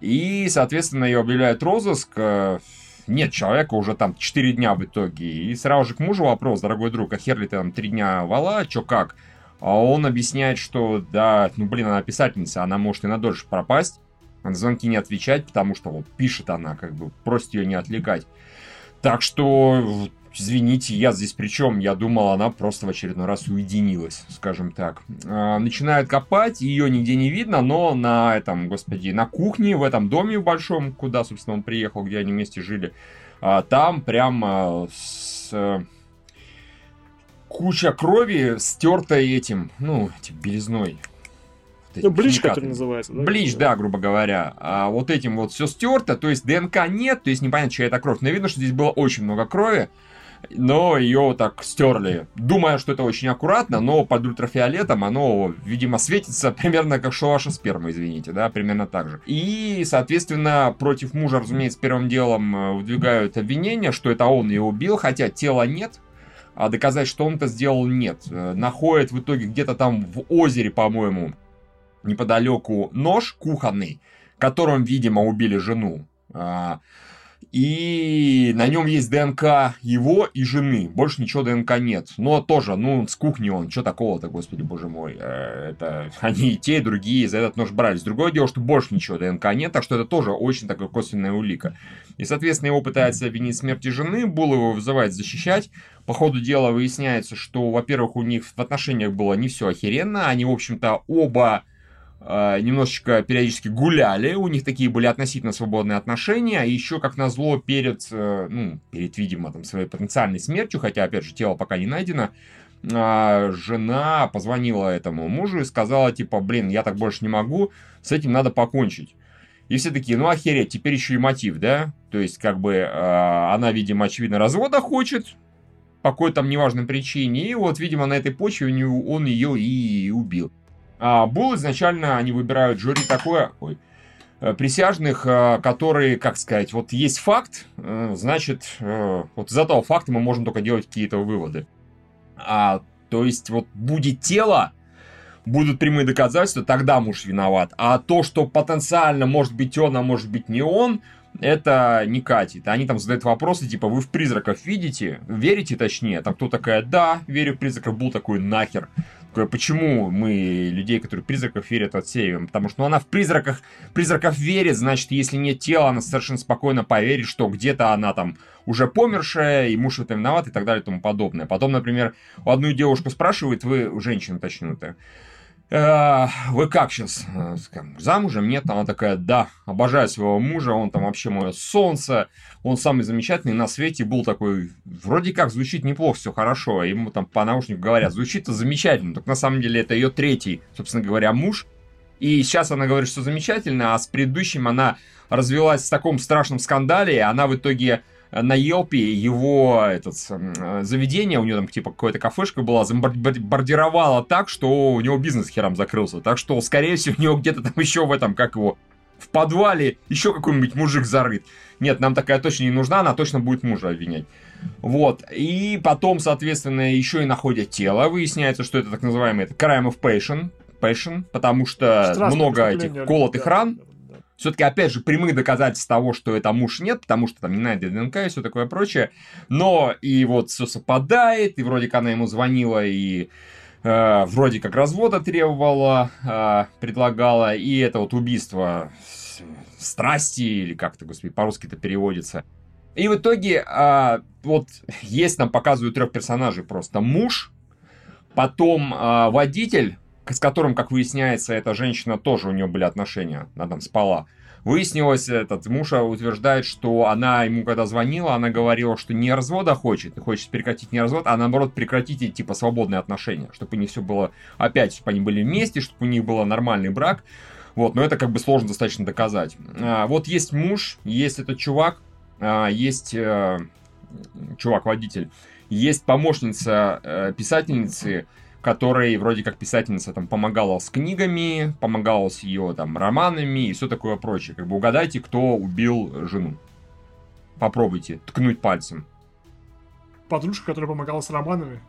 И, соответственно, ее объявляют розыск, э, нет человека уже там 4 дня в итоге. И сразу же к мужу вопрос, дорогой друг, а хер ли ты там 3 дня вала, чё как? А он объясняет, что, да, ну, блин, она писательница, она может и на дольше пропасть, на звонки не отвечать, потому что вот пишет она, как бы просит ее не отвлекать. Так что, извините, я здесь при чем? Я думал, она просто в очередной раз уединилась, скажем так. А, начинают копать, ее нигде не видно, но на этом, господи, на кухне, в этом доме большом, куда, собственно, он приехал, где они вместе жили, а, там прямо с куча крови, стертая этим, ну, этим белизной, ну, блич, который называется, да? Блич, да, грубо говоря. А вот этим вот все стерто, то есть ДНК нет, то есть непонятно, чья это кровь. Но видно, что здесь было очень много крови, но ее так стерли. Думая, что это очень аккуратно, но под ультрафиолетом оно, видимо, светится примерно как что ваша сперма, извините, да, примерно так же. И, соответственно, против мужа, разумеется, первым делом э, выдвигают обвинение, что это он ее убил, хотя тела нет, а доказать, что он это сделал, нет. Э, находят в итоге где-то там в озере, по-моему, неподалеку нож кухонный, которым, видимо, убили жену. И на нем есть ДНК его и жены. Больше ничего ДНК нет. Но тоже, ну, с кухни он. Что такого-то, господи, боже мой. Э, это они и те, и другие за этот нож брались. Другое дело, что больше ничего ДНК нет, так что это тоже очень такая косвенная улика. И, соответственно, его пытаются обвинить в смерти жены, Бул его вызывает защищать. По ходу дела выясняется, что, во-первых, у них в отношениях было не все охеренно. Они, в общем-то, оба немножечко периодически гуляли, у них такие были относительно свободные отношения, и еще, как назло, перед, э, ну, перед, видимо, там, своей потенциальной смертью, хотя, опять же, тело пока не найдено, э, жена позвонила этому мужу и сказала, типа, блин, я так больше не могу, с этим надо покончить. И все такие, ну охереть, теперь еще и мотив, да? То есть, как бы, она, видимо, очевидно, развода хочет, по какой-то там неважной причине, и вот, видимо, на этой почве он ее и убил. А, Бул изначально они выбирают жюри такое, ой, э, присяжных, э, которые, как сказать, вот есть факт, э, значит, вот из этого факта мы можем только делать какие-то выводы. А, то есть вот будет тело, будут прямые доказательства, тогда муж виноват. А то, что потенциально может быть он, а может быть не он, это не катит. Они там задают вопросы, типа, вы в призраков видите? Верите, точнее? Там кто такая? Да, верю в призраков. Был такой нахер. Почему мы людей, которые призраков верят, отсеиваем? Потому что ну, она в призраках, призраков верит, значит, если нет тела, она совершенно спокойно поверит, что где-то она там уже помершая, и муж в этом виноват, и так далее, и тому подобное. Потом, например, у одну девушку спрашивает, вы, женщина точнее, вы как сейчас? Э, замужем? Нет? Она такая, да, обожаю своего мужа, он там вообще мое солнце, он самый замечательный на свете, был такой, вроде как звучит неплохо, все хорошо, ему там по наушнику говорят, звучит-то замечательно, только на самом деле это ее третий, собственно говоря, муж, и сейчас она говорит, что замечательно, а с предыдущим она развелась в таком страшном скандале, и она в итоге на Елпе его этот, заведение, у него там типа какая-то кафешка была, забомбардировала так, что у него бизнес херам закрылся. Так что, скорее всего, у него где-то там еще в этом, как его, в подвале еще какой-нибудь мужик зарыт. Нет, нам такая точно не нужна, она точно будет мужа обвинять. Вот. И потом, соответственно, еще и находят тело. Выясняется, что это так называемый это crime of passion, passion потому что много этих колотых да, ран. Все-таки, опять же, прямых доказательств того, что это муж нет, потому что там не найдено ДНК и все такое прочее. Но и вот все совпадает, и вроде как она ему звонила, и э, вроде как развода требовала, э, предлагала, и это вот убийство страсти, или как-то, господи, по-русски это переводится. И в итоге, э, вот есть нам показывают трех персонажей просто. Муж, потом э, водитель, с которым, как выясняется, эта женщина тоже у нее были отношения, она там спала. Выяснилось, этот муж утверждает, что она ему когда звонила, она говорила, что не развода хочет, хочет прекратить не развод, а наоборот прекратить эти типа свободные отношения, чтобы них все было опять, чтобы они были вместе, чтобы у них был нормальный брак. Вот, но это как бы сложно достаточно доказать. А, вот есть муж, есть этот чувак, а, есть э, чувак-водитель, есть помощница э, писательницы, которой вроде как писательница там помогала с книгами, помогала с ее там романами и все такое прочее. Как бы угадайте, кто убил жену. Попробуйте ткнуть пальцем. Подружка, которая помогала с романами?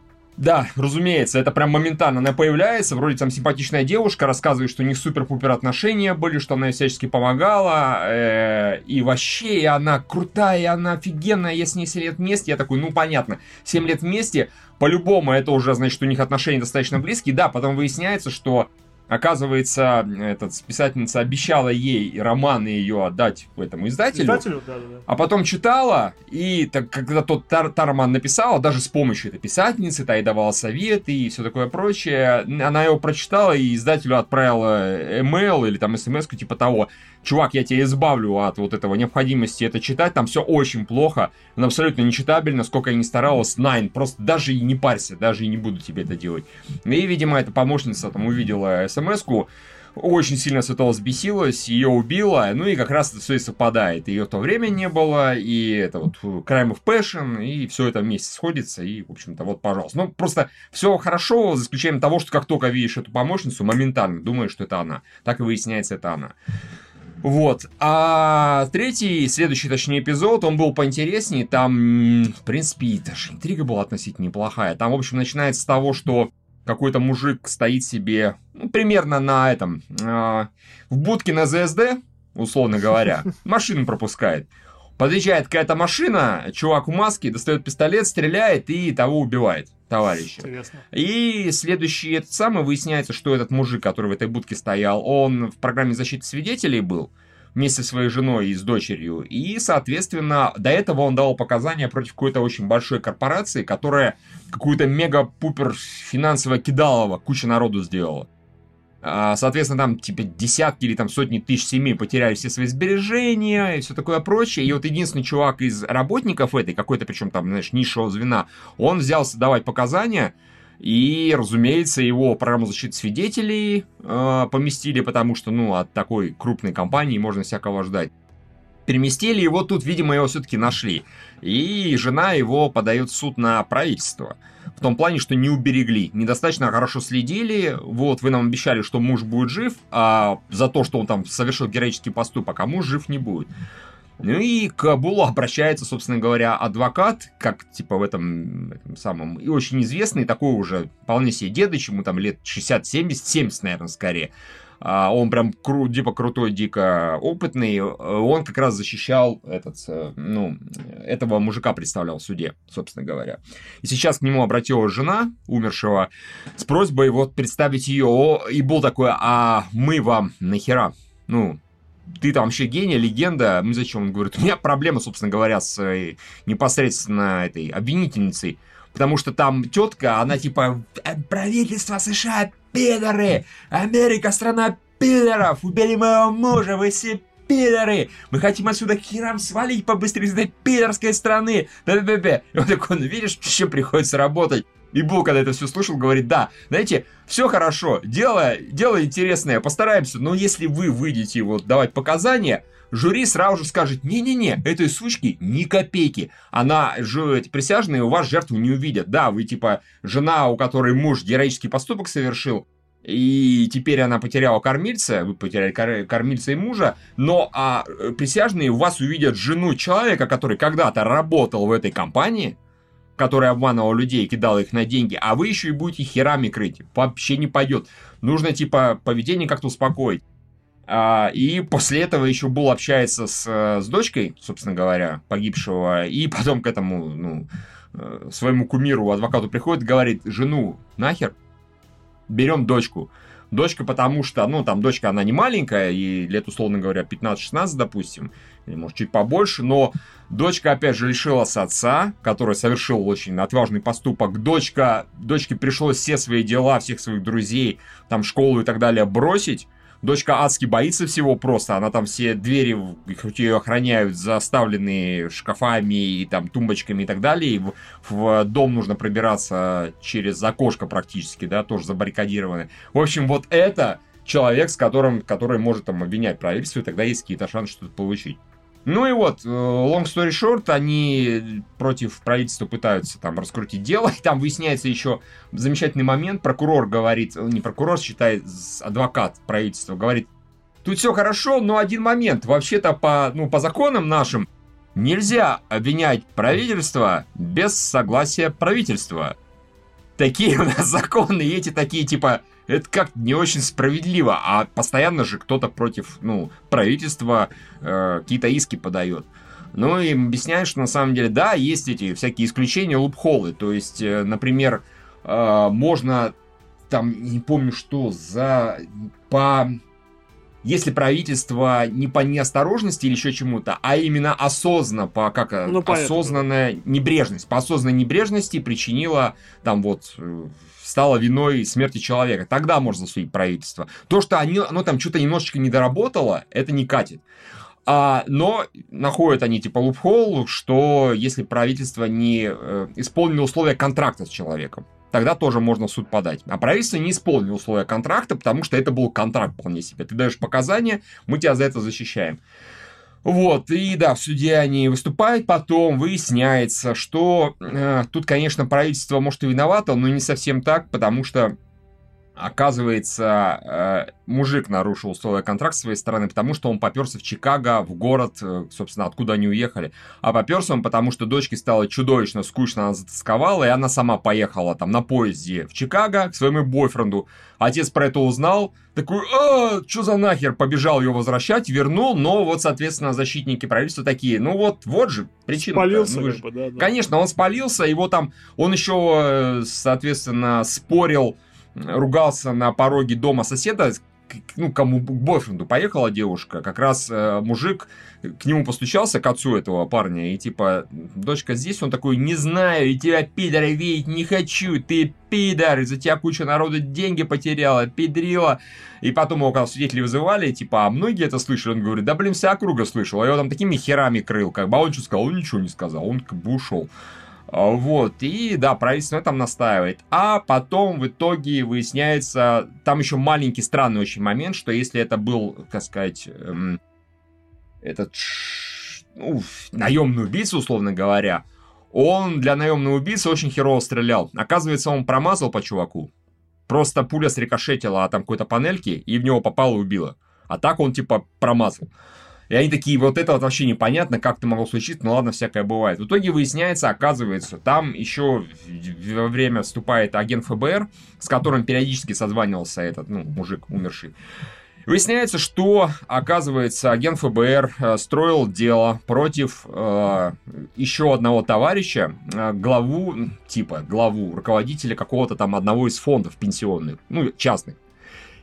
Да, разумеется, это прям моментально она появляется, вроде там симпатичная девушка, рассказывает, что у них супер-пупер отношения были, что она ей всячески помогала, э, и вообще, и она крутая, и она офигенная, я с ней 7 лет вместе, я такой, ну понятно, 7 лет вместе, по-любому это уже, значит, у них отношения достаточно близкие, да, потом выясняется, что Оказывается, этот, писательница обещала ей романы ее отдать этому издателю. Издателю, да, да. А потом читала, и так, когда тот та, та роман написала, даже с помощью этой писательницы, та ей давала советы и все такое прочее, она его прочитала и издателю отправила email или там смс типа того, чувак, я тебя избавлю от вот этого необходимости это читать, там все очень плохо, он абсолютно нечитабельно, сколько я не старалась, Найн, просто даже и не парься, даже и не буду тебе это делать. И, видимо, эта помощница там увидела смс-ку, очень сильно с этого взбесилась, ее убила, ну и как раз это все и совпадает. Ее то время не было, и это вот Crime of Passion, и все это вместе сходится, и, в общем-то, вот, пожалуйста. Ну, просто все хорошо, за исключением того, что как только видишь эту помощницу, моментально думаешь, что это она. Так и выясняется, это она. Вот. А третий, следующий, точнее, эпизод, он был поинтереснее. Там, в принципе, даже интрига была относительно неплохая. Там, в общем, начинается с того, что какой-то мужик стоит себе, ну, примерно на этом, э, в будке на ЗСД, условно говоря, машину пропускает. Подъезжает какая-то машина, чувак в маске достает пистолет, стреляет и того убивает товарища. Интересно. И следующий этот самый выясняется, что этот мужик, который в этой будке стоял, он в программе защиты свидетелей был вместе со своей женой и с дочерью. И, соответственно, до этого он дал показания против какой-то очень большой корпорации, которая какую-то мега-пупер финансово кидалово куча народу сделала. А, соответственно, там типа десятки или там сотни тысяч семей потеряли все свои сбережения и все такое прочее. И вот единственный чувак из работников этой, какой-то причем там, знаешь, низшего звена, он взялся давать показания, и, разумеется, его программу защиты свидетелей э, поместили, потому что, ну, от такой крупной компании можно всякого ждать. Переместили его тут, видимо, его все-таки нашли. И жена его подает в суд на правительство. В том плане, что не уберегли, недостаточно хорошо следили. Вот, вы нам обещали, что муж будет жив, а за то, что он там совершил героический поступок, а муж жив не будет. Ну и к Булу обращается, собственно говоря, адвокат, как типа в этом, этом самом, и очень известный, такой уже вполне себе дедыч, ему там лет 60-70, 70, наверное, скорее. А, он прям кру, типа крутой, дико опытный. Он как раз защищал этот, э, ну, этого мужика представлял в суде, собственно говоря. И сейчас к нему обратилась жена умершего с просьбой вот представить ее. И был такой, а мы вам нахера? Ну, ты там вообще гений, легенда. Мы зачем? Он говорит, у меня проблема, собственно говоря, с э, непосредственно этой обвинительницей. Потому что там тетка, она типа, «Э, правительство США пидоры! Америка страна пидоров! Убили моего мужа, вы все пидоры! Мы хотим отсюда херам свалить побыстрее из этой пидорской страны! Бе-бе-бе! И он такой, ну видишь, чем приходится работать? И Бул, когда это все слушал, говорит, да, знаете, все хорошо, дело, дело интересное, постараемся, но если вы выйдете вот давать показания, жюри сразу же скажет, не-не-не, этой сучки ни копейки. Она, же, эти присяжные у вас жертву не увидят. Да, вы типа жена, у которой муж героический поступок совершил, и теперь она потеряла кормильца, вы потеряли кор- кормильца и мужа, но а э, присяжные у вас увидят жену человека, который когда-то работал в этой компании, который обманывал людей, кидал их на деньги, а вы еще и будете херами крыть. Вообще не пойдет. Нужно, типа, поведение как-то успокоить. А, и после этого еще Бул общается с, с дочкой, собственно говоря, погибшего, и потом к этому, ну, э, своему кумиру, адвокату приходит, говорит, жену нахер, берем дочку. Дочка, потому что, ну, там дочка, она не маленькая, и лет, условно говоря, 15-16, допустим, или, может, чуть побольше, но дочка, опять же, лишилась отца, который совершил очень отважный поступок. Дочка, дочке пришлось все свои дела, всех своих друзей, там, школу и так далее бросить, Дочка адски боится всего просто. Она там все двери, хоть ее охраняют, заставленные шкафами и там тумбочками и так далее. И в, в дом нужно пробираться через окошко практически, да, тоже забаррикадированное. В общем, вот это человек, с которым, который может там обвинять правительство, и тогда есть какие-то шансы что-то получить. Ну и вот, э, long story short, они против правительства пытаются там раскрутить дело, и там выясняется еще замечательный момент, прокурор говорит, э, не прокурор, считает, адвокат правительства, говорит, тут все хорошо, но один момент, вообще-то по, ну, по законам нашим нельзя обвинять правительство без согласия правительства. Такие у нас законы, и эти такие типа, это как не очень справедливо, а постоянно же кто-то против, ну, правительства э, какие-то иски подает. Ну, и объясняют, что на самом деле, да, есть эти всякие исключения, лупхолы. То есть, э, например, э, можно, там, не помню что, за... по... Если правительство не по неосторожности или еще чему-то, а именно осознанно, по как ну, осознанная небрежность, по осознанной небрежности причинила там вот э, стало виной смерти человека. Тогда можно судить правительство. То, что они, оно там что-то немножечко не доработало, это не катит. А, но находят они типа лупхол, что если правительство не э, исполнило условия контракта с человеком, тогда тоже можно в суд подать. А правительство не исполнило условия контракта, потому что это был контракт вполне себе. Ты даешь показания, мы тебя за это защищаем. Вот, и да, в суде они выступают, потом выясняется, что э, тут, конечно, правительство, может, и виновато, но не совсем так, потому что Оказывается, э, мужик нарушил условия контракта своей стороны, потому что он поперся в Чикаго, в город, э, собственно, откуда они уехали. А поперся он, потому что дочке стало чудовищно скучно, она затасковала, и она сама поехала там на поезде в Чикаго к своему бойфренду. Отец про это узнал, такой, а, что за нахер, побежал ее возвращать, вернул, но вот, соответственно, защитники правительства такие, ну вот, вот же причина. Спалился, ну, как бы, да, да. Конечно, он спалился, его там, он еще, э, соответственно, спорил ругался на пороге дома соседа, ну, кому к бойфренду поехала девушка, как раз э, мужик к нему постучался, к отцу этого парня, и типа, дочка здесь, он такой, не знаю, и тебя, пидора, видеть не хочу, ты пидор, из-за тебя куча народа деньги потеряла, пидрила. И потом его, когда свидетели вызывали, типа, а многие это слышали, он говорит, да, блин, вся округа слышала, я его там такими херами крыл, как бы, а он что сказал? Он ничего не сказал, он как бы ушел. А, вот, и да, правительство этом настаивает. А потом в итоге выясняется, там еще маленький странный очень момент, что если это был, как сказать, эм, этот ну, наемный убийца, условно говоря, он для наемного убийцы очень херово стрелял. Оказывается, он промазал по чуваку. Просто пуля срикошетила от там какой-то панельки и в него попала и убила. А так он типа промазал. И они такие, вот это вот вообще непонятно, как это могло случиться, ну ладно, всякое бывает. В итоге выясняется, оказывается, там еще во время вступает агент ФБР, с которым периодически созванивался этот, ну, мужик умерший. Выясняется, что, оказывается, агент ФБР э, строил дело против э, еще одного товарища, э, главу, типа главу, руководителя какого-то там одного из фондов пенсионных, ну, частных.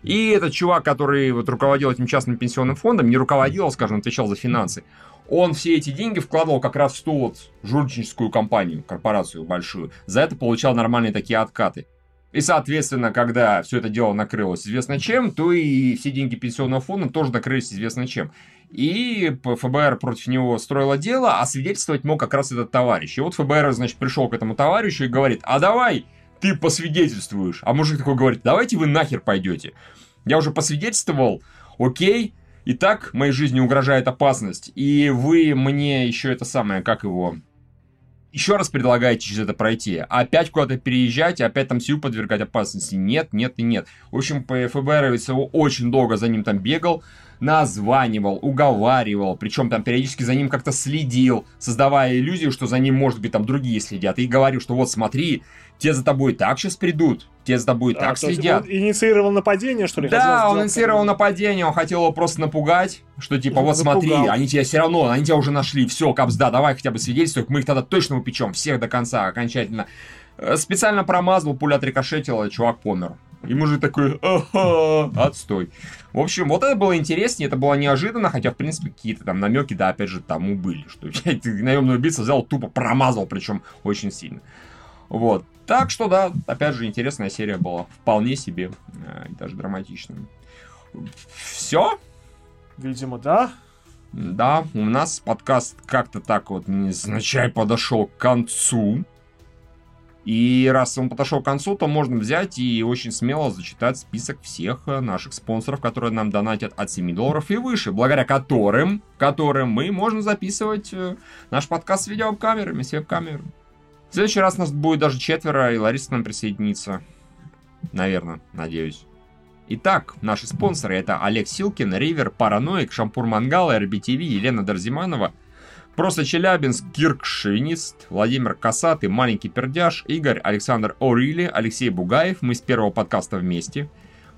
И этот чувак, который вот руководил этим частным пенсионным фондом, не руководил, скажем, отвечал за финансы, он все эти деньги вкладывал как раз в ту вот жульническую компанию, корпорацию большую. За это получал нормальные такие откаты. И, соответственно, когда все это дело накрылось известно чем, то и все деньги пенсионного фонда тоже накрылись известно чем. И ФБР против него строило дело, а свидетельствовать мог как раз этот товарищ. И вот ФБР, значит, пришел к этому товарищу и говорит, а давай ты посвидетельствуешь. А мужик такой говорит, давайте вы нахер пойдете. Я уже посвидетельствовал, окей, и так моей жизни угрожает опасность, и вы мне еще это самое, как его, еще раз предлагаете через это пройти, опять куда-то переезжать, опять там сию подвергать опасности. Нет, нет и нет. В общем, ФБР его очень долго за ним там бегал, названивал, уговаривал, причем там периодически за ним как-то следил, создавая иллюзию, что за ним, может быть, там другие следят, и говорил, что вот смотри, те за тобой так сейчас придут, те за тобой а, так следят. Он инициировал нападение, что ли? Да, он инициировал нападение, он хотел его просто напугать, что типа, вот Напугал. смотри, они тебя все равно, они тебя уже нашли, все, капсда, давай хотя бы свидетельствуй, мы их тогда точно упечем, всех до конца, окончательно. Э, специально промазал, пуля отрикошетила, чувак помер. И мужик такой, ага, отстой. В общем, вот это было интереснее, это было неожиданно, хотя, в принципе, какие-то там намеки, да, опять же, тому были, что наемный убийца взял, тупо промазал, причем очень сильно. Вот. Так что, да, опять же, интересная серия была. Вполне себе, э, даже драматичная. Все? Видимо, да. Да, у нас подкаст как-то так вот незначай подошел к концу. И раз он подошел к концу, то можно взять и очень смело зачитать список всех э, наших спонсоров, которые нам донатят от 7 долларов и выше, благодаря которым, которым мы можем записывать э, наш подкаст с видеокамерами, с веб-камерами. В следующий раз нас будет даже четверо, и Лариса нам присоединится. Наверное, надеюсь. Итак, наши спонсоры это Олег Силкин, Ривер, Параноик, Шампур Мангал, РБТВ, Елена Дарзиманова, Просто Челябинск, Кирк Шинист, Владимир Касатый, Маленький Пердяж, Игорь, Александр Орили, Алексей Бугаев, мы с первого подкаста вместе,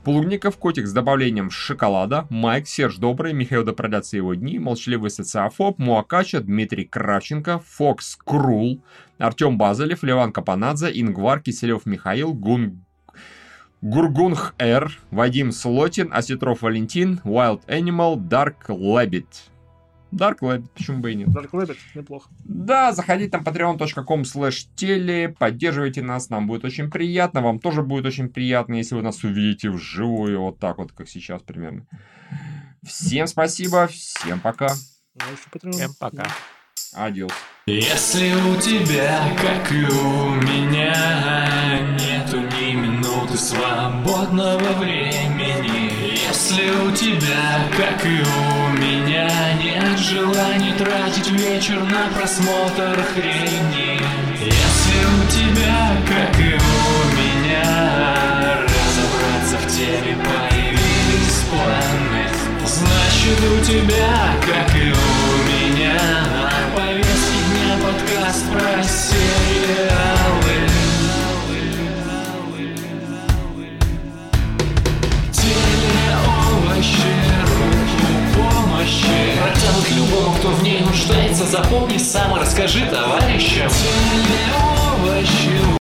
Плугников, Котик с добавлением шоколада, Майк, Серж Добрый, Михаил да продятся его дни, Молчаливый социофоб, Муакача, Дмитрий Кравченко, Фокс Крул, Артем Базалев, Леван Капанадзе, Ингвар, Киселев Михаил, Гун Гургунх Р, Вадим Слотин, Осетров Валентин, Wild Animal, Dark Labbit. Dark Lab, почему бы и нет. Dark Lab, неплохо. Да, заходите там patreon.com slash теле, поддерживайте нас, нам будет очень приятно, вам тоже будет очень приятно, если вы нас увидите вживую, вот так вот, как сейчас примерно. Всем спасибо, всем пока. Ну, всем пока. Адиос. Если у тебя, как и у меня, нету ни минуты свободного времени, если у тебя, как и у меня, нет желания тратить вечер на просмотр хрени, если у тебя, как и у меня, разобраться в теме появились планы, значит у тебя, как и у меня, подкаст про сериалы. Помощи. Протянут любому, кто в ней нуждается. Запомни сам, расскажи товарищам. Телеовощи.